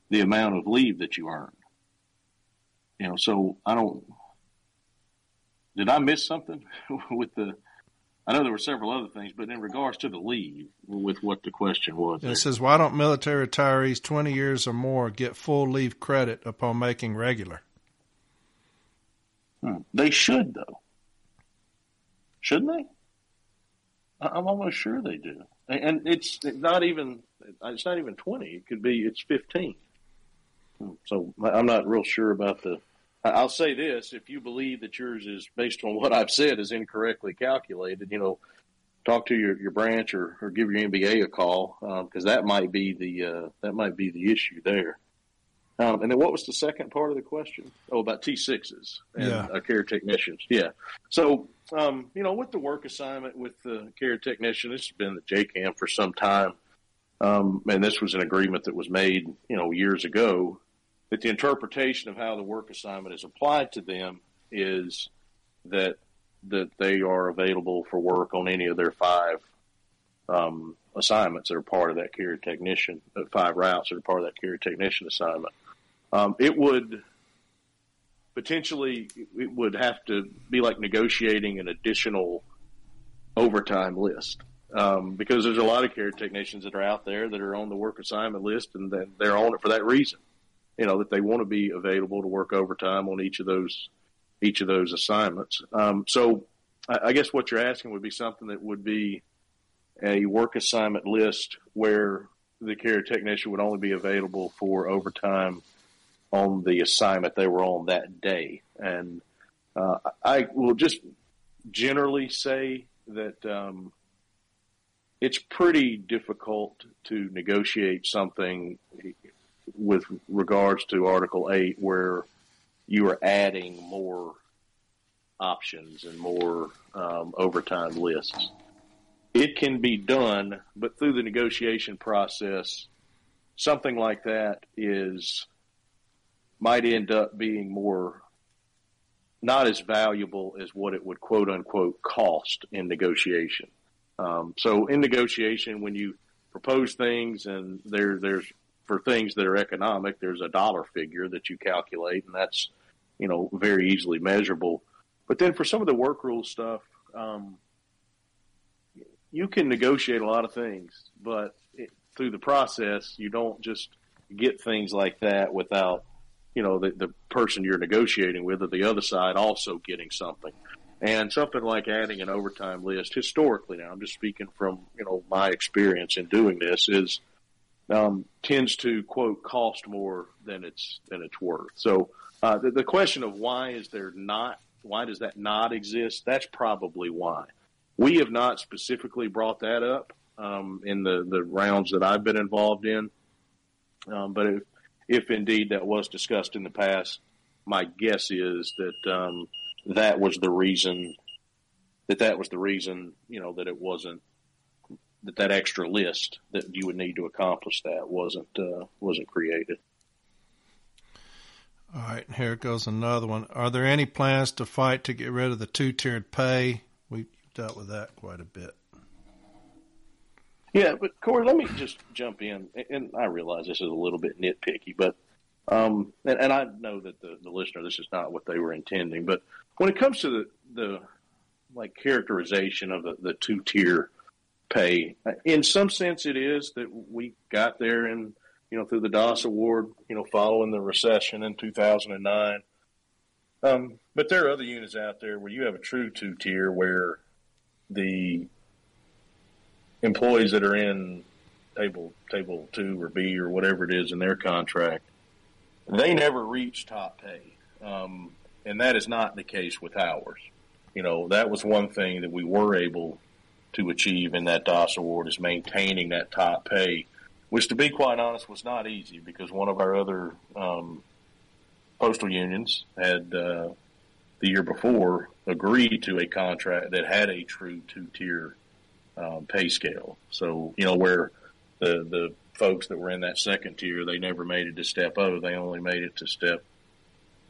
the amount of leave that you earn. You know, so I don't. Did I miss something with the I know there were several other things, but in regards to the leave, with what the question was, it says, "Why don't military retirees twenty years or more get full leave credit upon making regular?" Hmm. They should, though. Shouldn't they? I'm almost sure they do. And it's not even it's not even twenty. It could be it's fifteen. Hmm. So I'm not real sure about the I'll say this: if you believe that yours is based on what I've said is incorrectly calculated, you know, talk to your, your branch or, or give your NBA a call because um, that might be the uh, that might be the issue there. Um, and then what was the second part of the question? Oh, about T sixes and yeah. uh, carrier technicians. Yeah. So um, you know, with the work assignment with the carrier technician, this has been the JCAM for some time, um, and this was an agreement that was made you know years ago that the interpretation of how the work assignment is applied to them is that that they are available for work on any of their five um, assignments that are part of that carrier technician, uh, five routes that are part of that carrier technician assignment. Um, it would potentially it would have to be like negotiating an additional overtime list um, because there's a lot of carrier technicians that are out there that are on the work assignment list and that they're on it for that reason you know, that they want to be available to work overtime on each of those each of those assignments. Um, so I, I guess what you're asking would be something that would be a work assignment list where the carrier technician would only be available for overtime on the assignment they were on that day. And uh, I will just generally say that um, it's pretty difficult to negotiate something with regards to Article 8 where you are adding more options and more um, overtime lists. it can be done, but through the negotiation process, something like that is might end up being more not as valuable as what it would quote unquote cost in negotiation. Um, so in negotiation, when you propose things and there, there's for things that are economic, there's a dollar figure that you calculate and that's, you know, very easily measurable. But then for some of the work rule stuff, um, you can negotiate a lot of things, but it, through the process, you don't just get things like that without, you know, the, the person you're negotiating with or the other side also getting something. And something like adding an overtime list historically now, I'm just speaking from, you know, my experience in doing this is, um, tends to quote cost more than it's, than it's worth. So, uh, the, the question of why is there not, why does that not exist? That's probably why. We have not specifically brought that up um, in the, the rounds that I've been involved in. Um, but if, if indeed that was discussed in the past, my guess is that um, that was the reason that that was the reason you know that it wasn't that that extra list that you would need to accomplish that wasn't uh, wasn't created. All right, here goes another one. Are there any plans to fight to get rid of the two tiered pay? We've dealt with that quite a bit. Yeah, but Corey, let me just jump in, and I realize this is a little bit nitpicky, but um, and, and I know that the, the listener, this is not what they were intending, but when it comes to the, the like characterization of the, the two tier pay, in some sense, it is that we got there and you know through the Das award, you know, following the recession in 2009. Um, but there are other units out there where you have a true two tier where the employees that are in table table two or B or whatever it is in their contract, they never reach top pay, um, and that is not the case with ours. You know, that was one thing that we were able to achieve in that Das award is maintaining that top pay, which, to be quite honest, was not easy because one of our other um, postal unions had uh, the year before agreed to a contract that had a true two tier um, pay scale. So, you know, where the, the folks that were in that second tier, they never made it to step O. They only made it to step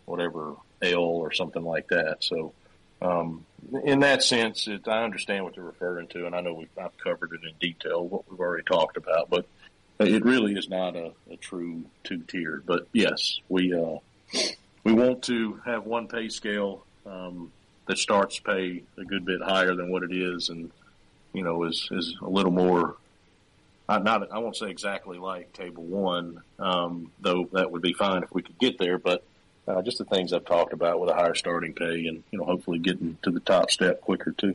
whatever L or something like that. So, um, in that sense, it, I understand what they're referring to, and I know we've I've covered it in detail what we've already talked about, but it really is not a, a true two tier. But yes, we uh, we want to have one pay scale um, that starts pay a good bit higher than what it is, and you know is is a little more. Not, I won't say exactly like table one, um, though that would be fine if we could get there. But uh, just the things I've talked about with a higher starting pay, and you know, hopefully getting to the top step quicker too.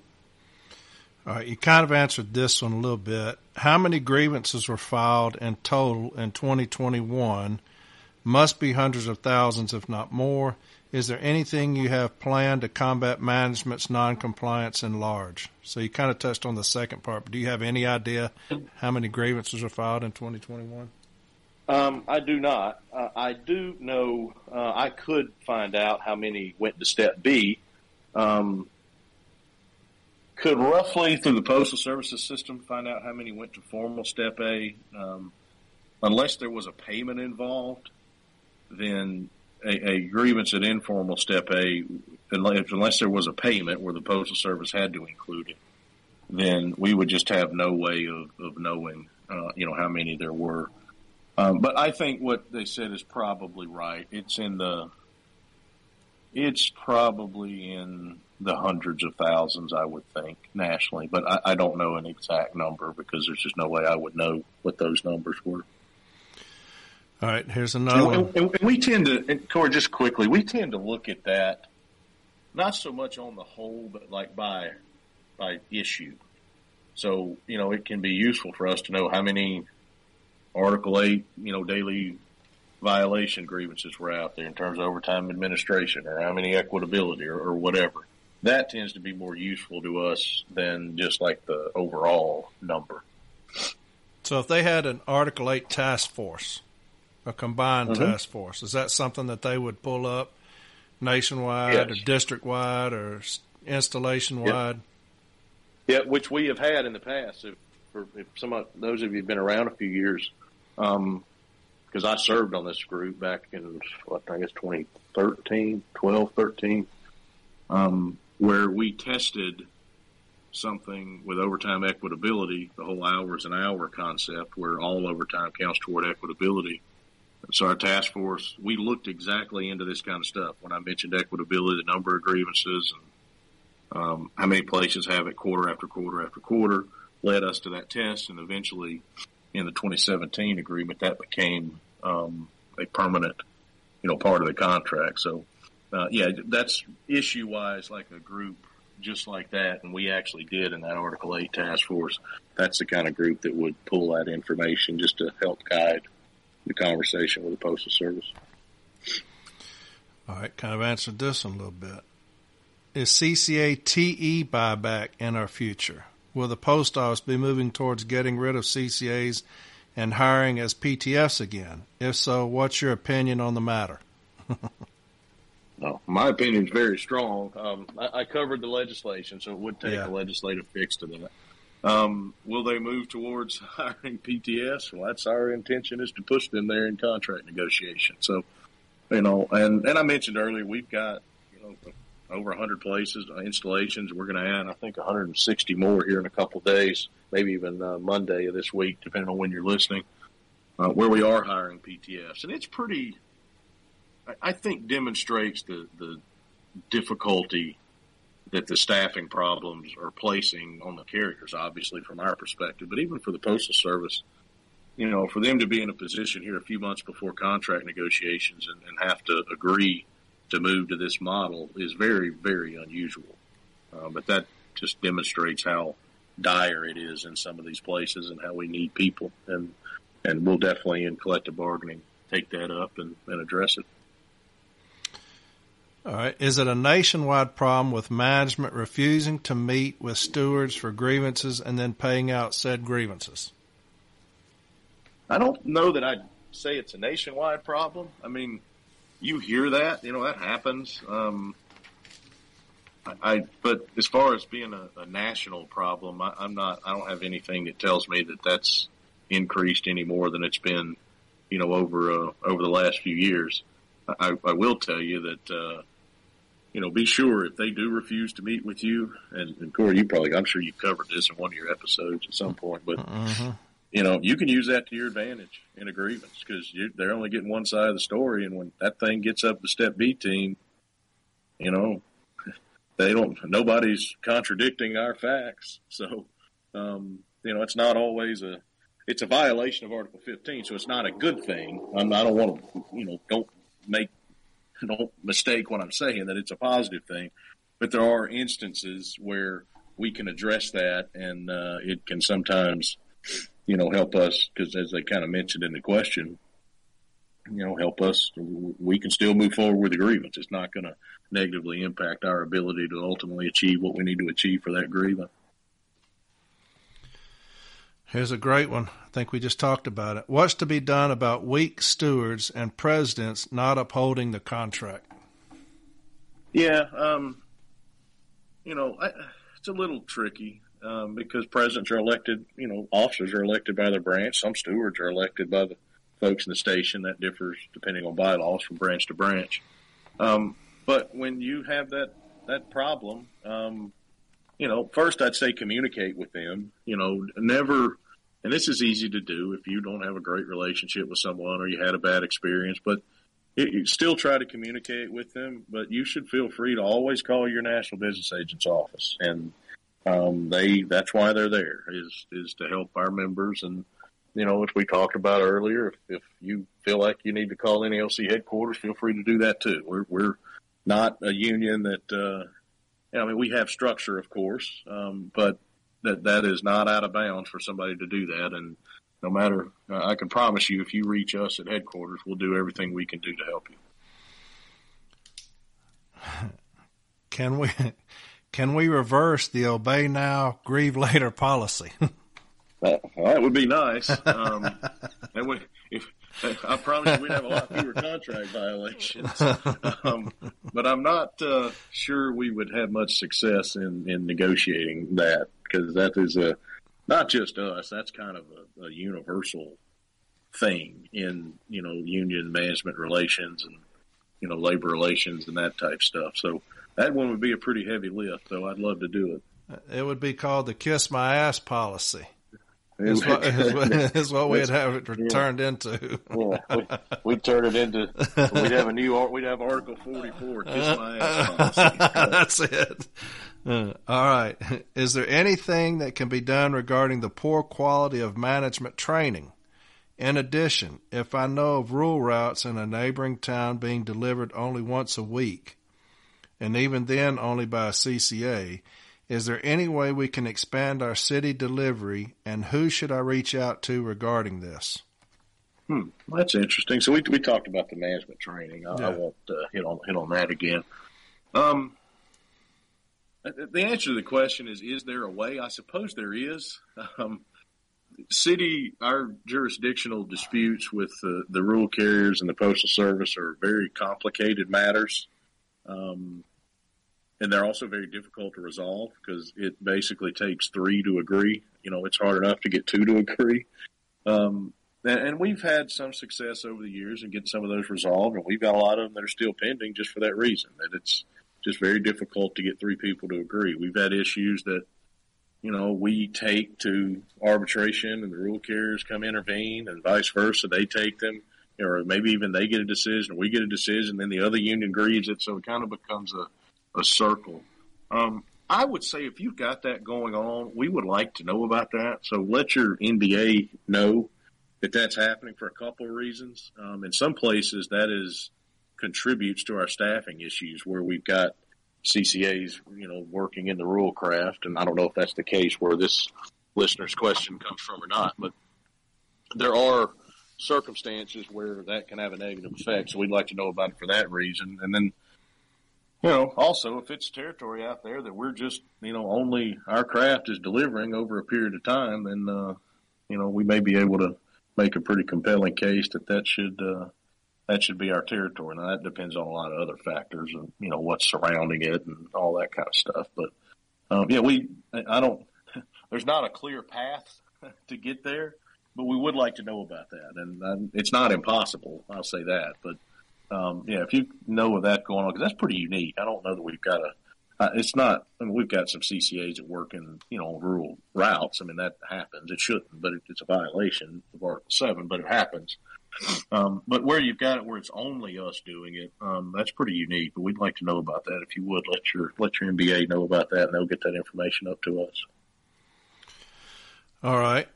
All right, you kind of answered this one a little bit. How many grievances were filed in total in 2021? Must be hundreds of thousands, if not more. Is there anything you have planned to combat management's noncompliance in large? So you kind of touched on the second part, but do you have any idea how many grievances are filed in 2021? Um, I do not. Uh, I do know uh, I could find out how many went to step B. Um, could roughly through the postal services system find out how many went to formal step A. Um, unless there was a payment involved, then a, a grievance at informal step A, unless, unless there was a payment where the postal service had to include it, then we would just have no way of, of knowing, uh, you know, how many there were. Um, but I think what they said is probably right. It's in the, it's probably in the hundreds of thousands, I would think, nationally. But I, I don't know an exact number because there's just no way I would know what those numbers were. All right, here's another and, one. And, we tend to, and Corey, just quickly, we tend to look at that not so much on the whole, but like by by issue. So you know, it can be useful for us to know how many Article Eight, you know, daily violation grievances were out there in terms of overtime administration, or how many equitability, or, or whatever. That tends to be more useful to us than just like the overall number. So if they had an Article 8 task force a combined mm-hmm. task force. Is that something that they would pull up nationwide yes. or district wide or installation wide? Yeah, which we have had in the past. If, for if some of those of you have been around a few years, because um, I served on this group back in what I guess 2013, 12, 13, um, where we tested something with overtime equitability, the whole hours an hour concept, where all overtime counts toward equitability. So our task force, we looked exactly into this kind of stuff. When I mentioned equitability, the number of grievances and um, how many places have it quarter after quarter after quarter led us to that test. And eventually in the 2017 agreement, that became um, a permanent, you know, part of the contract. So, uh, yeah, that's issue wise like a group just like that, and we actually did in that Article 8 task force. That's the kind of group that would pull that information just to help guide the conversation with the Postal Service. All right, kind of answered this one a little bit. Is CCA TE buyback in our future? Will the post office be moving towards getting rid of CCAs and hiring as PTFs again? If so, what's your opinion on the matter? No, my opinion is very strong. Um, I, I, covered the legislation, so it would take yeah. a legislative fix to that. Um, will they move towards hiring PTS? Well, that's our intention is to push them there in contract negotiation. So, you know, and, and I mentioned earlier, we've got, you know, over 100 places, uh, installations. We're going to add, I think, 160 more here in a couple of days, maybe even uh, Monday of this week, depending on when you're listening, uh, where we are hiring PTS. And it's pretty, I think demonstrates the, the difficulty that the staffing problems are placing on the carriers, obviously from our perspective, but even for the postal service, you know, for them to be in a position here a few months before contract negotiations and, and have to agree to move to this model is very, very unusual. Uh, but that just demonstrates how dire it is in some of these places and how we need people. And, and we'll definitely in collective bargaining take that up and, and address it. All right. Is it a nationwide problem with management refusing to meet with stewards for grievances and then paying out said grievances? I don't know that I'd say it's a nationwide problem. I mean, you hear that, you know, that happens. Um, I, I, but as far as being a, a national problem, I, I'm not, I don't have anything that tells me that that's increased any more than it's been, you know, over, uh, over the last few years. I, I will tell you that, uh, you know, be sure if they do refuse to meet with you, and, and Corey, you probably, I'm sure you covered this in one of your episodes at some point, but mm-hmm. you know, you can use that to your advantage in a grievance because they're only getting one side of the story, and when that thing gets up the step B team, you know, they don't, nobody's contradicting our facts, so um, you know, it's not always a, it's a violation of Article 15, so it's not a good thing. I'm, I don't want to, you know, don't make don't mistake what I'm saying that it's a positive thing, but there are instances where we can address that, and uh, it can sometimes, you know, help us because as they kind of mentioned in the question, you know, help us. We can still move forward with the grievance. It's not going to negatively impact our ability to ultimately achieve what we need to achieve for that grievance. Here's a great one. I think we just talked about it. What's to be done about weak stewards and presidents not upholding the contract? Yeah, um, you know, I, it's a little tricky um, because presidents are elected. You know, officers are elected by the branch. Some stewards are elected by the folks in the station. That differs depending on bylaws from branch to branch. Um, but when you have that that problem, um, you know, first I'd say communicate with them. You know, never and this is easy to do if you don't have a great relationship with someone or you had a bad experience, but it, you still try to communicate with them. But you should feel free to always call your national business agent's office, and um, they that's why they're there is is to help our members. And you know, as we talked about earlier, if, if you feel like you need to call NALC headquarters, feel free to do that too. We're we're not a union that. Uh, I mean, we have structure, of course, um, but that that is not out of bounds for somebody to do that. And no matter, uh, I can promise you, if you reach us at headquarters, we'll do everything we can do to help you. Can we can we reverse the obey now, grieve later policy? that, that would be nice. Um, and we, if I promise you we'd have a lot fewer contract violations. Um, but I'm not uh, sure we would have much success in, in negotiating that. because that is a not just us. That's kind of a, a universal thing in you know union management relations and you know labor relations and that type stuff. So that one would be a pretty heavy lift. Though I'd love to do it. It would be called the "kiss my ass" policy. Is what, is, what we'd have it turned yeah. into. yeah, we, we'd turn it into. We'd have a new. We'd have Article Forty Four. Kiss my ass. That's it. Uh, all right. Is there anything that can be done regarding the poor quality of management training? In addition, if I know of rural routes in a neighboring town being delivered only once a week, and even then only by a CCA, is there any way we can expand our city delivery, and who should I reach out to regarding this? Hmm, that's interesting. So we we talked about the management training. I, yeah. I won't uh, hit on hit on that again. Um, the answer to the question is: Is there a way? I suppose there is. Um, city, our jurisdictional disputes with the, the rural carriers and the postal service are very complicated matters. Um, and they're also very difficult to resolve because it basically takes three to agree. You know, it's hard enough to get two to agree. Um, and, and, we've had some success over the years in getting some of those resolved, and we've got a lot of them that are still pending just for that reason that it's just very difficult to get three people to agree. We've had issues that you know, we take to arbitration and the rule carriers come intervene and vice versa. They take them, or maybe even they get a decision, we get a decision, then the other union agrees it. So it kind of becomes a, a circle. Um, I would say if you've got that going on, we would like to know about that. So let your NBA know that that's happening for a couple of reasons. Um, in some places, that is contributes to our staffing issues where we've got CCAs, you know, working in the rural craft. And I don't know if that's the case where this listener's question comes from or not, but there are circumstances where that can have a negative effect. So we'd like to know about it for that reason. And then, you know, also if it's territory out there that we're just, you know, only our craft is delivering over a period of time, then, uh, you know, we may be able to make a pretty compelling case that that should, uh, that should be our territory. Now that depends on a lot of other factors and you know what's surrounding it and all that kind of stuff. But um, yeah, we I don't. There's not a clear path to get there, but we would like to know about that, and um, it's not impossible. I'll say that. But um, yeah, if you know of that going on, because that's pretty unique. I don't know that we've got a. Uh, it's not. I mean, we've got some CCAs that work in you know rural routes. I mean that happens. It shouldn't, but it, it's a violation of Article Seven. But it happens. Um, but where you've got it where it's only us doing it, um, that's pretty unique. But we'd like to know about that. If you would let your let your NBA know about that, and they'll get that information up to us. All right.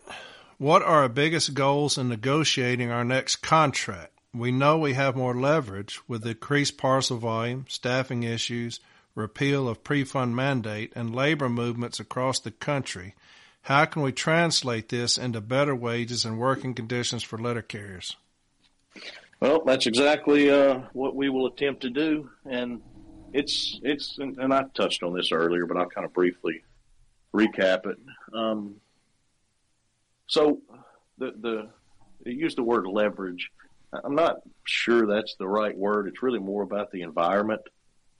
What are our biggest goals in negotiating our next contract? We know we have more leverage with increased parcel volume, staffing issues, repeal of pre-fund mandate, and labor movements across the country. How can we translate this into better wages and working conditions for letter carriers? Well, that's exactly uh, what we will attempt to do, and it's it's and I touched on this earlier, but I'll kind of briefly recap it. Um, so the the use the word leverage. I'm not sure that's the right word. It's really more about the environment,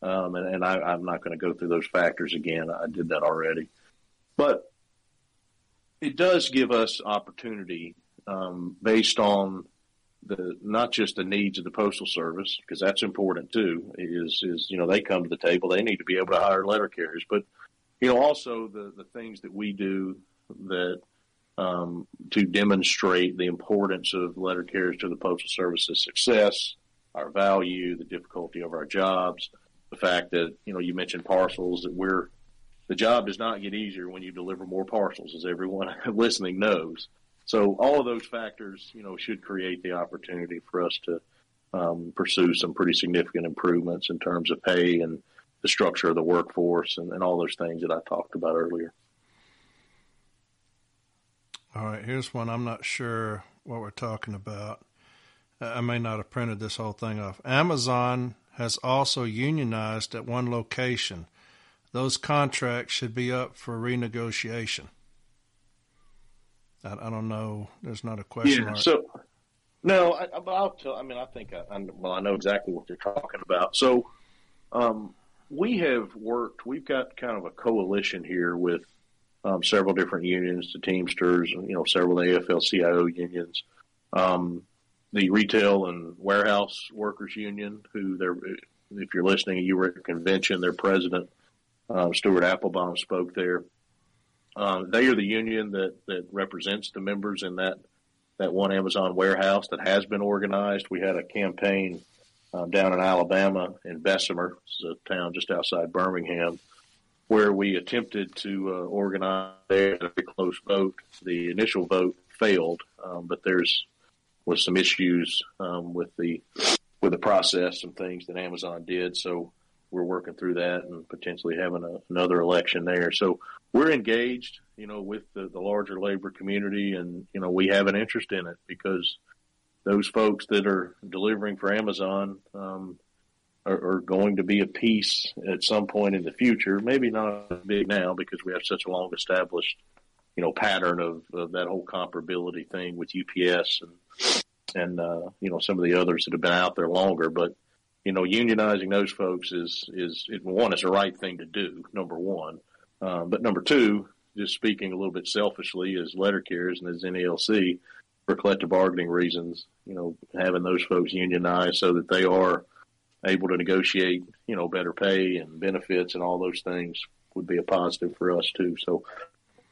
um, and, and I, I'm not going to go through those factors again. I did that already, but it does give us opportunity um, based on the not just the needs of the postal service because that's important too. Is is you know they come to the table, they need to be able to hire letter carriers, but you know also the the things that we do that um, to demonstrate the importance of letter carriers to the postal service's success, our value, the difficulty of our jobs, the fact that you know you mentioned parcels that we're the job does not get easier when you deliver more parcels, as everyone listening knows. So all of those factors, you know, should create the opportunity for us to um, pursue some pretty significant improvements in terms of pay and the structure of the workforce and, and all those things that I talked about earlier. All right, here's one I'm not sure what we're talking about. I may not have printed this whole thing off. Amazon has also unionized at one location. Those contracts should be up for renegotiation. I, I don't know. There's not a question yeah, mark. So, no, I, will tell. I mean, I think I, I, well, I know exactly what you're talking about. So, um, we have worked. We've got kind of a coalition here with um, several different unions, the Teamsters, you know, several AFL-CIO unions, um, the retail and warehouse workers union, who they're, if you're listening, you were at a convention, their president, uh, Stuart Appelbaum spoke there. Uh, they are the union that, that represents the members in that, that one Amazon warehouse that has been organized. We had a campaign um, down in Alabama in Bessemer, a town just outside Birmingham, where we attempted to uh, organize there a very close vote. The initial vote failed, um, but there's was some issues um, with the with the process and things that Amazon did. So we're working through that and potentially having a, another election there. So we're engaged, you know, with the, the larger labor community, and you know we have an interest in it because those folks that are delivering for Amazon um, are, are, going to be a piece at some point in the future. Maybe not big now because we have such a long established, you know, pattern of, of that whole comparability thing with UPS and and uh, you know some of the others that have been out there longer. But you know, unionizing those folks is is it, one is the right thing to do. Number one, um, but number two, just speaking a little bit selfishly as letter carriers and as NALC for collective bargaining reasons, you know, having those folks unionized so that they are able to negotiate, you know, better pay and benefits and all those things would be a positive for us too. So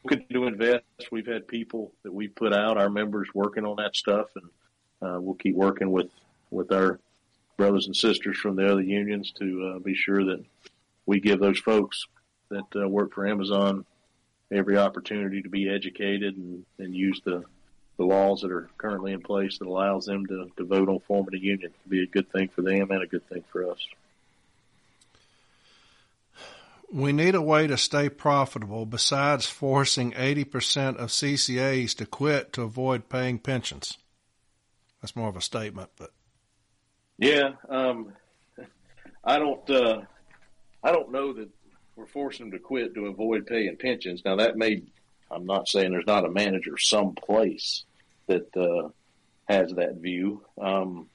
continue to invest. We've had people that we put out, our members working on that stuff and uh, we'll keep working with, with our brothers and sisters from the other unions to uh, be sure that we give those folks that uh, work for Amazon every opportunity to be educated and, and use the, the laws that are currently in place that allows them to, to vote on forming a union. It can be a good thing for them and a good thing for us. We need a way to stay profitable besides forcing 80% of CCAs to quit to avoid paying pensions. That's more of a statement, but yeah, um, I don't. Uh, I don't know that we're forcing them to quit to avoid paying pensions. Now that may. I'm not saying there's not a manager someplace that uh, has that view, um,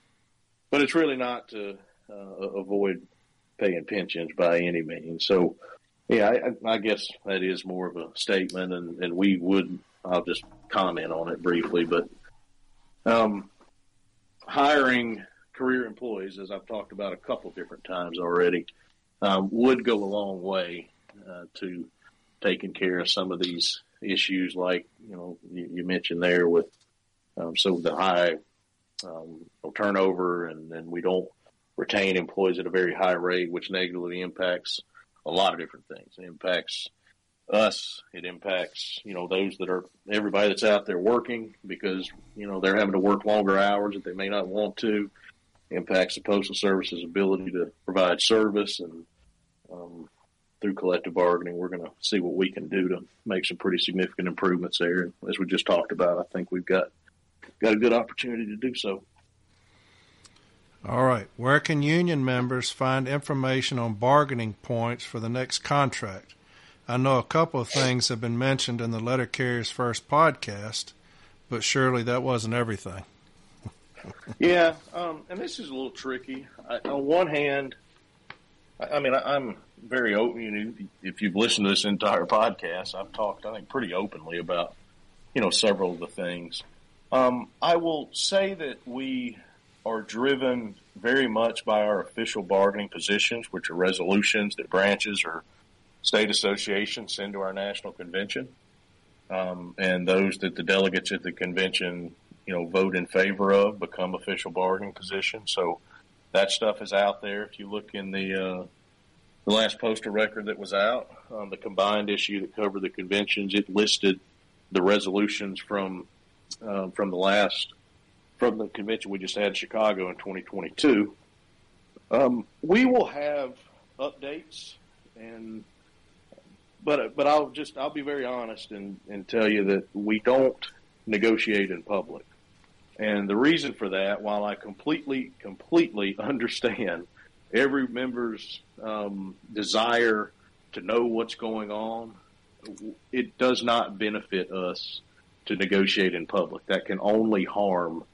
but it's really not to uh, avoid paying pensions by any means. So, yeah, I, I guess that is more of a statement, and, and we would. I'll just comment on it briefly, but um, hiring career employees, as I've talked about a couple different times already, um, would go a long way uh, to taking care of some of these issues, like you know you, you mentioned there with um, so the high um, turnover, and then we don't retain employees at a very high rate, which negatively impacts a lot of different things. It impacts us. It impacts, you know, those that are everybody that's out there working because, you know, they're having to work longer hours that they may not want to impacts the Postal Service's ability to provide service. And um, through collective bargaining, we're going to see what we can do to make some pretty significant improvements there. And as we just talked about, I think we've got got a good opportunity to do so. All right. Where can union members find information on bargaining points for the next contract? I know a couple of things have been mentioned in the Letter Carrier's first podcast, but surely that wasn't everything yeah, um, and this is a little tricky. I, on one hand, I, I mean, I, am very open. You know, if you've listened to this entire podcast, I've talked, I think, pretty openly about, you know, several of the things. Um, I will say that we are driven very much by our official bargaining positions, which are resolutions that branches or state associations send to our national convention. Um, and those that the delegates at the convention you know, vote in favor of, become official bargaining positions. So that stuff is out there. If you look in the, uh, the last postal record that was out, um, the combined issue that covered the conventions, it listed the resolutions from, um, from the last, from the convention we just had in Chicago in 2022. Um, we will have updates and but but I'll just I'll be very honest and, and tell you that we don't negotiate in public. And the reason for that, while I completely, completely understand every member's um, desire to know what's going on, it does not benefit us to negotiate in public. That can only harm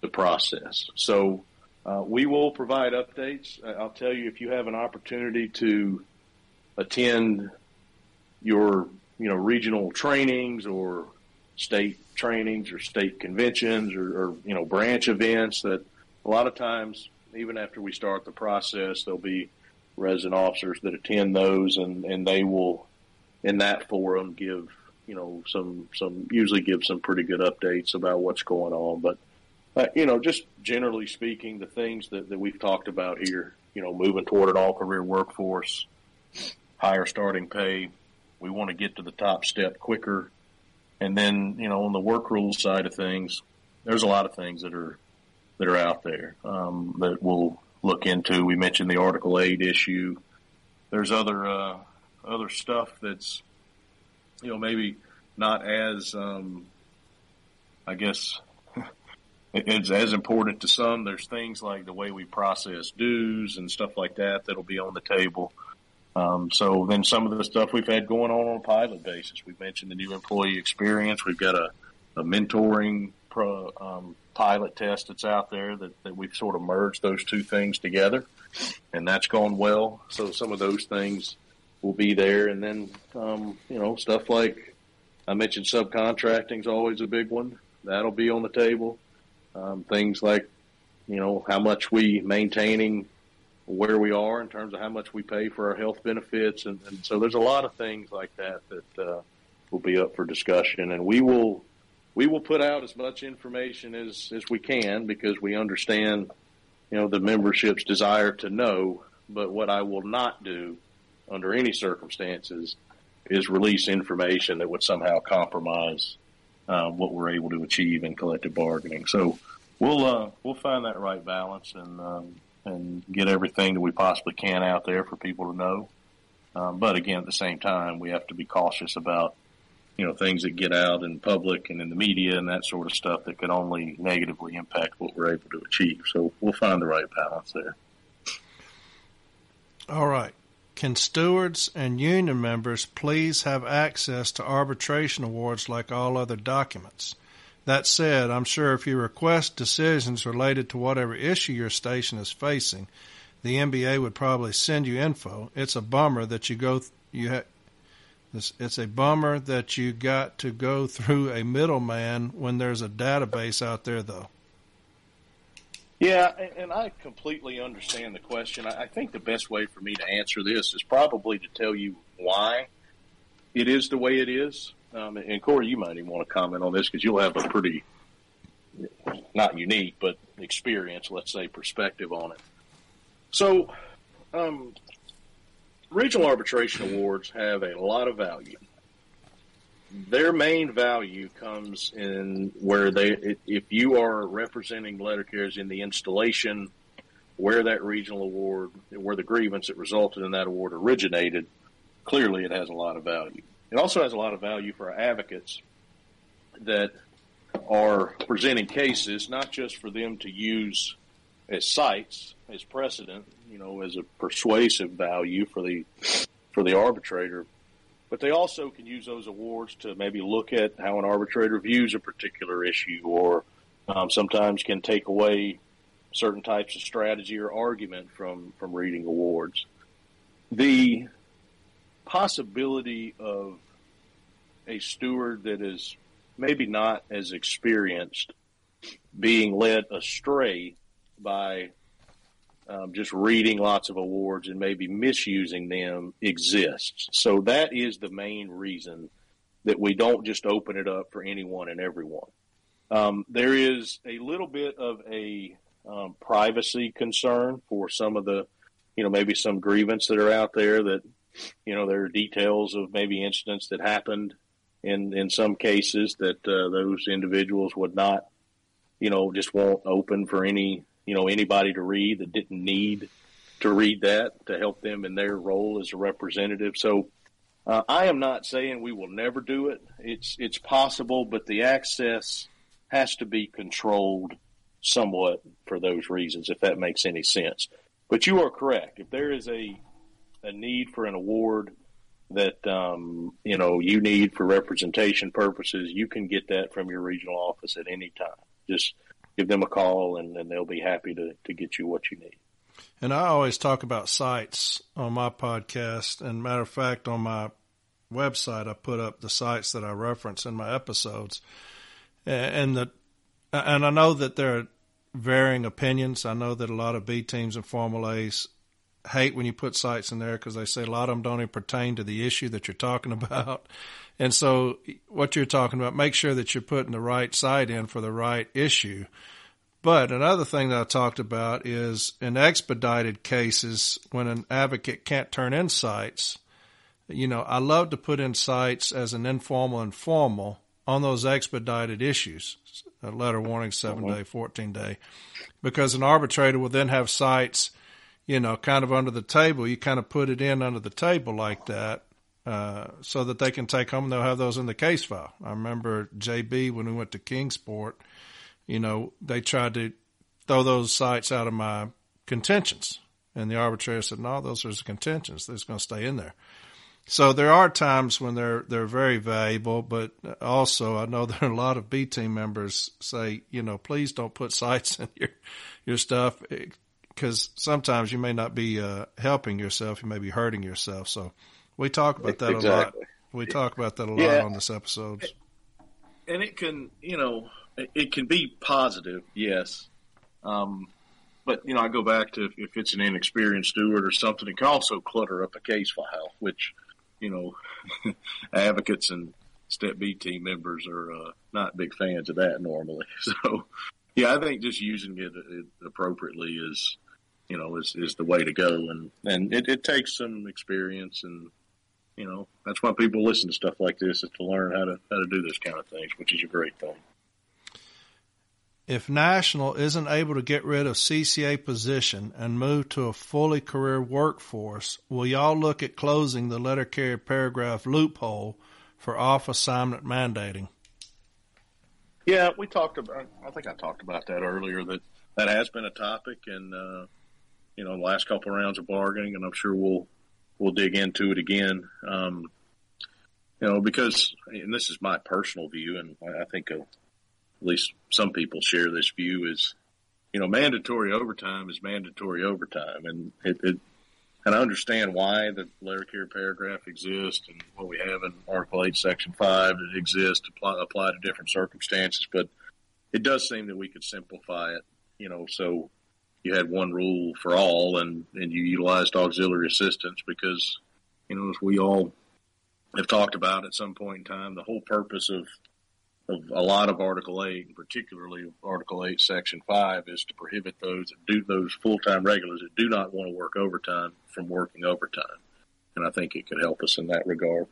the process. So uh, we will provide updates. I'll tell you if you have an opportunity to attend your you know, regional trainings or state trainings or state conventions or, or, you know, branch events that a lot of times, even after we start the process, there'll be resident officers that attend those and, and they will, in that forum, give, you know, some, some, usually give some pretty good updates about what's going on. But, uh, you know, just generally speaking, the things that, that we've talked about here, you know, moving toward an all career workforce, higher starting pay, we want to get to the top step quicker. And then, you know, on the work rules side of things, there's a lot of things that are that are out there um, that we'll look into. We mentioned the Article Eight issue. There's other uh, other stuff that's you know maybe not as um, I guess it's as important to some. There's things like the way we process dues and stuff like that that'll be on the table. Um, so then some of the stuff we've had going on on a pilot basis. We've mentioned the new employee experience. We've got a, a mentoring pro, um, pilot test that's out there that, that we've sort of merged those two things together and that's gone well. So some of those things will be there. And then, um, you know, stuff like I mentioned subcontracting is always a big one. That'll be on the table. Um, things like, you know, how much we maintaining where we are in terms of how much we pay for our health benefits. And, and so there's a lot of things like that that, uh, will be up for discussion and we will, we will put out as much information as, as we can because we understand, you know, the membership's desire to know. But what I will not do under any circumstances is release information that would somehow compromise uh, what we're able to achieve in collective bargaining. So we'll uh, we'll find that right balance and um, and get everything that we possibly can out there for people to know. Um, but again, at the same time, we have to be cautious about you know things that get out in public and in the media and that sort of stuff that could only negatively impact what we're able to achieve. So we'll find the right balance there. All right. Can stewards and union members please have access to arbitration awards like all other documents? That said, I'm sure if you request decisions related to whatever issue your station is facing, the NBA would probably send you info. It's a bummer that you go you ha- it's, it's a bummer that you got to go through a middleman when there's a database out there, though. Yeah, and I completely understand the question. I think the best way for me to answer this is probably to tell you why it is the way it is. Um, and Corey, you might even want to comment on this because you'll have a pretty, not unique, but experience, let's say, perspective on it. So, um, regional arbitration awards have a lot of value their main value comes in where they, if you are representing letter carriers in the installation, where that regional award, where the grievance that resulted in that award originated, clearly it has a lot of value. It also has a lot of value for our advocates that are presenting cases, not just for them to use as cites, as precedent, you know, as a persuasive value for the for the arbitrator, but they also can use those awards to maybe look at how an arbitrator views a particular issue or um, sometimes can take away certain types of strategy or argument from, from reading awards. The possibility of a steward that is maybe not as experienced being led astray by um, just reading lots of awards and maybe misusing them exists. So that is the main reason that we don't just open it up for anyone and everyone. Um, there is a little bit of a um, privacy concern for some of the, you know, maybe some grievance that are out there that, you know, there are details of maybe incidents that happened in in some cases that uh, those individuals would not, you know, just won't open for any you know anybody to read that didn't need to read that to help them in their role as a representative. So uh, I am not saying we will never do it. It's it's possible, but the access has to be controlled somewhat for those reasons, if that makes any sense. But you are correct. If there is a a need for an award that um, you know you need for representation purposes, you can get that from your regional office at any time. Just give them a call and, and they'll be happy to, to get you what you need. And I always talk about cites on my podcast. And matter of fact, on my website, I put up the cites that I reference in my episodes, and the and I know that there are varying opinions. I know that a lot of B teams and Formal A's hate when you put cites in there because they say a lot of them don't even pertain to the issue that you're talking about. And so, what you're talking about, make sure that you're putting the right cite in for the right issue. But another thing that I talked about is in expedited cases when an advocate can't turn in cites, you know, I love to put in cites as an informal and formal on those expedited issues, a letter warning, 7 uh-huh. day, 14 day, because an arbitrator will then have cites, you know, kind of under the table. You kind of put it in under the table like that. Uh, so that they can take home and they'll have those in the case file. I remember JB when we went to Kingsport, you know, they tried to throw those cites out of my contentions. And the arbitrator said, no, those are the contentions. They're going to stay in there. So there are times when they're they're very valuable, but also I know there are a lot of B team members say, you know, please don't put cites in your your stuff because sometimes you may not be uh, helping yourself, you may be hurting yourself. So we talk about that exactly. a lot. We talk about that a lot yeah. on this episodes. And it can, you know, it can be positive, yes. Um, but you know, I go back to if it's an inexperienced steward or something, it can also clutter up a case file, which you know, advocates and Step B team members are uh, not big fans of that normally. So, yeah, I think just using it, it appropriately is, you know, is, is the way to go. And, and it, it takes some experience and, you know, that's why people listen to stuff like this is to learn how to, how to do this kind of things, which is a great thing. If National isn't able to get rid of CCA position and move to a fully career workforce, will y'all look at closing the letter carrier paragraph loophole for off assignment mandating? Yeah, we talked about. I think I talked about that earlier. That that has been a topic, and uh, you know, the last couple of rounds of bargaining, and I'm sure we'll we'll dig into it again. Um, you know, because and this is my personal view, and I think at least some people share this view is, you know, mandatory overtime is mandatory overtime, and it, it and I understand why the letter carrier paragraph exists and what we have in Article 8, Section 5 that exists to apply, apply to different circumstances, but it does seem that we could simplify it, you know, so you had one rule for all and, and you utilized auxiliary assistance because, you know, as we all have talked about at some point in time, the whole purpose of of a lot of Article 8, and particularly Article 8, Section 5, is to prohibit those that do those full time regulars that do not want to work overtime from working overtime. And I think it could help us in that regard.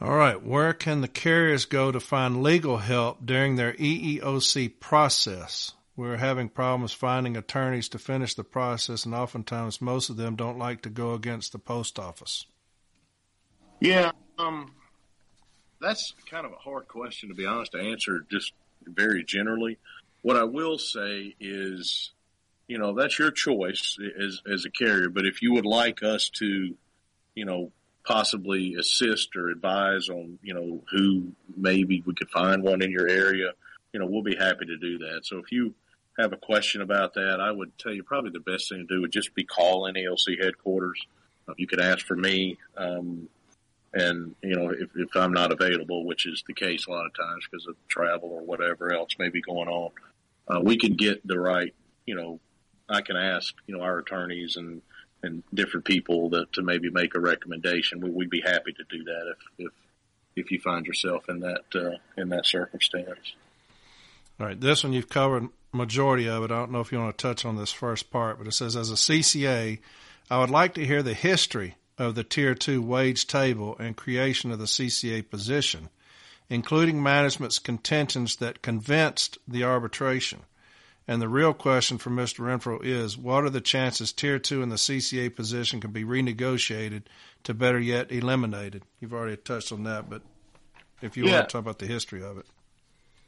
All right. Where can the carriers go to find legal help during their EEOC process? We're having problems finding attorneys to finish the process, and oftentimes most of them don't like to go against the post office. Yeah. Um, that's kind of a hard question to be honest to answer just very generally. What I will say is, you know, that's your choice as as a carrier. But if you would like us to, you know, possibly assist or advise on, you know, who maybe we could find one in your area, you know, we'll be happy to do that. So if you have a question about that, I would tell you probably the best thing to do would just be call NALC headquarters. You could ask for me. Um, and you know if, if I'm not available, which is the case a lot of times because of travel or whatever else may be going on, uh, we can get the right. You know, I can ask you know our attorneys and and different people that to maybe make a recommendation. We, would be happy to do that if if if you find yourself in that uh, in that circumstance. All right, this one you've covered majority of it. I don't know if you want to touch on this first part, but it says as a CCA, I would like to hear the history of the Tier 2 wage table and creation of the CCA position, including management's contentions that convinced the arbitration. And the real question for Mr. Renfro is what are the chances Tier 2 in the CCA position can be renegotiated to better yet eliminated? You've already touched on that, but if you yeah. want to talk about the history of it.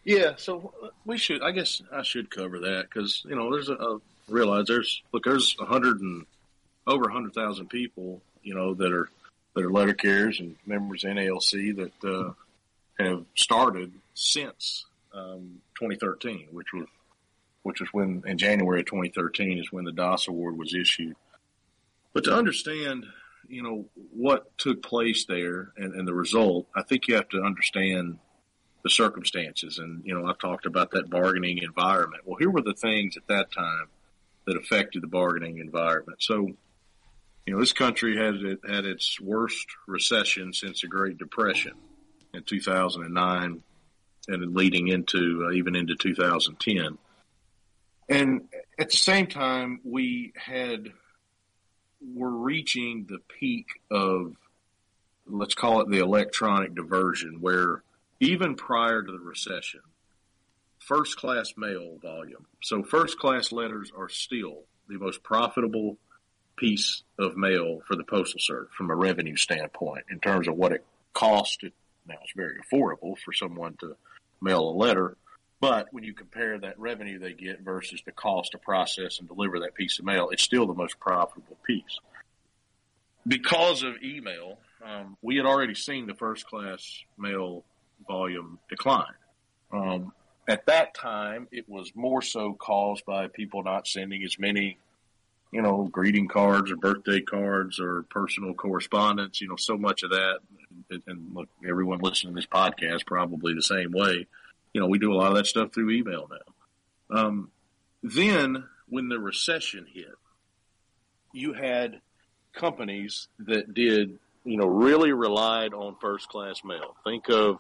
Yeah, so we should, I guess I should cover that because, you know, there's a, a realize there's, look, there's a hundred and over a hundred thousand people you know, that are that are letter carriers and members of NALC that uh, have started since um, 2013, which was which was when in January of 2013 is when the Das award was issued. But to understand, you know, what took place there and, and the result, I think you have to understand the circumstances. And, you know, I talked about that bargaining environment. Well, here were the things at that time that affected the bargaining environment. So, you know, this country had had its worst recession since the Great Depression in 2009 and leading into uh, even into 2010. And at the same time, we had were reaching the peak of let's call it the electronic diversion, where even prior to the recession, first class mail volume. So first class letters are still the most profitable piece of mail for the postal service from a revenue standpoint in terms of what it cost. It, now it's very affordable for someone to mail a letter, but when you compare that revenue they get versus the cost to process and deliver that piece of mail, it's still the most profitable piece. Because of email, um, we had already seen the first class mail volume decline. Um, at that time, it was more so caused by people not sending as many, you know, greeting cards or birthday cards or personal correspondence. You know, so much of that, and, and look, everyone listening to this podcast probably the same way. You know, we do a lot of that stuff through email now. Um, then, when the recession hit, you had companies that did, you know, really relied on first class mail. Think of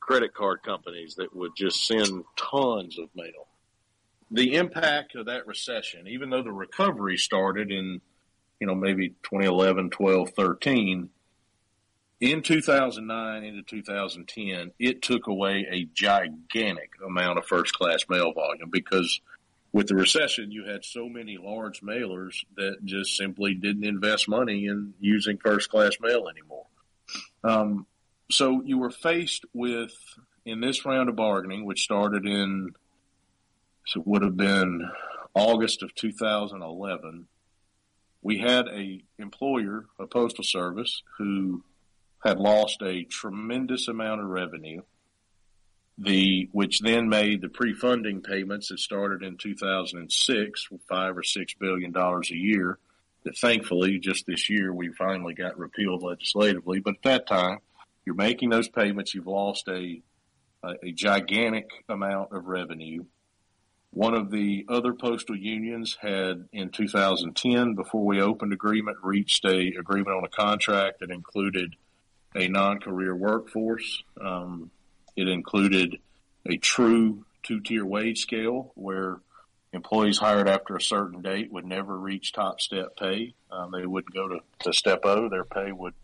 credit card companies that would just send tons of mail. The impact of that recession, even though the recovery started in, you know, maybe 2011, 12, 13, in 2009 into 2010, it took away a gigantic amount of first class mail volume because with the recession, you had so many large mailers that just simply didn't invest money in using first class mail anymore. Um, so you were faced with in this round of bargaining, which started in so it would have been August of 2011. We had a employer, a postal service, who had lost a tremendous amount of revenue. The which then made the pre-funding payments that started in 2006, five or six billion dollars a year. That thankfully, just this year, we finally got repealed legislatively. But at that time, you're making those payments. You've lost a, a, a gigantic amount of revenue. One of the other postal unions had in 2010, before we opened agreement, reached a agreement on a contract that included a non-career workforce. Um, it included a true two-tier wage scale where employees hired after a certain date would never reach top step pay. Um, they wouldn't go to, to step O. Their pay would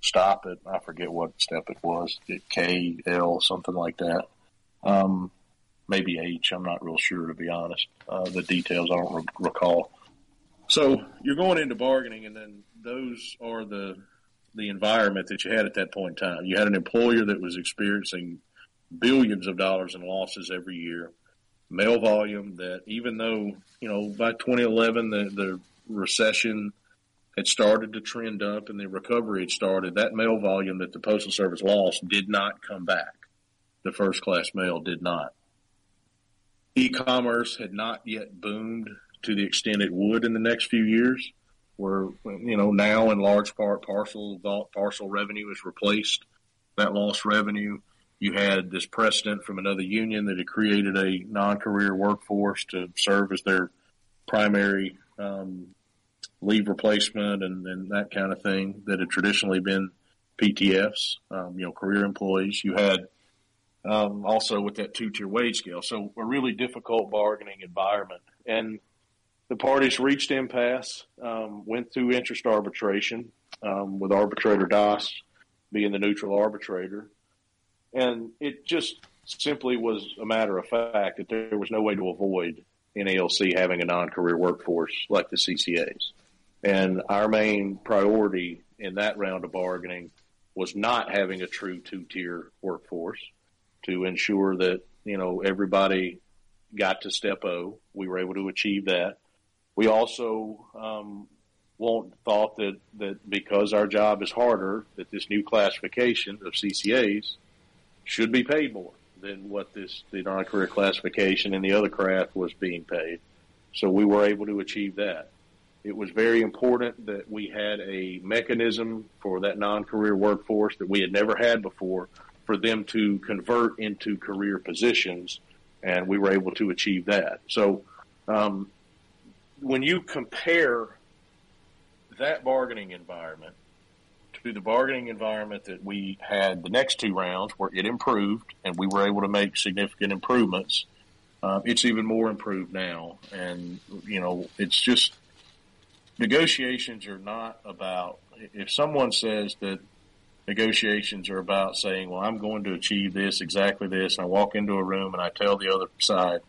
stop at I forget what step it was, K L something like that. Um, maybe H. I'm not real sure to be honest. Uh, the details I don't re- recall. So you're going into bargaining, and then those are the the environment that you had at that point in time. You had an employer that was experiencing billions of dollars in losses every year. Mail volume that even though, you know, by 2011, the, the recession had started to trend up and the recovery had started, that mail volume that the Postal Service lost did not come back. The first class mail did not. E-commerce had not yet boomed to the extent it would in the next few years, where, you know, now in large part parcel, parcel revenue has replaced that lost revenue. You had this precedent from another union that had created a non-career workforce to serve as their primary um, leave replacement and, and that kind of thing that had traditionally been PTFs, um, you know, career employees. You had um, also with that two tier wage scale. So a really difficult bargaining environment. And the parties reached impasse, um, went through interest arbitration um, with arbitrator Das being the neutral arbitrator. And it just simply was a matter of fact that there was no way to avoid NALC having a non-career workforce like the CCAs. And our main priority in that round of bargaining was not having a true two tier workforce to ensure that, you know, everybody got to step O. We were able to achieve that. We also, um, won't thought that, that because our job is harder, that this new classification of CCAs should be paid more than what this, the non-career classification and the other craft was being paid. So we were able to achieve that. it was very important that we had a mechanism for that non-career workforce that we had never had before for them to convert into career positions, and we were able to achieve that. So, um, when you compare that bargaining environment to the bargaining environment that we had the next two rounds, where it improved and we were able to make significant improvements, uh, it's even more improved now. And you know, it's just negotiations are not about if someone says that negotiations are about saying, well, I'm going to achieve this, exactly this, and I walk into a room and I tell the other side,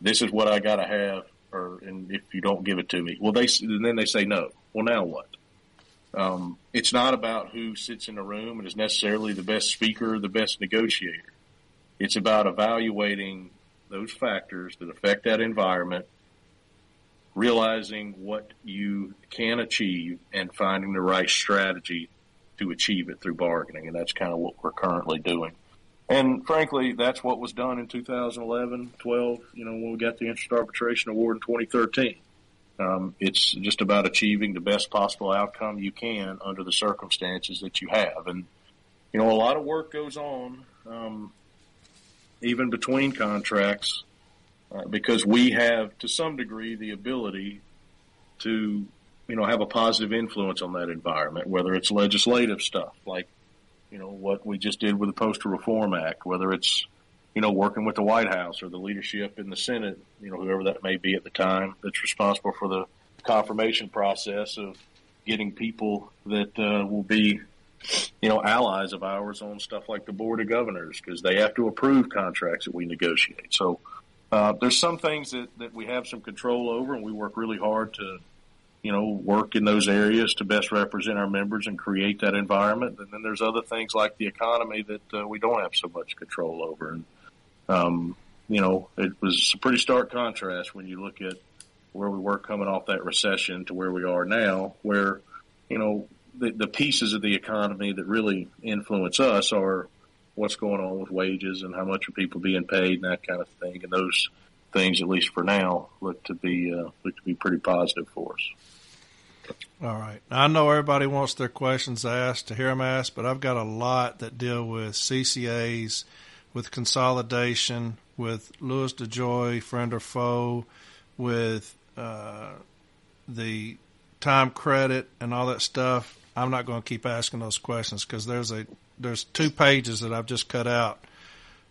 this is what I got to have, or and if you don't give it to me, well, they and then they say no. Well, now what? Um, it's not about who sits in a room and is necessarily the best speaker the best negotiator. It's about evaluating those factors that affect that environment realizing what you can achieve and finding the right strategy to achieve it through bargaining. And that's kind of what we're currently doing. And frankly, that's what was done in 2011, 12, you know, when we got the Interest Arbitration Award in 2013. Um, it's just about achieving the best possible outcome you can under the circumstances that you have. And, you know, a lot of work goes on, um, even between contracts uh, because we have, to some degree, the ability to, you know, have a positive influence on that environment, whether it's legislative stuff like, you know, what we just did with the Postal Reform Act, whether it's, you know, working with the White House or the leadership in the Senate, you know, whoever that may be at the time that's responsible for the confirmation process of getting people that uh, will be you know, allies of ours on stuff like the board of governors because they have to approve contracts that we negotiate. So uh, there's some things that, that we have some control over, and we work really hard to, you know, work in those areas to best represent our members and create that environment. And then there's other things like the economy that uh, we don't have so much control over. And, um, you know, it was a pretty stark contrast when you look at where we were coming off that recession to where we are now, where, you know, the, the pieces of the economy that really influence us are what's going on with wages and how much are people being paid and that kind of thing. And those things, at least for now, look to be uh, look to be pretty positive for us. All right. I know everybody wants their questions asked to hear them asked, but I've got a lot that deal with CCAs, with consolidation, with Louis DeJoy, friend or foe, with uh, the time credit and all that stuff. I'm not going to keep asking those questions because there's a there's two pages that I've just cut out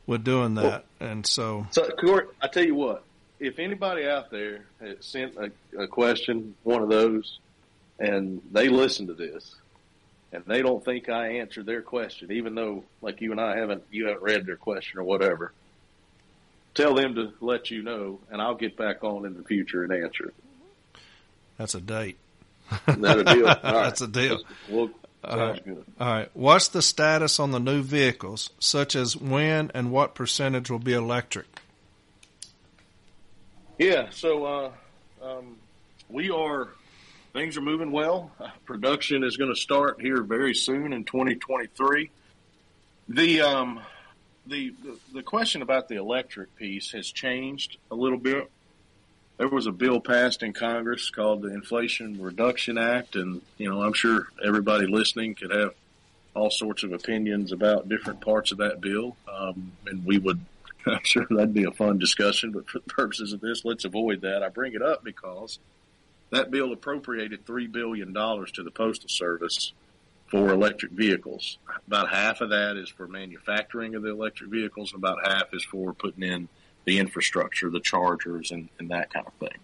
with doing that, well, and so. So, Court, I tell you what, if anybody out there has sent a, a question, one of those, and they listen to this, and they don't think I answered their question, even though, like you and I haven't, you haven't read their question or whatever. Tell them to let you know, and I'll get back on in the future and answer. That's a date. That a deal? That's a deal. We'll, all right. Good. All right. What's the status on the new vehicles, such as when and what percentage will be electric? Yeah. So uh, um, we are. Things are moving well. Production is going to start here very soon in 2023. The um, the the question about the electric piece has changed a little bit there was a bill passed in Congress called the Inflation Reduction Act, and you know I'm sure everybody listening could have all sorts of opinions about different parts of that bill, um, and we would. I'm sure that'd be a fun discussion, but for the purposes of this, let's avoid that. I bring it up because that bill appropriated three billion dollars to the postal service for electric vehicles. About half of that is for manufacturing of the electric vehicles, and about half is for putting in the infrastructure, the chargers, and, and that kind of thing.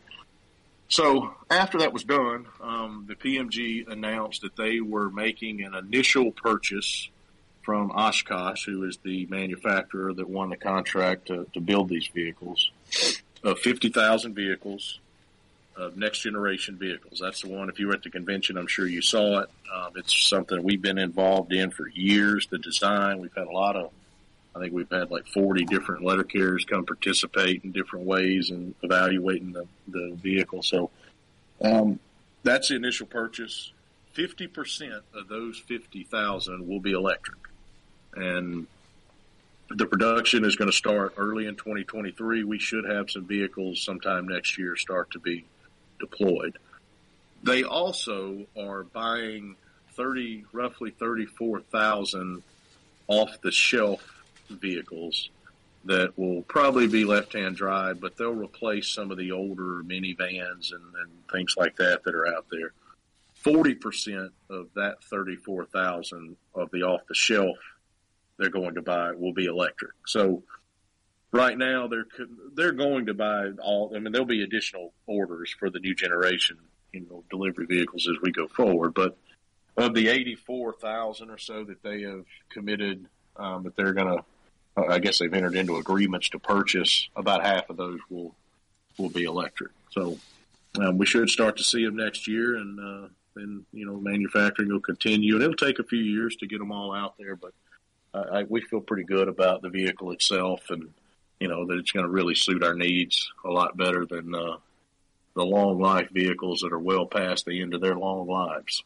So after that was done, um, the PMG announced that they were making an initial purchase from Oshkosh, who is the manufacturer that won the contract to, to build these vehicles, of 50,000 vehicles, of next generation vehicles. That's the one. If you were at the convention, I'm sure you saw it. Um, it's something we've been involved in for years. The design, we've had a lot of I think we've had like 40 different letter carriers come participate in different ways and evaluating the, the vehicle. So um, that's the initial purchase. 50% of those 50,000 will be electric. And the production is going to start early in 2023. We should have some vehicles sometime next year start to be deployed. They also are buying thirty, roughly thirty-four thousand off the shelf vehicles that will probably be left-hand drive, but they'll replace some of the older minivans and, and things like that that are out there. Forty percent of that thirty-four thousand of the off-the-shelf they're going to buy will be electric. So right now they're they're going to buy all. I mean, there'll be additional orders for the new generation, you know, delivery vehicles as we go forward. But of the eighty-four thousand or so that they have committed, um, that they're going to, I guess they've entered into agreements to purchase. About half of those will will be electric. So um, we should start to see them next year, and uh, then you know manufacturing will continue, and it'll take a few years to get them all out there, but. I, we feel pretty good about the vehicle itself, and you know that it's going to really suit our needs a lot better than uh, the long life vehicles that are well past the end of their long lives.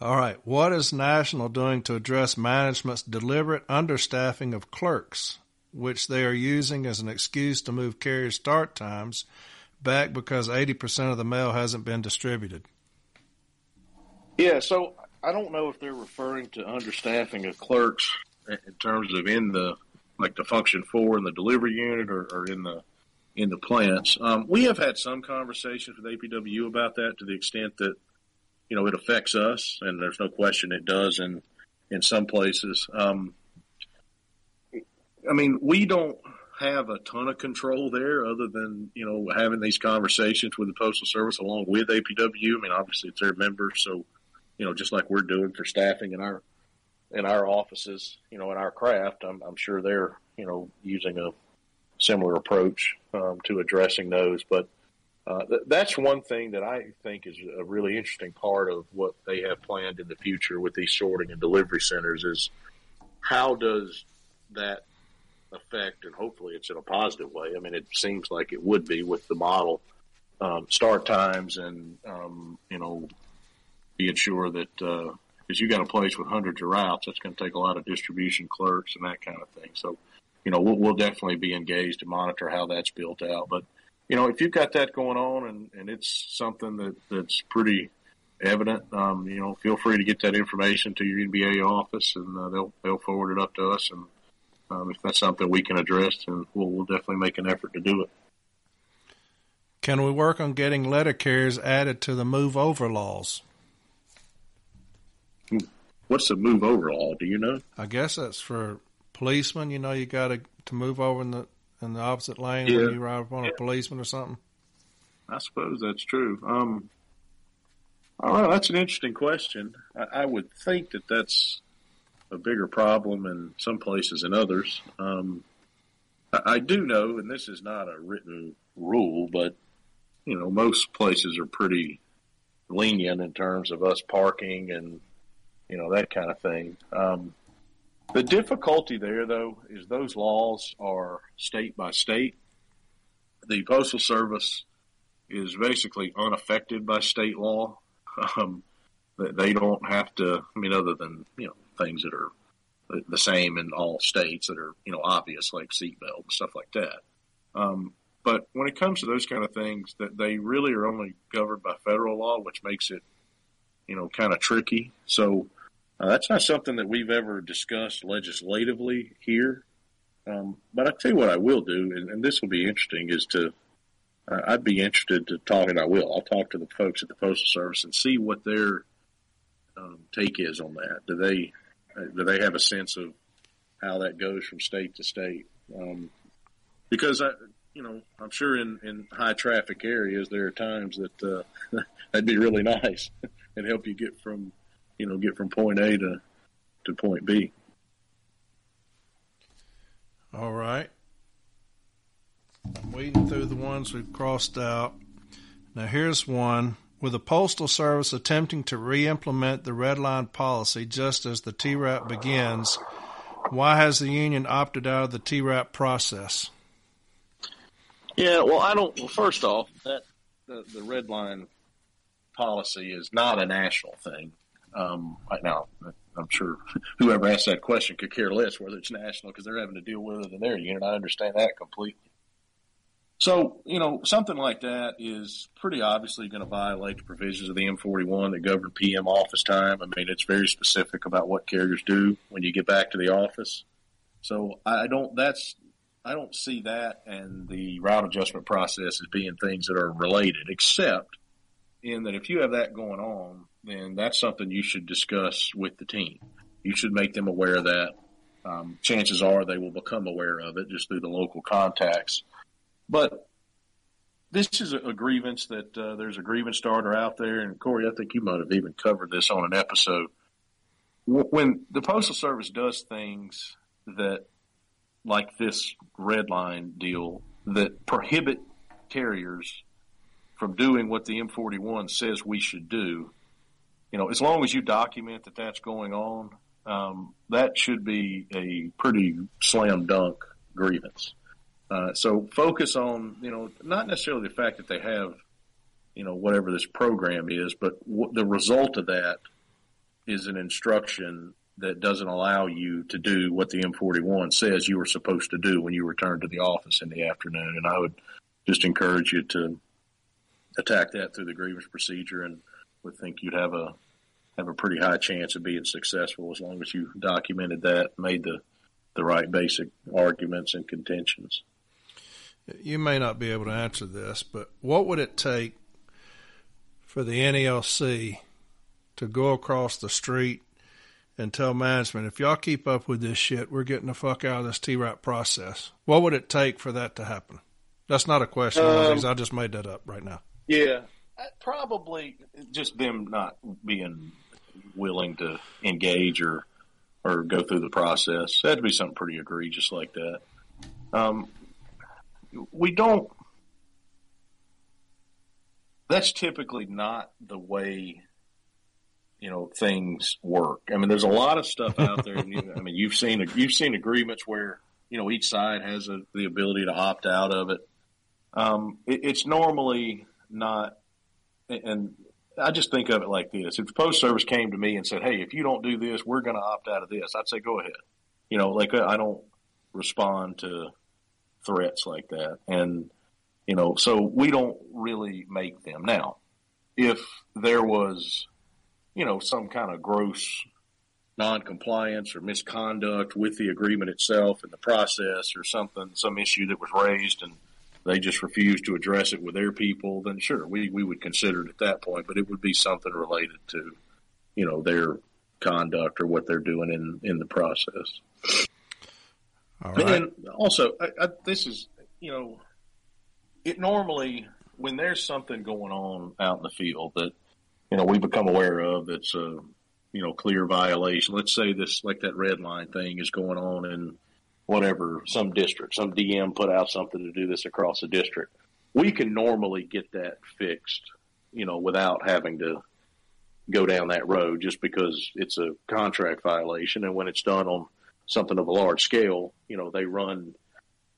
All right. What is National doing to address management's deliberate understaffing of clerks, which they are using as an excuse to move carrier start times back because 80% of the mail hasn't been distributed? Yeah, so I don't know if they're referring to understaffing of clerks in terms of in the like the function four in the delivery unit or, or in the in the plants. Um, we have had some conversations with APW about that to the extent that you know it affects us, and there's no question it does in in some places. Um, I mean, we don't have a ton of control there, other than you know having these conversations with the postal service along with APW. I mean, obviously it's their members, so you know just like we're doing for staffing in our in our offices, you know, in our craft, I'm, I'm sure they're, you know, using a similar approach um, to addressing those. But uh, th- that's one thing that I think is a really interesting part of what they have planned in the future with these sorting and delivery centers is how does that affect, and hopefully it's in a positive way. I mean, it seems like it would be with the model um, start times and, um, you know, being sure that, uh, because you got a place with hundreds of routes, that's going to take a lot of distribution clerks and that kind of thing. So, you know, we'll, we'll definitely be engaged to monitor how that's built out. But, you know, if you've got that going on and, and it's something that, that's pretty evident, um, you know, feel free to get that information to your NBA office and uh, they'll, they'll forward it up to us. And um, if that's something we can address, then we'll, we'll definitely make an effort to do it. Can we work on getting letter carriers added to the move over laws? What's the move over law? Do you know? I guess that's for policemen. You know, you got to to move over in the in the opposite lane Yeah. when you ride upon a policeman or something. I suppose that's true. Um, I don't know. That's an interesting question. I, I would think that that's a bigger problem in some places than others. Um, I, I do know, and this is not a written rule, but you know, most places are pretty lenient in terms of us parking and you know that kind of thing. Um, the difficulty there, though, is those laws are state by state. The Postal Service is basically unaffected by state law. Um, they don't have to. I mean, other than you know things that are the same in all states that are you know obvious, like seatbelt and stuff like that. Um, but when it comes to those kind of things, that they really are only governed by federal law, which makes it you know kind of tricky. So uh, that's not something that we've ever discussed legislatively here. Um, but I'll tell you what I will do, and, and this will be interesting, is to uh, I'd be interested to talk, and I will. I'll talk to the folks at the Postal Service and see what their um, take is on that. Do they uh, do they have a sense of how that goes from state to state? Um, because I, you know, I'm sure in, in high traffic areas there are times that uh, that'd be really nice and help you get from you know get from point A to to point B. All right. I'm reading through the ones we've crossed out. Now here's one. With the Postal Service attempting to re-implement the red line policy just as the TRAP begins, why has the union opted out of the TRAP process? Yeah, well, I don't. Well, first off, that the, the red line policy is not a national thing. Um, right now, I'm sure whoever asked that question could care less whether it's national because they're having to deal with it in their unit. I understand that completely. So, you know, something like that is pretty obviously going to violate the provisions of the M41 that govern PM office time. I mean, it's very specific about what carriers do when you get back to the office. So I don't, that's, I don't see that and the route adjustment process as being things that are related, except in that if you have that going on, then that's something you should discuss with the team. You should make them aware of that. Um, chances are they will become aware of it just through the local contacts but this is a, grievance that uh, there's a grievance starter out there, and Corey, I think you might have even covered this on an episode. When the Postal Service does things that, like this red line deal, that prohibit carriers from doing what the M41 says we should do, you know, as long as you document that that's going on, um, that should be a pretty slam dunk grievance. Uh, so focus on, you know, not necessarily the fact that they have, you know, whatever this program is, but w- the result of that is an instruction that doesn't allow you to do what the M41 says you were supposed to do when you return to the office in the afternoon. And I would just encourage you to attack that through the grievance procedure and would think you'd have a have a pretty high chance of being successful as long as you documented that, made the the right basic arguments and contentions. You may not be able to answer this, but what would it take for the NALC to go across the street and tell management, if y'all keep up with this shit, we're getting the fuck out of this TRAP process? What would it take for that to happen? That's not a question, um, I just made that up right now. Yeah, probably just them not being willing to engage or or go through the process. It had to be something pretty egregious like that. Um, we don't. That's typically not the way you know things work. I mean, there's a lot of stuff out there. I mean, you've seen you've seen agreements where you know each side has a, the ability to opt out of it. Um, it. It's normally not, and I just think of it like this: if the post service came to me and said, "Hey, if you don't do this, we're going to opt out of this," I'd say, "Go ahead." You know, like I don't respond to threats like that. And, you know, so we don't really make them. Now, if there was, you know, some kind of gross noncompliance or misconduct with the agreement itself and the process or something, some issue that was raised and they just refuse to address it with their people, then sure, we, we would consider it at that point, but it would be something related to, you know, their conduct or what they're doing in, in the process. All right. And also, I, I, this is, you know, it normally, when there's something going on out in the field that, you know, we become aware of that's a, you know, clear violation. Let's say this, like that red line thing is going on in whatever, some district, some DM put out something to do this across the district. We can normally get that fixed, you know, without having to go down that road just because it's a contract violation. And when it's done on something of a large scale, you know, they run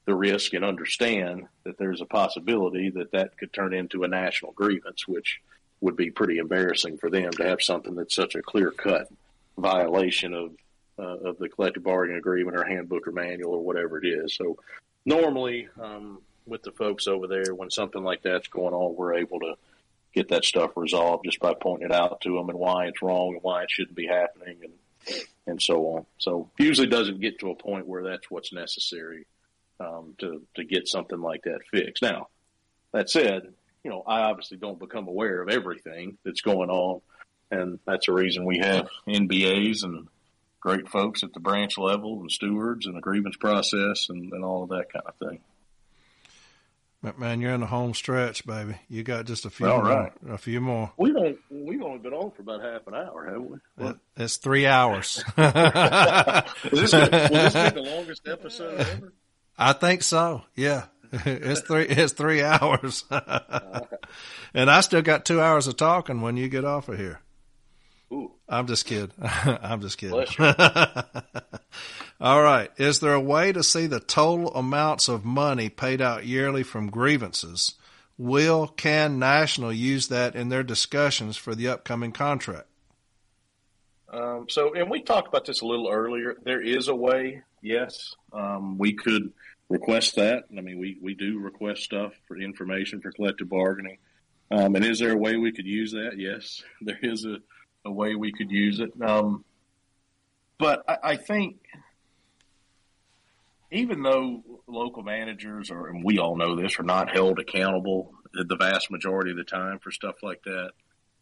the risk and understand that there's a possibility that that could turn into a national grievance, which would be pretty embarrassing for them to have something that's such a clear cut violation of uh, of the collective bargaining agreement or handbook or manual or whatever it is. So normally, um, with the folks over there, when something like that's going on, we're able to get that stuff resolved just by pointing it out to them and why it's wrong and why it shouldn't be happening and and so on. So usually doesn't get to a point where that's what's necessary um, to to get something like that fixed. Now, that said, you know I obviously don't become aware of everything that's going on, and that's a reason we have NBAs and great folks at the branch level and stewards and the grievance process and, and all of that kind of thing. Man, you're in the home stretch, baby. You got just a few All more. Right. A few more. We've only, we've only been on for about half an hour, haven't we? It, it's three hours. Is this, will this be the longest episode ever? I think so. Yeah. It's three, it's three hours. Oh, and I still got two hours of talking when you get off of here. I'm just kidding. I'm just kidding. All right. Is there a way to see the total amounts of money paid out yearly from grievances? Will can National use that in their discussions for the upcoming contract? Um, so, and we talked about this a little earlier. There is a way. Yes, um, we could request that. I mean, we, we do request stuff for information for collective bargaining. Um, and is there a way we could use that? Yes, there is a, a way we could use it. Um, but I, I think even though local managers are, and we all know this, are not held accountable the vast majority of the time for stuff like that,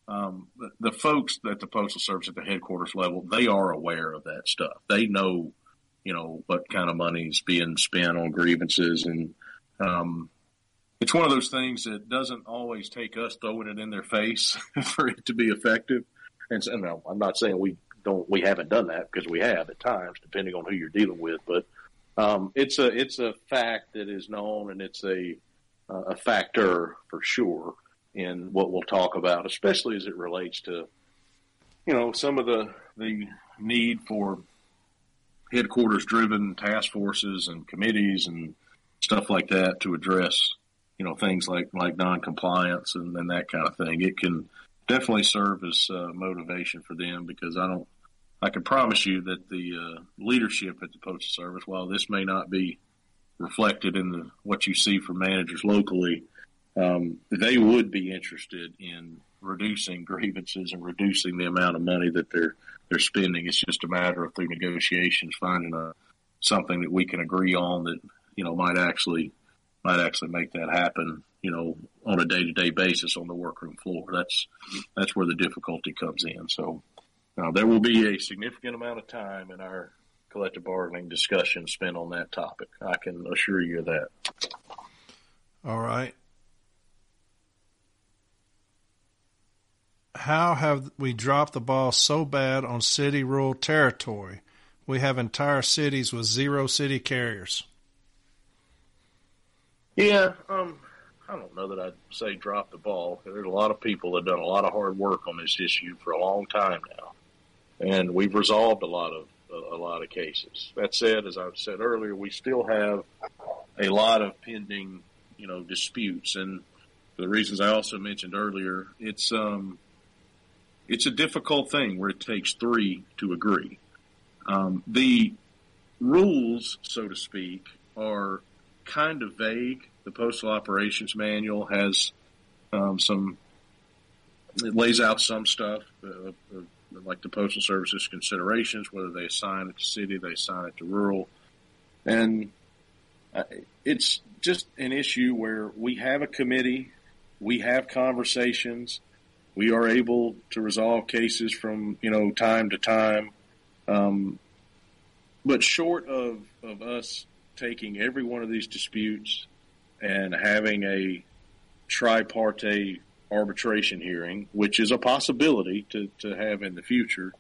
um, the, the, folks at the postal service at the headquarters level, they are aware of that stuff. They know, you know, what kind of money is being spent on grievances, and um, it's one of those things that doesn't always take us throwing it in their face for it to be effective. And so, no, I'm not saying we don't, we haven't done that because we have at times, depending on who you're dealing with, but um, it's a it's a fact that is known, and it's a a factor for sure in what we'll talk about, especially as it relates to, you know, some of the the need for headquarters driven task forces and committees and stuff like that to address, you know, things like like non-compliance and, and that kind of thing. It can definitely serve as uh, motivation for them because I don't. I can promise you that the uh, leadership at the Postal Service, while this may not be reflected in the, what you see from managers locally, um, they would be interested in reducing grievances and reducing the amount of money that they're they're spending. It's just a matter of through negotiations finding a something that we can agree on that you know might actually might actually make that happen. You know, on a day to day basis on the workroom floor. That's that's where the difficulty comes in. So uh, there will be a significant amount of time in our collective bargaining discussion spent on that topic. I can assure you of that. All right. how have we dropped the ball so bad on city rural territory? We have entire cities with zero city carriers. Yeah, um, I don't know that I'd say drop the ball. There's a lot of people that have done a lot of hard work on this issue for a long time now, and we've resolved a lot of a, a lot of cases. That said, as I've said earlier, we still have a lot of pending, you know, disputes, and for the reasons I also mentioned earlier, it's um, it's a difficult thing where it takes three to agree. Um, the rules, so to speak, are kind of vague. The Postal Operations Manual has um, some, it lays out some stuff, uh, uh, like the Postal Service's considerations, whether they assign it to city, they assign it to rural. And uh, it's just an issue where we have a committee, we have conversations, we are able to resolve cases from you know time to time. Um, but short of, of us taking every one of these disputes and having a tripartite arbitration hearing, which is a possibility to, to have in the future,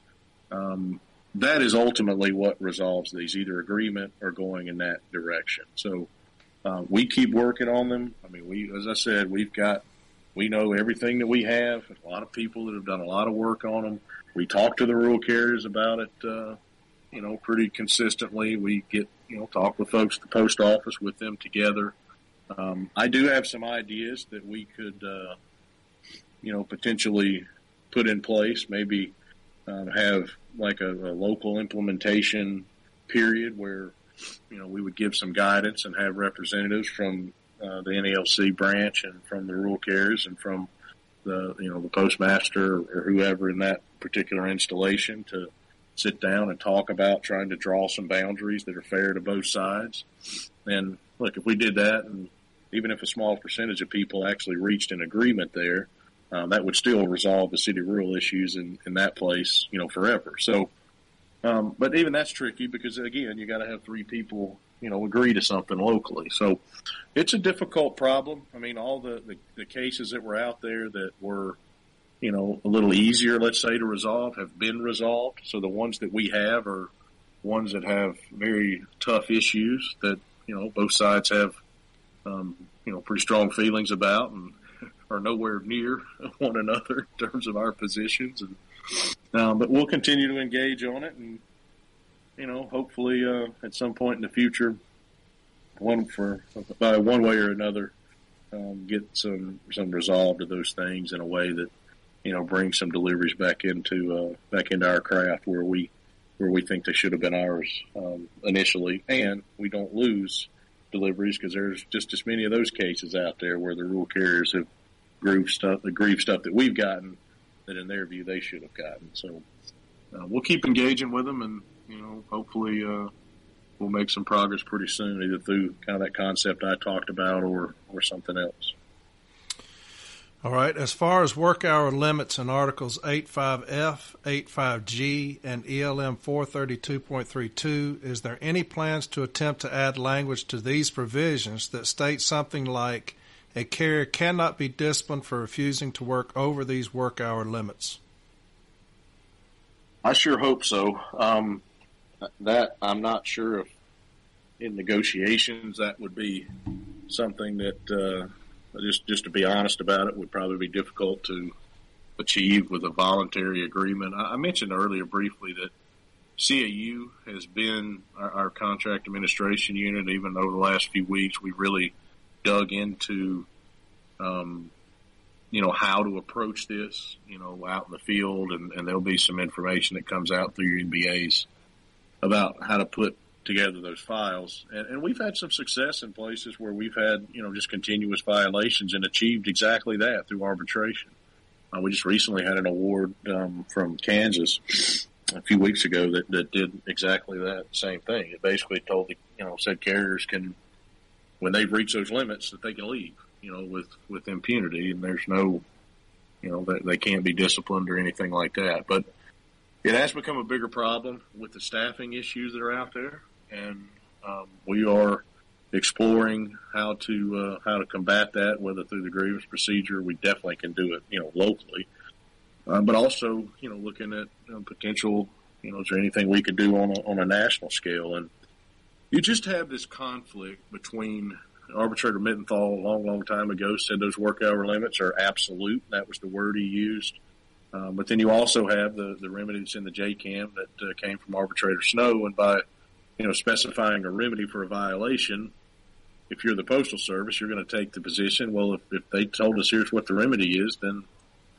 um, that is ultimately what resolves these, either agreement or going in that direction. So uh, we keep working on them. I mean, we, as I said, we've got we know everything that we have. A lot of people that have done a lot of work on them. We talk to the rural carriers about it, uh, you know, pretty consistently. We get, you know, talk with folks at the post office with them together. Um, I do have some ideas that we could, uh, you know, potentially put in place. Maybe um, have like a, a local implementation period where, you know, we would give some guidance and have representatives from uh, the NALC branch and from the rural cares and from the you know the postmaster or whoever in that particular installation to sit down and talk about trying to draw some boundaries that are fair to both sides. And look, if we did that, and even if a small percentage of people actually reached an agreement there, uh, that would still resolve the city rural issues in, in that place, you know, forever. So, um, but even that's tricky because again, you got to have three people you know agree to something locally. So it's a difficult problem. I mean, all the, the, the cases that were out there that were you know a little easier, let's say, to resolve have been resolved. So the ones that we have are ones that have very tough issues that you know both sides have um, you know pretty strong feelings about and are nowhere near one another in terms of our positions. And um, but we'll continue to engage on it and you know, hopefully uh, at some point in the future, one for by one way or another, um, get some some resolve to those things in a way that you know brings some deliveries back into uh, back into our craft where we where we think they should have been ours um, initially, and we don't lose deliveries because there's just as many of those cases out there where the rural carriers have grieved stuff, the grief stuff that we've gotten that in their view they should have gotten. So uh, we'll keep engaging with them, and you know, hopefully uh, we'll make some progress pretty soon, either through kind of that concept I talked about or or something else. All right. As far as work hour limits in Articles 85F, 85G, and ELM 432.32, is there any plans to attempt to add language to these provisions that state something like a carrier cannot be disciplined for refusing to work over these work hour limits? I sure hope so. Um, that I'm not sure if in negotiations that would be something that. Uh, just just to be honest about it, would probably be difficult to achieve with a voluntary agreement. I, mentioned earlier briefly that CAU has been our, our, contract administration unit. Even over the last few weeks, we really dug into, um, you know, how to approach this, you know, out in the field, and, and there'll be some information that comes out through your NBAs about how to put together those files. And, and, we've had some success in places where we've had, you know, just continuous violations and achieved exactly that through arbitration. Uh, we just recently had an award um, from Kansas a few weeks ago that, that did exactly that same thing. It basically told the, you know, said carriers can, when they've reached those limits, that they can leave, you know, with, with impunity and there's no, you know, that they can't be disciplined or anything like that. But it has become a bigger problem with the staffing issues that are out there and um, we are exploring how to uh, how to combat that, whether through the grievance procedure. We definitely can do it, you know, locally, uh, but also, you know, looking at you know, potential. You know, is there anything we could do on a, on a national scale? And you just have this conflict between arbitrator Mittenthal a long, long time ago said those work hour limits are absolute. That was the word he used. Um, but then you also have the, the remedies in the JCAM that uh, came from arbitrator Snow, and by you know, specifying a remedy for a violation, if you're the postal service, you're going to take the position. Well, if, if they told us here's what the remedy is, then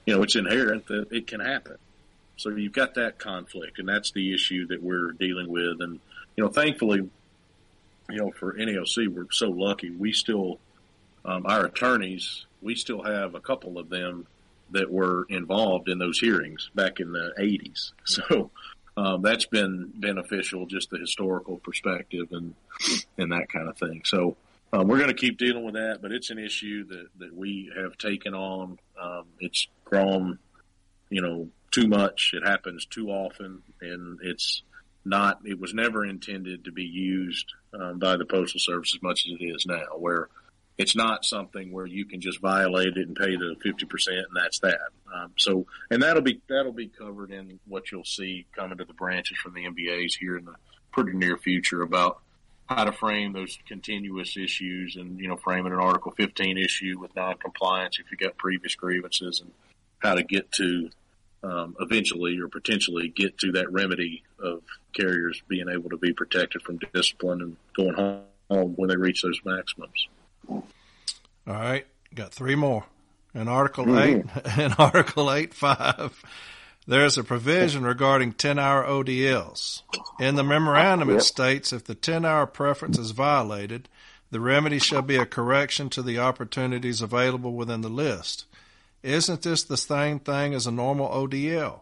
you know it's inherent that it can happen. So you've got that conflict, and that's the issue that we're dealing with. And you know, thankfully, you know, for NALC, we're so lucky. We still, um, our attorneys, we still have a couple of them that were involved in those hearings back in the 80s. So um, that's been beneficial, just the historical perspective and and that kind of thing. So um, we're going to keep dealing with that, but it's an issue that that we have taken on. Um, it's grown, you know, too much. It happens too often, and it's not. It was never intended to be used um, by the postal service as much as it is now, where it's not something where you can just violate it and pay the 50% and that's that. Um, so, and that'll be, that'll be covered in what you'll see coming to the branches from the NBAs here in the pretty near future about how to frame those continuous issues and, you know, framing an Article 15 issue with non-compliance if you've got previous grievances and how to get to, um, eventually or potentially get to that remedy of carriers being able to be protected from discipline and going home when they reach those maximums. All right, got three more. In Article mm-hmm. 8, in Article 8 5, there's a provision regarding 10 hour ODLs. In the memorandum, it states if the 10 hour preference is violated, the remedy shall be a correction to the opportunities available within the list. Isn't this the same thing as a normal ODL?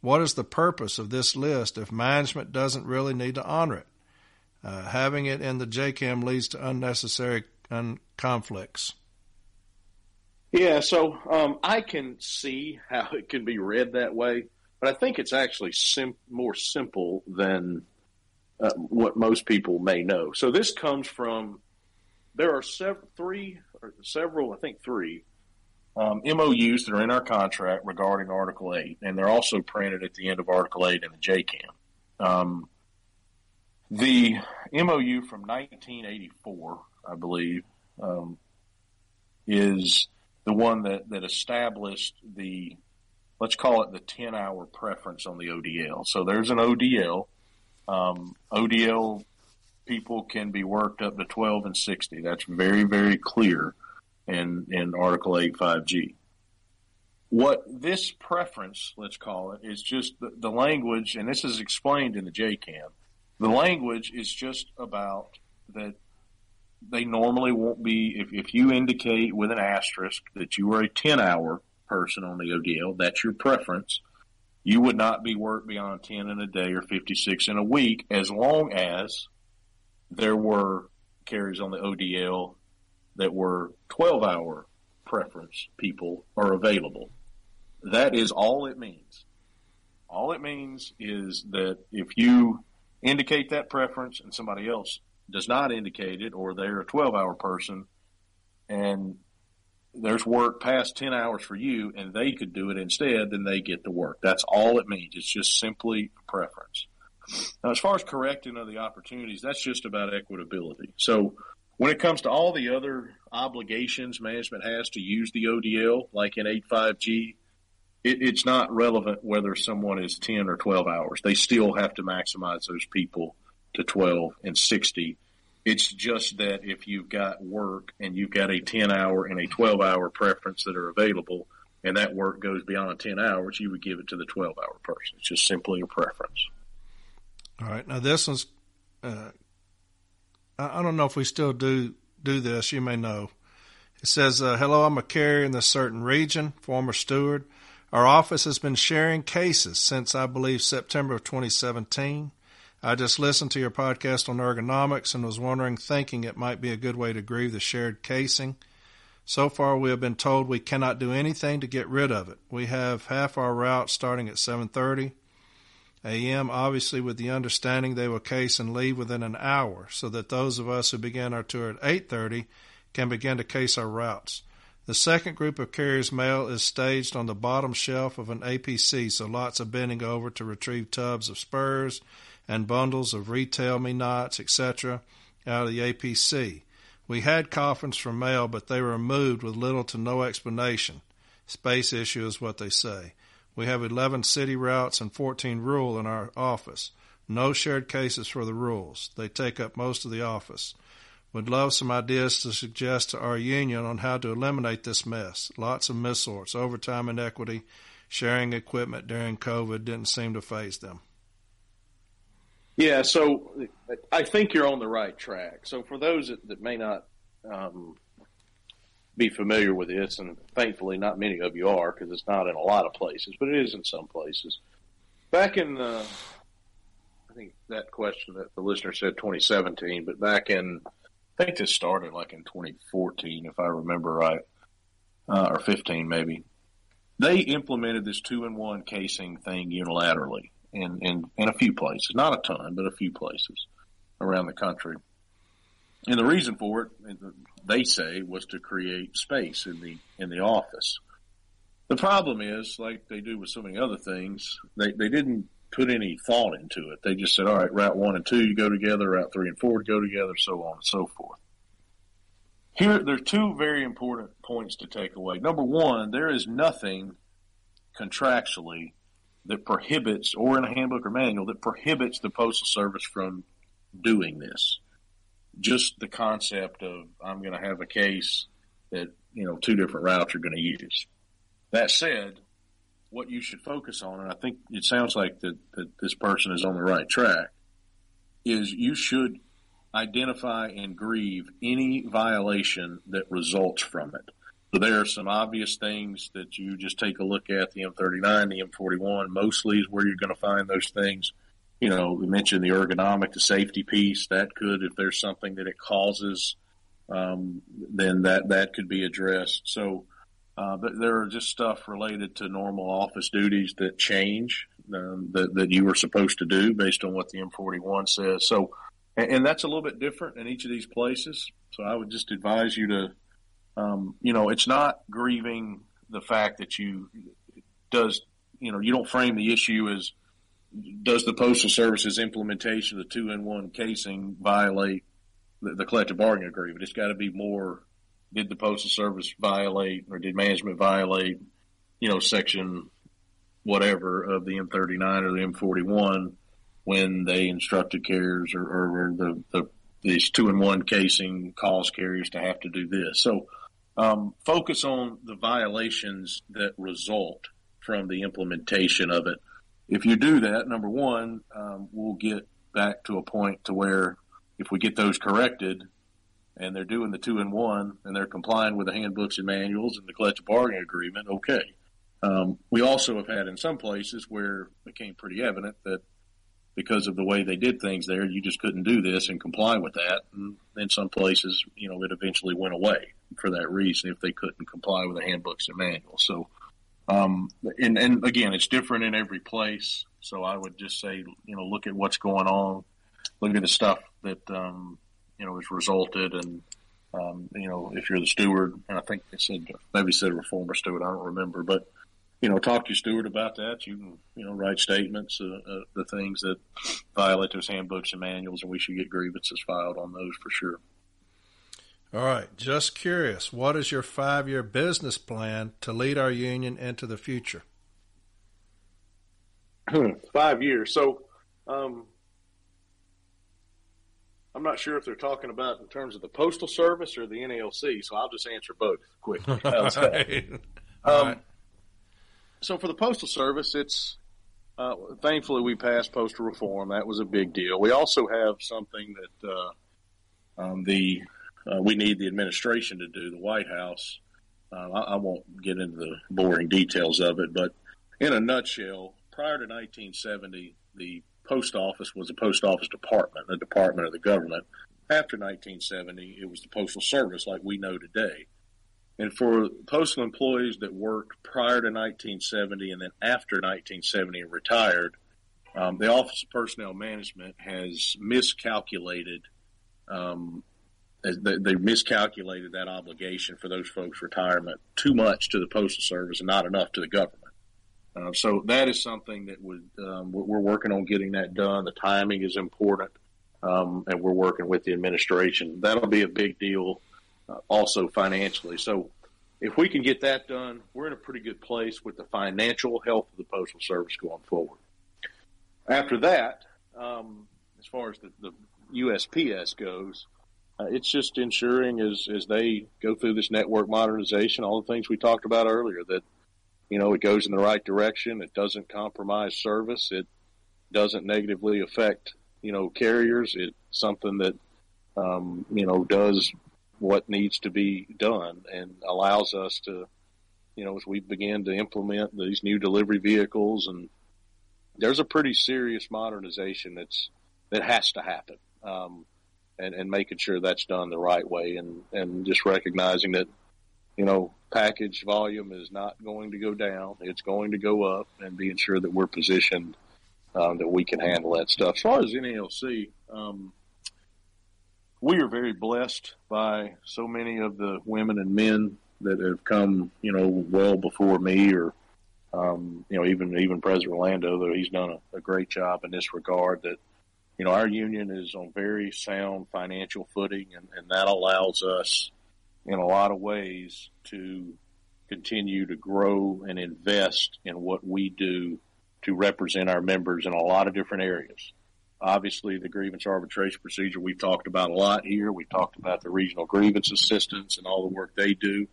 What is the purpose of this list if management doesn't really need to honor it? Uh, having it in the JCAM leads to unnecessary and conflicts? Yeah, so um, I can see how it can be read that way, but I think it's actually sim- more simple than uh, what most people may know. So this comes from there are sev- three or several, I think three um, MOUs that are in our contract regarding Article Eight, and they're also printed at the end of Article Eight in the JCAM. Um, the MOU from 1984 I believe, um, is the one that, that established the, let's call it the 10 hour preference on the ODL. So there's an ODL. Um, ODL people can be worked up to 12 and 60. That's very, very clear in, in Article 85G. What this preference, let's call it, is just the, the language, and this is explained in the JCAM. The language is just about that they normally won't be, if, if you indicate with an asterisk that you are a 10 hour person on the ODL, that's your preference. You would not be worked beyond 10 in a day or 56 in a week as long as there were carries on the ODL that were 12 hour preference people are available. That is all it means. All it means is that if you indicate that preference and somebody else does not indicate it or they're a 12 hour person and there's work past 10 hours for you and they could do it instead, then they get the work. That's all it means. It's just simply a preference. Now, as far as correcting of the opportunities, that's just about equitability. So when it comes to all the other obligations management has to use the ODL, like in 85G, it, it's not relevant whether someone is 10 or 12 hours. They still have to maximize those people to 12 and 60. It's just that if you've got work and you've got a 10 hour and a 12 hour preference that are available, and that work goes beyond 10 hours, you would give it to the 12 hour person. It's just simply a preference. All right. Now, this one's, uh, I don't know if we still do do this. You may know. It says, uh, Hello, I'm a carrier in this certain region, former steward. Our office has been sharing cases since I believe September of 2017. I just listened to your podcast on ergonomics and was wondering, thinking it might be a good way to grieve the shared casing. So far, we have been told we cannot do anything to get rid of it. We have half our route starting at 7:30 a.m. Obviously, with the understanding they will case and leave within an hour, so that those of us who begin our tour at 8:30 can begin to case our routes. The second group of carriers mail is staged on the bottom shelf of an APC, so lots of bending over to retrieve tubs of spurs and bundles of retail me nots, etc., out of the APC. We had coffins from mail, but they were removed with little to no explanation. Space issue is what they say. We have 11 city routes and 14 rural in our office. No shared cases for the rules. They take up most of the office. Would love some ideas to suggest to our union on how to eliminate this mess. Lots of missorts, overtime inequity, sharing equipment during COVID didn't seem to phase them. Yeah, so I think you're on the right track. So for those that, that may not um, be familiar with this, and thankfully not many of you are because it's not in a lot of places, but it is in some places. Back in, uh, I think that question that the listener said 2017, but back in I think this started like in 2014, if I remember right, uh, or 15 maybe. They implemented this two-in-one casing thing unilaterally in, in in a few places, not a ton, but a few places around the country. And the reason for it, they say, was to create space in the in the office. The problem is, like they do with so many other things, they, they didn't put any thought into it. They just said, all right, route one and two, you go together, route three and four go together, so on and so forth. Here, there are two very important points to take away. Number one, there is nothing contractually that prohibits, or in a handbook or manual, that prohibits the Postal Service from doing this. Just the concept of, I'm going to have a case that, you know, two different routes are going to use. That said, what you should focus on, and I think it sounds like that, that this person is on the right track, is you should identify and grieve any violation that results from it. So there are some obvious things that you just take a look at the M39, the M41, mostly is where you're going to find those things. You know, we mentioned the ergonomic, the safety piece. That could, if there's something that it causes, um, then that that could be addressed. So, uh, but there are just stuff related to normal office duties that change um, that, that you were supposed to do based on what the M41 says. So, and, and, that's a little bit different in each of these places. So I would just advise you to, um, you know, it's not grieving the fact that you does, you know, you don't frame the issue as does the Postal Service's implementation of the two in one casing violate the, the collective bargaining agreement? It's got to be more did the Postal Service violate or did management violate, you know, section whatever of the M39 or the M41 when they instructed carriers or, or the, the these two in one casing cause carriers to have to do this. So um, focus on the violations that result from the implementation of it. If you do that, number one, um, we'll get back to a point to where if we get those corrected, and they're doing the two and one, and they're complying with the handbooks and manuals and the collective bargaining agreement, okay. Um, we also have had in some places where it became pretty evident that because of the way they did things there, you just couldn't do this and comply with that. And in some places, you know, it eventually went away for that reason if they couldn't comply with the handbooks and manuals. So, um, and, and again, it's different in every place. So I would just say, you know, look at what's going on, look at the stuff that, um, you know, has resulted and, um, you know, if you're the steward, and I think they said, maybe said reformer steward, I don't remember, but, you know, talk to your steward about that. You can, you know, write statements, uh, uh, the things that violate those handbooks and manuals, and we should get grievances filed on those for sure. All right. Just curious, what is your five year business plan to lead our union into the future? five years. So, um, I'm not sure if they're talking about in terms of the postal service or the NALC, so I'll just answer both quickly. right. um, right. So for the postal service, it's uh, thankfully we passed postal reform. That was a big deal. We also have something that uh, um, the uh, we need the administration to do. The White House. Uh, I, I won't get into the boring details of it, but in a nutshell, prior to 1970, the post office was a post office department, a department of the government. After 1970, it was the postal service like we know today. And for postal employees that worked prior to 1970 and then after 1970 and retired, um, the Office of Personnel Management has miscalculated. Um, they, miscalculated that obligation for those folks' retirement too much to the postal service and not enough to the government. Uh, so that is something that would um, we're working on getting that done. The timing is important, um, and we're working with the administration. That'll be a big deal, uh, also financially. So if we can get that done, we're in a pretty good place with the financial health of the postal service going forward. After that, um, as far as the, the USPS goes, uh, it's just ensuring as as they go through this network modernization, all the things we talked about earlier that you know, it goes in the right direction. It doesn't compromise service. It doesn't negatively affect, you know, carriers. It's something that, um, you know, does what needs to be done and allows us to, you know, as we begin to implement these new delivery vehicles and there's a pretty serious modernization that's, that has to happen. Um, and, and making sure that's done the right way and, and just recognizing that, you know, package volume is not going to go down. It's going to go up and being sure that we're positioned um, that we can handle that stuff. As far as NALC, um, we are very blessed by so many of the women and men that have come, you know, well before me or, um, you know, even, even President Rolando, though he's done a, a great job in this regard that, you know, our union is on very sound financial footing and, and that allows us in a lot of ways to continue to grow and invest in what we do to represent our members in a lot of different areas. Obviously, the grievance arbitration procedure we've talked about a lot here. We've talked about the regional grievance assistance and all the work they do.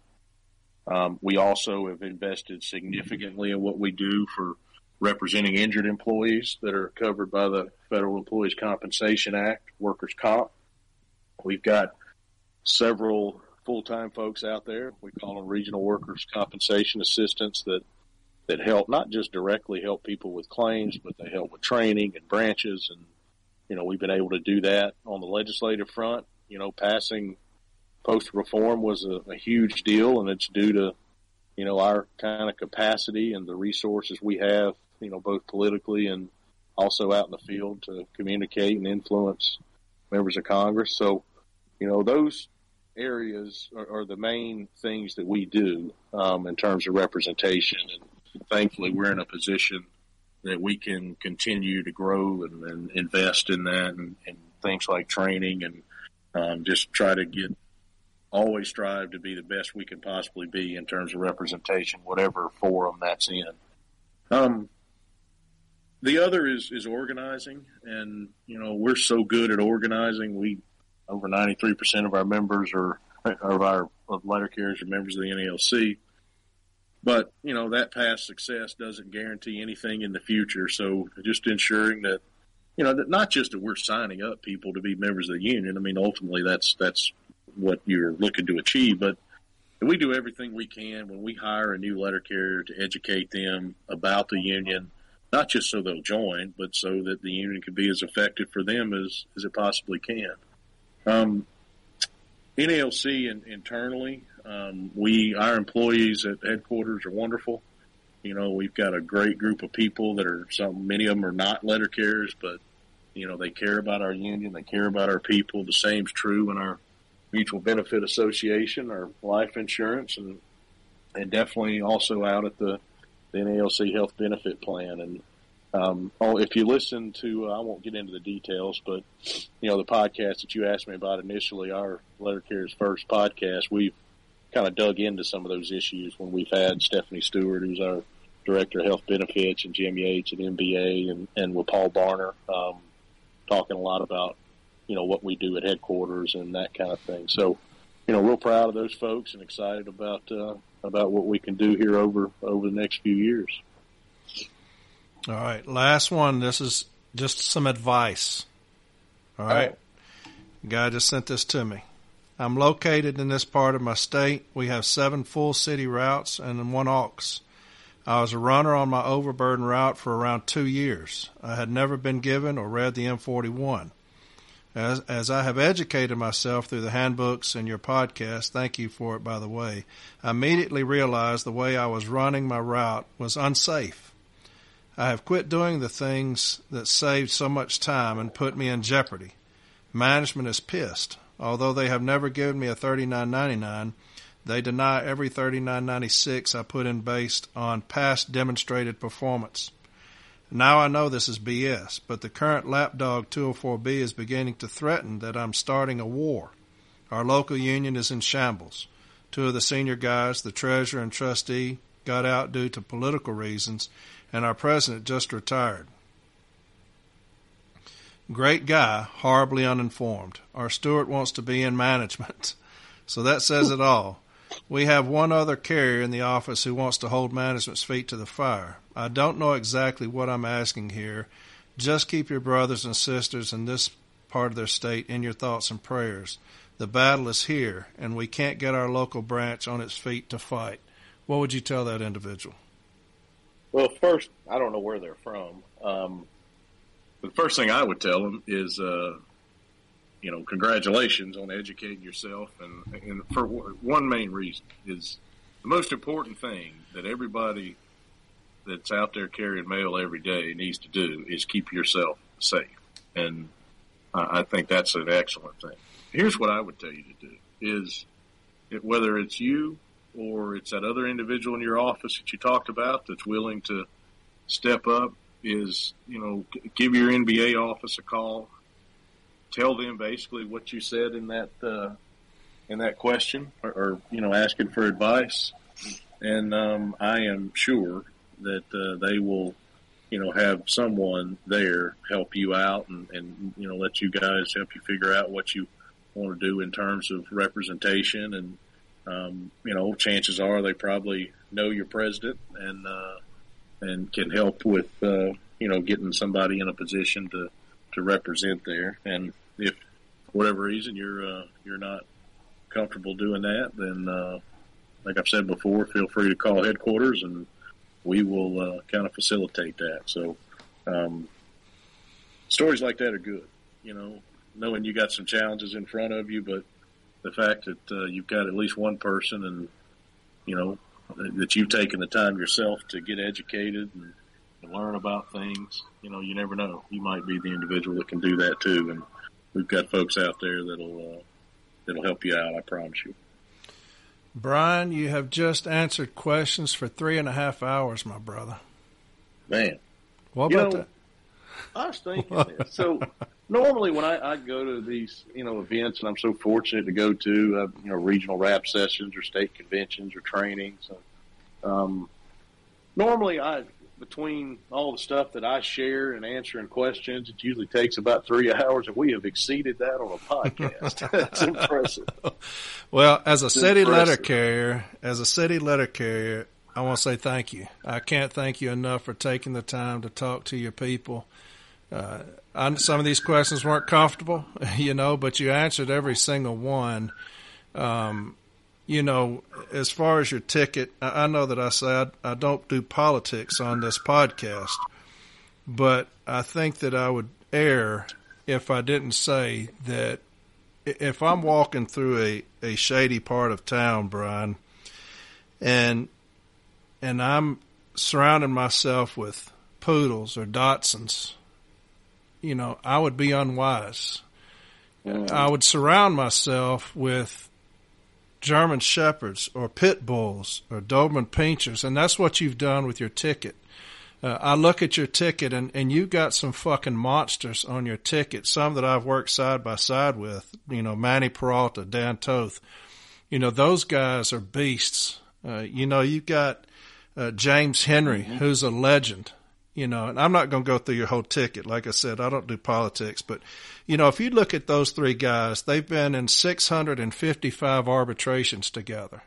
Um, we also have invested significantly in what we do for representing injured employees that are covered by the Federal Employees Compensation Act, workers' comp. We've got several full-time folks out there. We call them regional workers compensation assistants that that help not just directly help people with claims, but they help with training and branches. And you know, we've been able to do that on the legislative front. You know, passing post reform was a, a huge deal, and it's due to you know our kind of capacity and the resources we have. You know, both politically and also out in the field to communicate and influence members of Congress. So, you know, those areas are, are the main things that we do um, in terms of representation. And thankfully, we're in a position that we can continue to grow and, and invest in that and, and, things like training and um, just try to get always strive to be the best we can possibly be in terms of representation, whatever forum that's in. Um, the other is, is organizing, and you know we're so good at organizing. We over 93% of our members are, of our of letter carriers are members of the NALC. But, you know, that past success doesn't guarantee anything in the future. So just ensuring that, you know, that not just that we're signing up people to be members of the union. I mean, ultimately that's, that's what you're looking to achieve. But we do everything we can when we hire a new letter carrier to educate them about the union, not just so they'll join, but so that the union can be as effective for them as, as it possibly can. Um, NALC and internally, um, we our employees at headquarters are wonderful. You know, we've got a great group of people that are some many of them are not letter carriers, but you know they care about our union, they care about our people. The same's true in our mutual benefit association, our life insurance, and and definitely also out at the, the NALC health benefit plan. And um, oh, if you listen to, uh, I won't get into the details, but you know the podcast that you asked me about initially, our letter carrier's first podcast, we've kind of dug into some of those issues when we've had Stephanie Stewart, who's our director of health benefits, and Jim Yates at MBA, and, and with Paul Barner, um, talking a lot about you know what we do at headquarters and that kind of thing. So, you know, real proud of those folks and excited about uh, about what we can do here over over the next few years. All right, last one. This is just some advice. All right, oh. guy just sent this to me. I'm located in this part of my state. We have seven full city routes and one aux. I was a runner on my overburden route for around two years. I had never been given or read the M41. As, as I have educated myself through the handbooks and your podcast, thank you for it, by the way, I immediately realized the way I was running my route was unsafe. I have quit doing the things that saved so much time and put me in jeopardy. Management is pissed. Although they have never given me a thirty-nine ninety-nine, they deny every thirty-nine ninety-six I put in based on past demonstrated performance. Now I know this is BS, but the current lapdog 204B is beginning to threaten that I'm starting a war. Our local union is in shambles. Two of the senior guys, the treasurer and trustee, got out due to political reasons, and our president just retired. Great guy, horribly uninformed. Our steward wants to be in management. So that says it all. We have one other carrier in the office who wants to hold management's feet to the fire. I don't know exactly what I'm asking here. Just keep your brothers and sisters in this part of their state in your thoughts and prayers. The battle is here, and we can't get our local branch on its feet to fight. What would you tell that individual? Well, first, I don't know where they're from. Um, the first thing I would tell them is, uh, you know, congratulations on educating yourself, and, and for one main reason is the most important thing that everybody that's out there carrying mail every day needs to do is keep yourself safe, and I think that's an excellent thing. Here's what I would tell you to do: is it, whether it's you or it's that other individual in your office that you talked about that's willing to step up is, you know, give your NBA office a call. Tell them basically what you said in that uh, in that question, or, or, you know, asking for advice. And um, I am sure that uh, they will, you know, have someone there help you out and, and you know let you guys help you figure out what you want to do in terms of representation and um, you know chances are they probably know your president and uh, and can help with uh, you know getting somebody in a position to to represent there. And if for whatever reason you're uh, you're not comfortable doing that, then uh, like I've said before, feel free to call headquarters and we will uh, kind of facilitate that. So um, stories like that are good. You know, knowing you got some challenges in front of you, but the fact that uh, you've got at least one person and you know that you've taken the time yourself to get educated and, learn about things. You know, you never know. You might be the individual that can do that too. And we've got folks out there that'll uh, that'll help you out. I promise you. Brian, you have just answered questions for three and a half hours, my brother. Man, what about know, that? I was thinking this. So normally when I, I go to these, you know, events and I'm so fortunate to go to, uh, you know, regional rap sessions or state conventions or trainings. Um, normally I, between all the stuff that I share and answering questions, it usually takes about three hours, and we have exceeded that on a podcast. That's impressive. Well, as a it's city impressive. letter carrier, as a city letter carrier, I want to say thank you. I can't thank you enough for taking the time to talk to your people uh, I, some of these questions weren't comfortable, you know, but you answered every single one. Um, you know, as far as your ticket, I, know that I say I, I don't do politics on this podcast, but I think that I would err if I didn't say that if I'm walking through a, a shady part of town, Brian, and and I'm surrounding myself with poodles or Dachshunds, you know, I would be unwise. Yeah. I would surround myself with German Shepherds or Pit Bulls or Doberman Pinschers, and that's what you've done with your ticket. Uh, I look at your ticket and, and you got some fucking monsters on your ticket, some that I've worked side by side with, you know, Manny Peralta, Dan Toth. You know, those guys are beasts. Uh, you know, you've got uh, James Henry, mm-hmm. who's a legend you know, and I'm not going to go through your whole ticket. Like I said, I don't do politics, but you know, if you look at those three guys, they've been in 655 arbitrations together.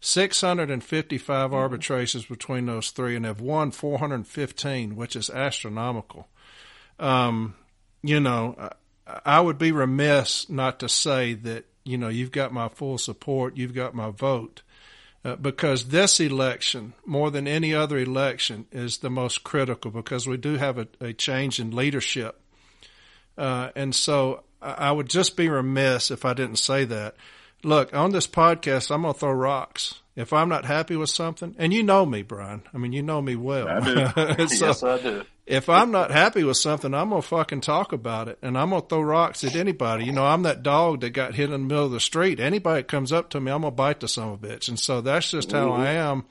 655 mm-hmm. arbitrations between those three and have won 415, which is astronomical. Um, you know, I, I would be remiss not to say that, you know, you've got my full support. You've got my vote. Uh, because this election, more than any other election, is the most critical because we do have a, a change in leadership. Uh, and so I would just be remiss if I didn't say that. Look, on this podcast, I'm going to throw rocks. If I'm not happy with something, and you know me, Brian. I mean, you know me well. I do. so, yes, I do if I'm not happy with something, I'm gonna fucking talk about it, and I'm gonna throw rocks at anybody. You know, I'm that dog that got hit in the middle of the street. Anybody that comes up to me, I'm gonna bite the son of a bitch, and so that's just how mm-hmm. I am.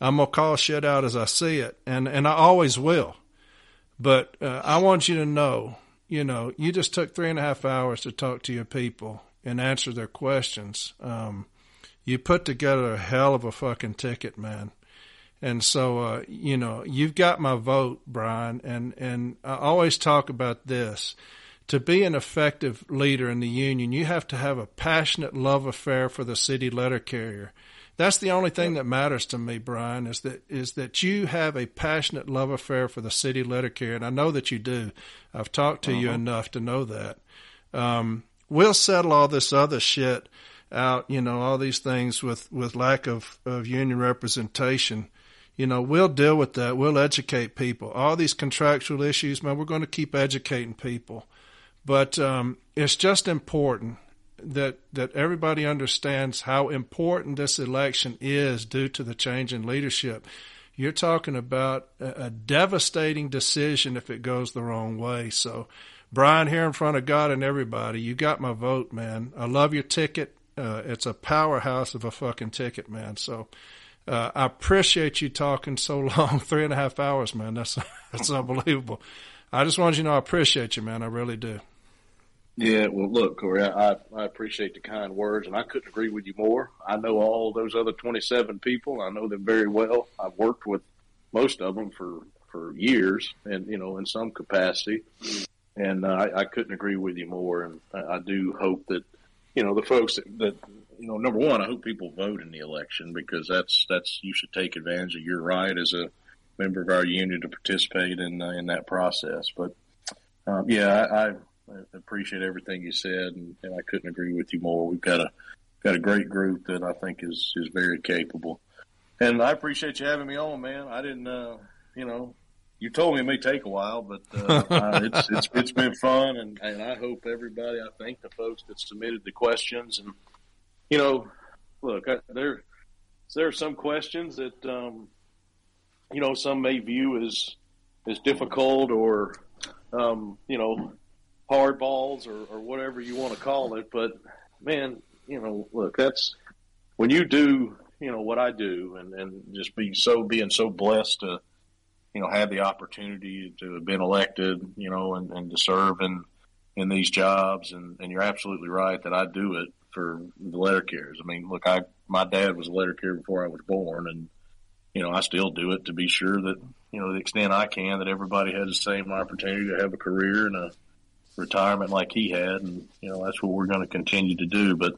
I'm gonna call shit out as I see it, and and I always will. But uh, I want you to know, you know, you just took three and a half hours to talk to your people and answer their questions. Um, you put together a hell of a fucking ticket, man. And so, uh, you know, you've got my vote, Brian. And, and I always talk about this. To be an effective leader in the union, you have to have a passionate love affair for the city letter carrier. That's the only thing that matters to me, Brian, is that is that you have a passionate love affair for the city letter carrier, and I know that you do. I've talked to uh-huh. you enough to know that. Um, we'll settle all this other shit out, you know, all these things with, with lack of, of union representation you know, we'll deal with that. We'll educate people. All these contractual issues, man, we're going to keep educating people. But um, it's just important that that everybody understands how important this election is due to the change in leadership. You're talking about a, a devastating decision if it goes the wrong way. So, Brian, here in front of God and everybody, you got my vote, man. I love your ticket. Uh, it's a powerhouse of a fucking ticket, man. So uh, I appreciate you talking so long, three and a half hours, man. That's that's unbelievable. I just wanted you to know I appreciate you, man. I really do. Yeah, well, look, Corey, I, I appreciate the kind words, and I couldn't agree with you more. I know all those other 27 people. I know them very well. I've worked with most of them for, for years and, you know, in some capacity. And uh, I, I couldn't agree with you more. And I, I do hope that, you know, the folks that, that you know, number one, I hope people vote in the election because that's that's you should take advantage of your right as a member of our union to participate in uh, in that process. But um, yeah, I, I, appreciate everything you said, and, and, I couldn't agree with you more. We've got a got a great group that I think is is very capable, and I appreciate you having me on, man. I didn't, uh, you know. You told me it may take a while, but uh, it's, it's it's been fun, and, and I hope everybody. I thank the folks that submitted the questions, and you know, look, I, there there are some questions that um, you know some may view as as difficult or um, you know hard balls or, or whatever you want to call it. But man, you know, look, that's when you do you know what I do and and just be so being so blessed to you know have the opportunity to have been elected, you know, and, and to serve in in these jobs. And, and you're absolutely right that I do it for the letter carriers. I mean, look, I my dad was a letter carrier before I was born, and you know I still do it to be sure that you know the extent I can that everybody has the same opportunity to have a career and a retirement like he had, and you know that's what we're going to continue to do. But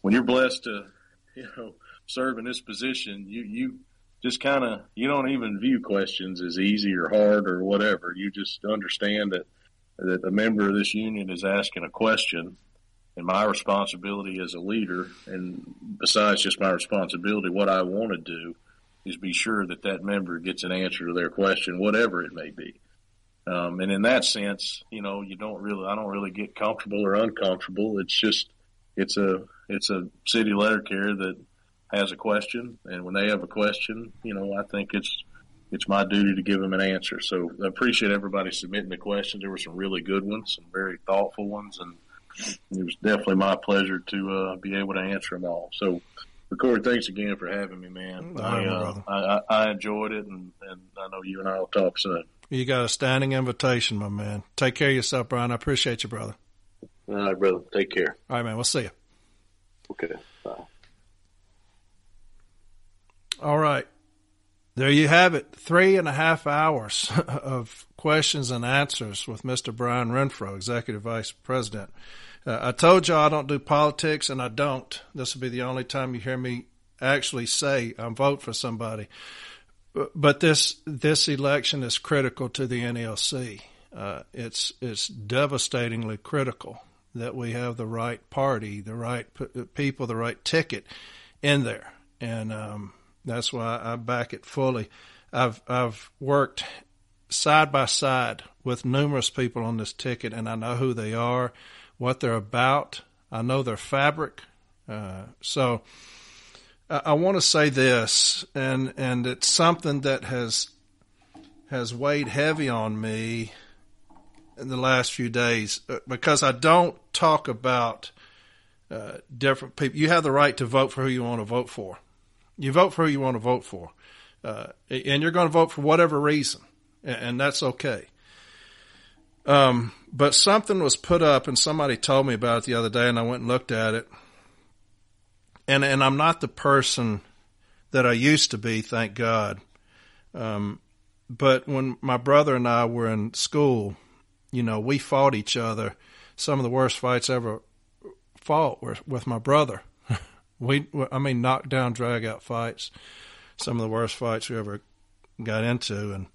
when you're blessed to you know serve in this position, you you just kind of you don't even view questions as easy or hard or whatever. You just understand that that a member of this union is asking a question and my responsibility as a leader, and besides just my responsibility, what I want to do is be sure that that member gets an answer to their question, whatever it may be. Um, and in that sense, you know, you don't really, I don't really get comfortable or uncomfortable. It's just, it's a, it's a city letter carrier that has a question. And when they have a question, you know, I think it's, it's my duty to give them an answer. So I appreciate everybody submitting the questions. There were some really good ones, some very thoughtful ones, and it was definitely my pleasure to uh, be able to answer them all. So, Corey, thanks again for having me, man. I, uh, I, I, enjoyed it, and, and I know you and I will talk soon. You got a standing invitation, my man. Take care of yourself, Brian. I appreciate you, brother. All right, brother. Take care. All right, man. We'll see you. Okay. Bye. All right. There you have it. Three and a half hours of questions and answers with Mr. Brian Renfroe, Executive Vice President. Uh, I told you I don't do politics, and I don't. This will be the only time you hear me actually say I'm vote for somebody. But this this election is critical to the NALC. Uh, it's it's devastatingly critical that we have the right party, the right people, the right ticket in there, and um, that's why I back it fully. I've I've worked side by side with numerous people on this ticket, and I know who they are what they're about. I know their fabric. Uh, so I, want to say this, and and it's something that has has weighed heavy on me in the last few days uh, because I don't talk about uh, different people. You have the right to vote for who you want to vote for. You vote for who you want to vote for, uh, and you're going to vote for whatever reason, and, and that's okay. Um, but something was put up, and somebody told me about it the other day, and I went and looked at it. And and I'm not the person that I used to be, thank God. Um, but when my brother and I were in school, you know, we fought each other. Some of the worst fights ever fought were with my brother. we, I mean, knockdown, drag out fights. Some of the worst fights we ever got into, and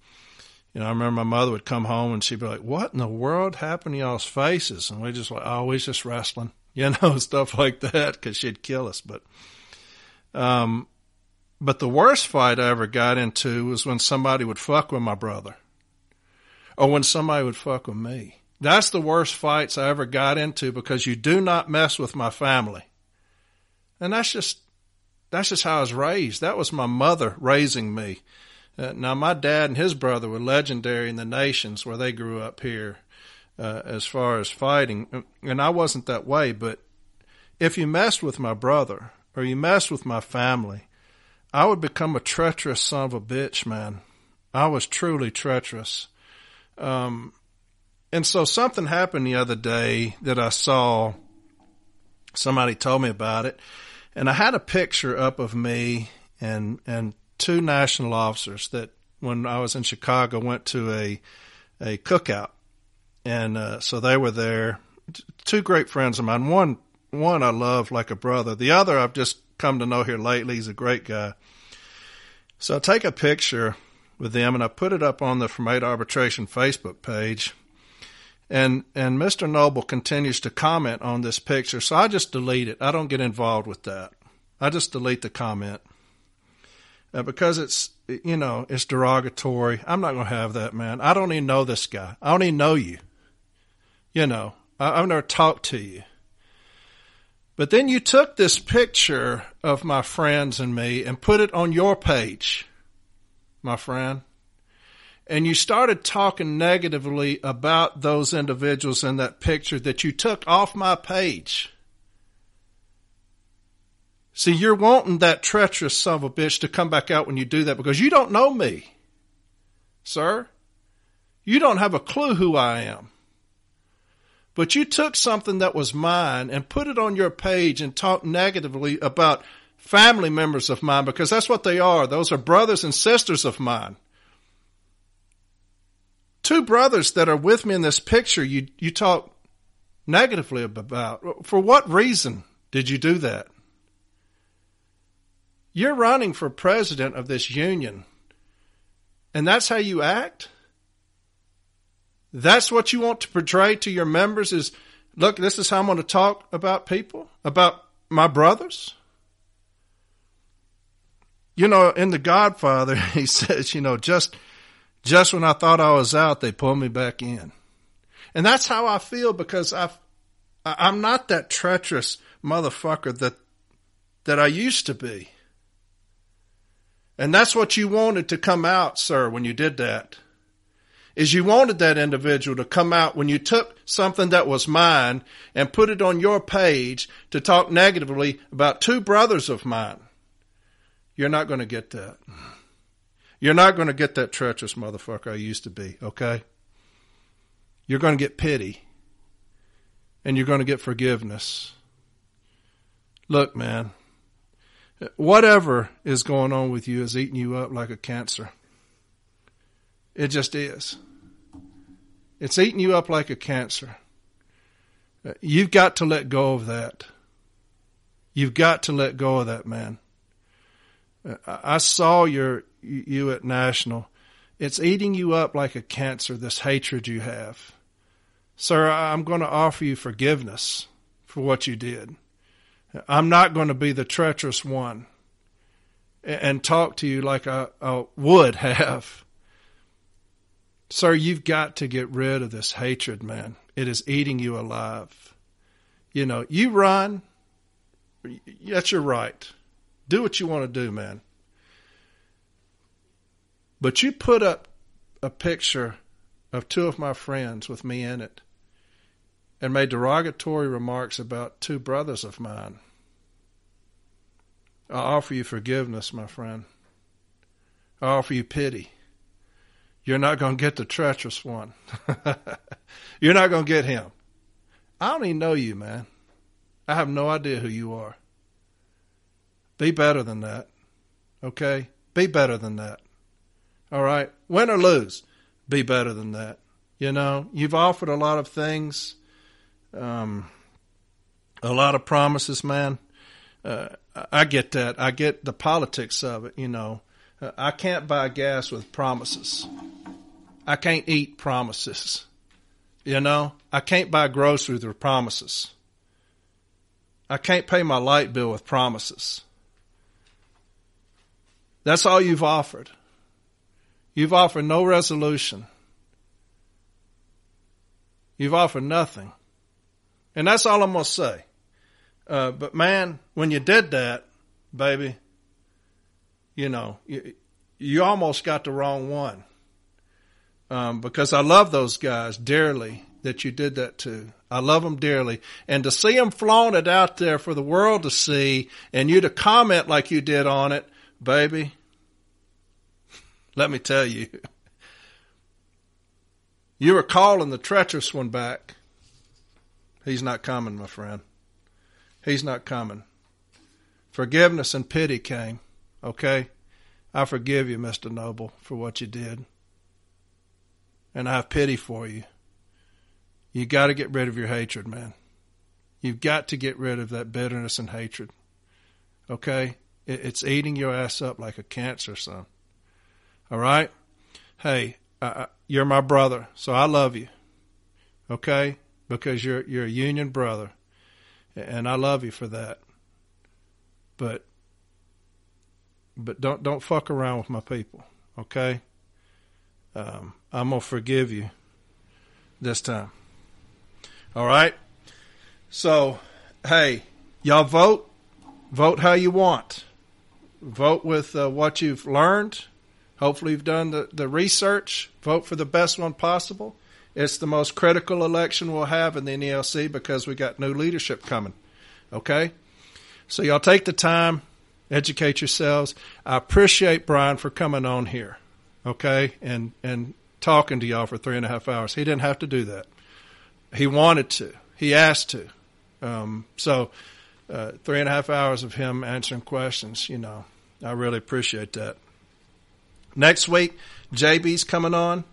you know, I remember my mother would come home and she'd be like, "What in the world happened to y'all's faces?" And we just like, "Oh, we just wrestling," you know, stuff like that, because she'd kill us. But, um, but the worst fight I ever got into was when somebody would fuck with my brother, or when somebody would fuck with me. That's the worst fights I ever got into because you do not mess with my family, and that's just that's just how I was raised. That was my mother raising me. Uh, now, my dad and his brother were legendary in the nations where they grew up here uh, as far as fighting. And I wasn't that way, but if you messed with my brother or you messed with my family, I would become a treacherous son of a bitch, man. I was truly treacherous. Um, and so something happened the other day that I saw. Somebody told me about it, and I had a picture up of me and and two national officers that when I was in Chicago went to a a cookout, and uh, so they were there. Two great friends of mine. One one I love like a brother. The other I've just come to know here lately. He's a great guy. So I take a picture with them and I put it up on the Eight Arbitration Facebook page. And and Mr. Noble continues to comment on this picture, so I just delete it. I don't get involved with that. I just delete the comment uh, because it's you know it's derogatory. I'm not going to have that, man. I don't even know this guy. I don't even know you. You know, I, I've never talked to you. But then you took this picture of my friends and me and put it on your page, my friend. And you started talking negatively about those individuals in that picture that you took off my page. See, you're wanting that treacherous son of a bitch to come back out when you do that because you don't know me, sir. You don't have a clue who I am. But you took something that was mine and put it on your page and talked negatively about family members of mine because that's what they are. Those are brothers and sisters of mine. Two brothers that are with me in this picture, you, you talk negatively about. For what reason did you do that? You're running for president of this union, and that's how you act? That's what you want to portray to your members is look, this is how I'm going to talk about people, about my brothers. You know, in The Godfather, he says, you know, just, just when I thought I was out, they pulled me back in. And that's how I feel because I've, I'm not that treacherous motherfucker that, that I used to be. And that's what you wanted to come out, sir, when you did that. Is you wanted that individual to come out when you took something that was mine and put it on your page to talk negatively about two brothers of mine. You're not going to get that. You're not going to get that treacherous motherfucker I used to be, okay? You're going to get pity and you're going to get forgiveness. Look, man, whatever is going on with you is eating you up like a cancer. It just is. It's eating you up like a cancer. Uh, you've got to let go of that. You've got to let go of that, man. Uh, I saw your you at National. It's eating you up like a cancer, this hatred you have. Sir, I'm going to offer you forgiveness for what you did. I'm not going to be the treacherous one and talk to you like I, I would have. Sir, you've got to get rid of this hatred, man. It is eating you alive. You know, you run. That's your right. Do what you want to do, man. But you put up a picture of two of my friends with me in it and made derogatory remarks about two brothers of mine. I offer you forgiveness, my friend. I offer you pity. You're not going to get the treacherous one. You're not going to get him. I don't even know you, man. I have no idea who you are. Be better than that. Okay? Be better than that. All right? Win or lose, be better than that. You know, you've offered a lot of things um, a lot of promises, man. Uh, I get that. I get the politics of it. You know, I can't buy gas with promises. I can't eat promises. You know, I can't buy groceries with promises. I can't pay my light bill with promises. That's all you've offered. You've offered no resolution. You've offered nothing. And that's all I'm going to say. Uh, but man, when you did that, baby, you know, you, you almost got the wrong one. Um, because I love those guys dearly that you did that to. I love them dearly. And to see them flaunted out there for the world to see and you to comment like you did on it, baby, let me tell you, you were calling the treacherous one back. He's not coming, my friend. He's not coming. Forgiveness and pity came. Okay? I forgive you, Mr. Noble, for what you did. And I have pity for you. You got to get rid of your hatred, man. You've got to get rid of that bitterness and hatred. Okay? It's eating your ass up like a cancer, son. All right? Hey, you're my brother, so I love you. Okay? because you're you're a union brother, and I love you for that. But but don't don't fuck around with my people, okay? Um, I'm gonna forgive you this time. All right. So, hey, y'all vote. Vote how you want. Vote with uh, what you've learned. Hopefully, you've done the, the research. Vote for the best one possible. It's the most critical election we'll have in the NALC because we got new leadership coming. Okay? So y'all take the time, educate yourselves. I appreciate Brian for coming on here. Okay? And and talking to y'all for three and a half hours. He didn't have to do that. He wanted to. He asked to. Um, so uh, three and a half hours of him answering questions, you know, I really appreciate that. Next week, JB's coming on.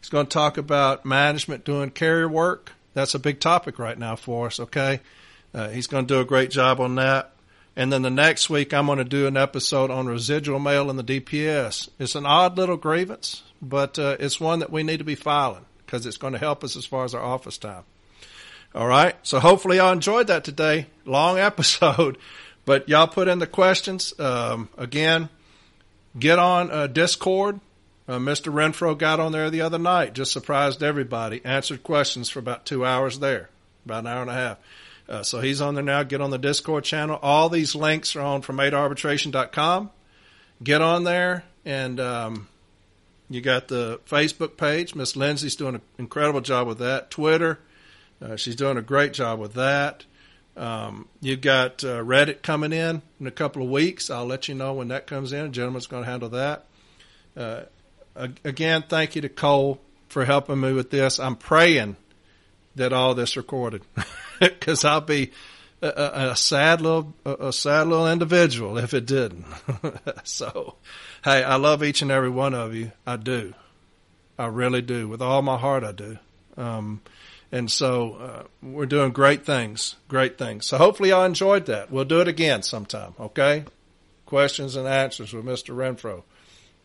He's going to talk about management doing carrier work. That's a big topic right now for us, okay? Uh, he's going to do a great job on that. And then the next week, I'm going to do an episode on residual mail in the DPS. It's an odd little grievance, but uh, it's one that we need to be filing because it's going to help us as far as our office time. All right. So hopefully y'all enjoyed that today. Long episode, but y'all put in the questions. Um, again, get on uh, Discord. Uh, Mr. Renfroe got on there the other night, just surprised everybody, answered questions for about two hours there, about an hour and a half. Uh, so he's on there now. Get on the Discord channel. All these links are on from arbitration.com. Get on there and um, you got the Facebook page. Miss Lindsay's doing an incredible job with that. Twitter, uh, she's doing a great job with that. Um, you've got uh, Reddit coming in in a couple of weeks. I'll let you know when that comes in. A gentleman's going to handle that. Uh, again, thank you to Cole for helping me with this. I'm praying that all this recorded because I'll be a, a, a, sad little a, sad little individual if it didn't. so, hey, I love each and every one of you. I do. I really do. With all my heart, I do. Um, and so uh, we're doing great things, great things. So hopefully y'all enjoyed that. We'll do it again sometime, okay? Questions and answers with Mr. Renfroe,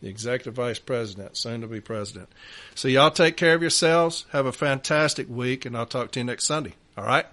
the executive vice president, soon to be president. So y'all take care of yourselves. Have a fantastic week, and I'll talk to you next Sunday. All right?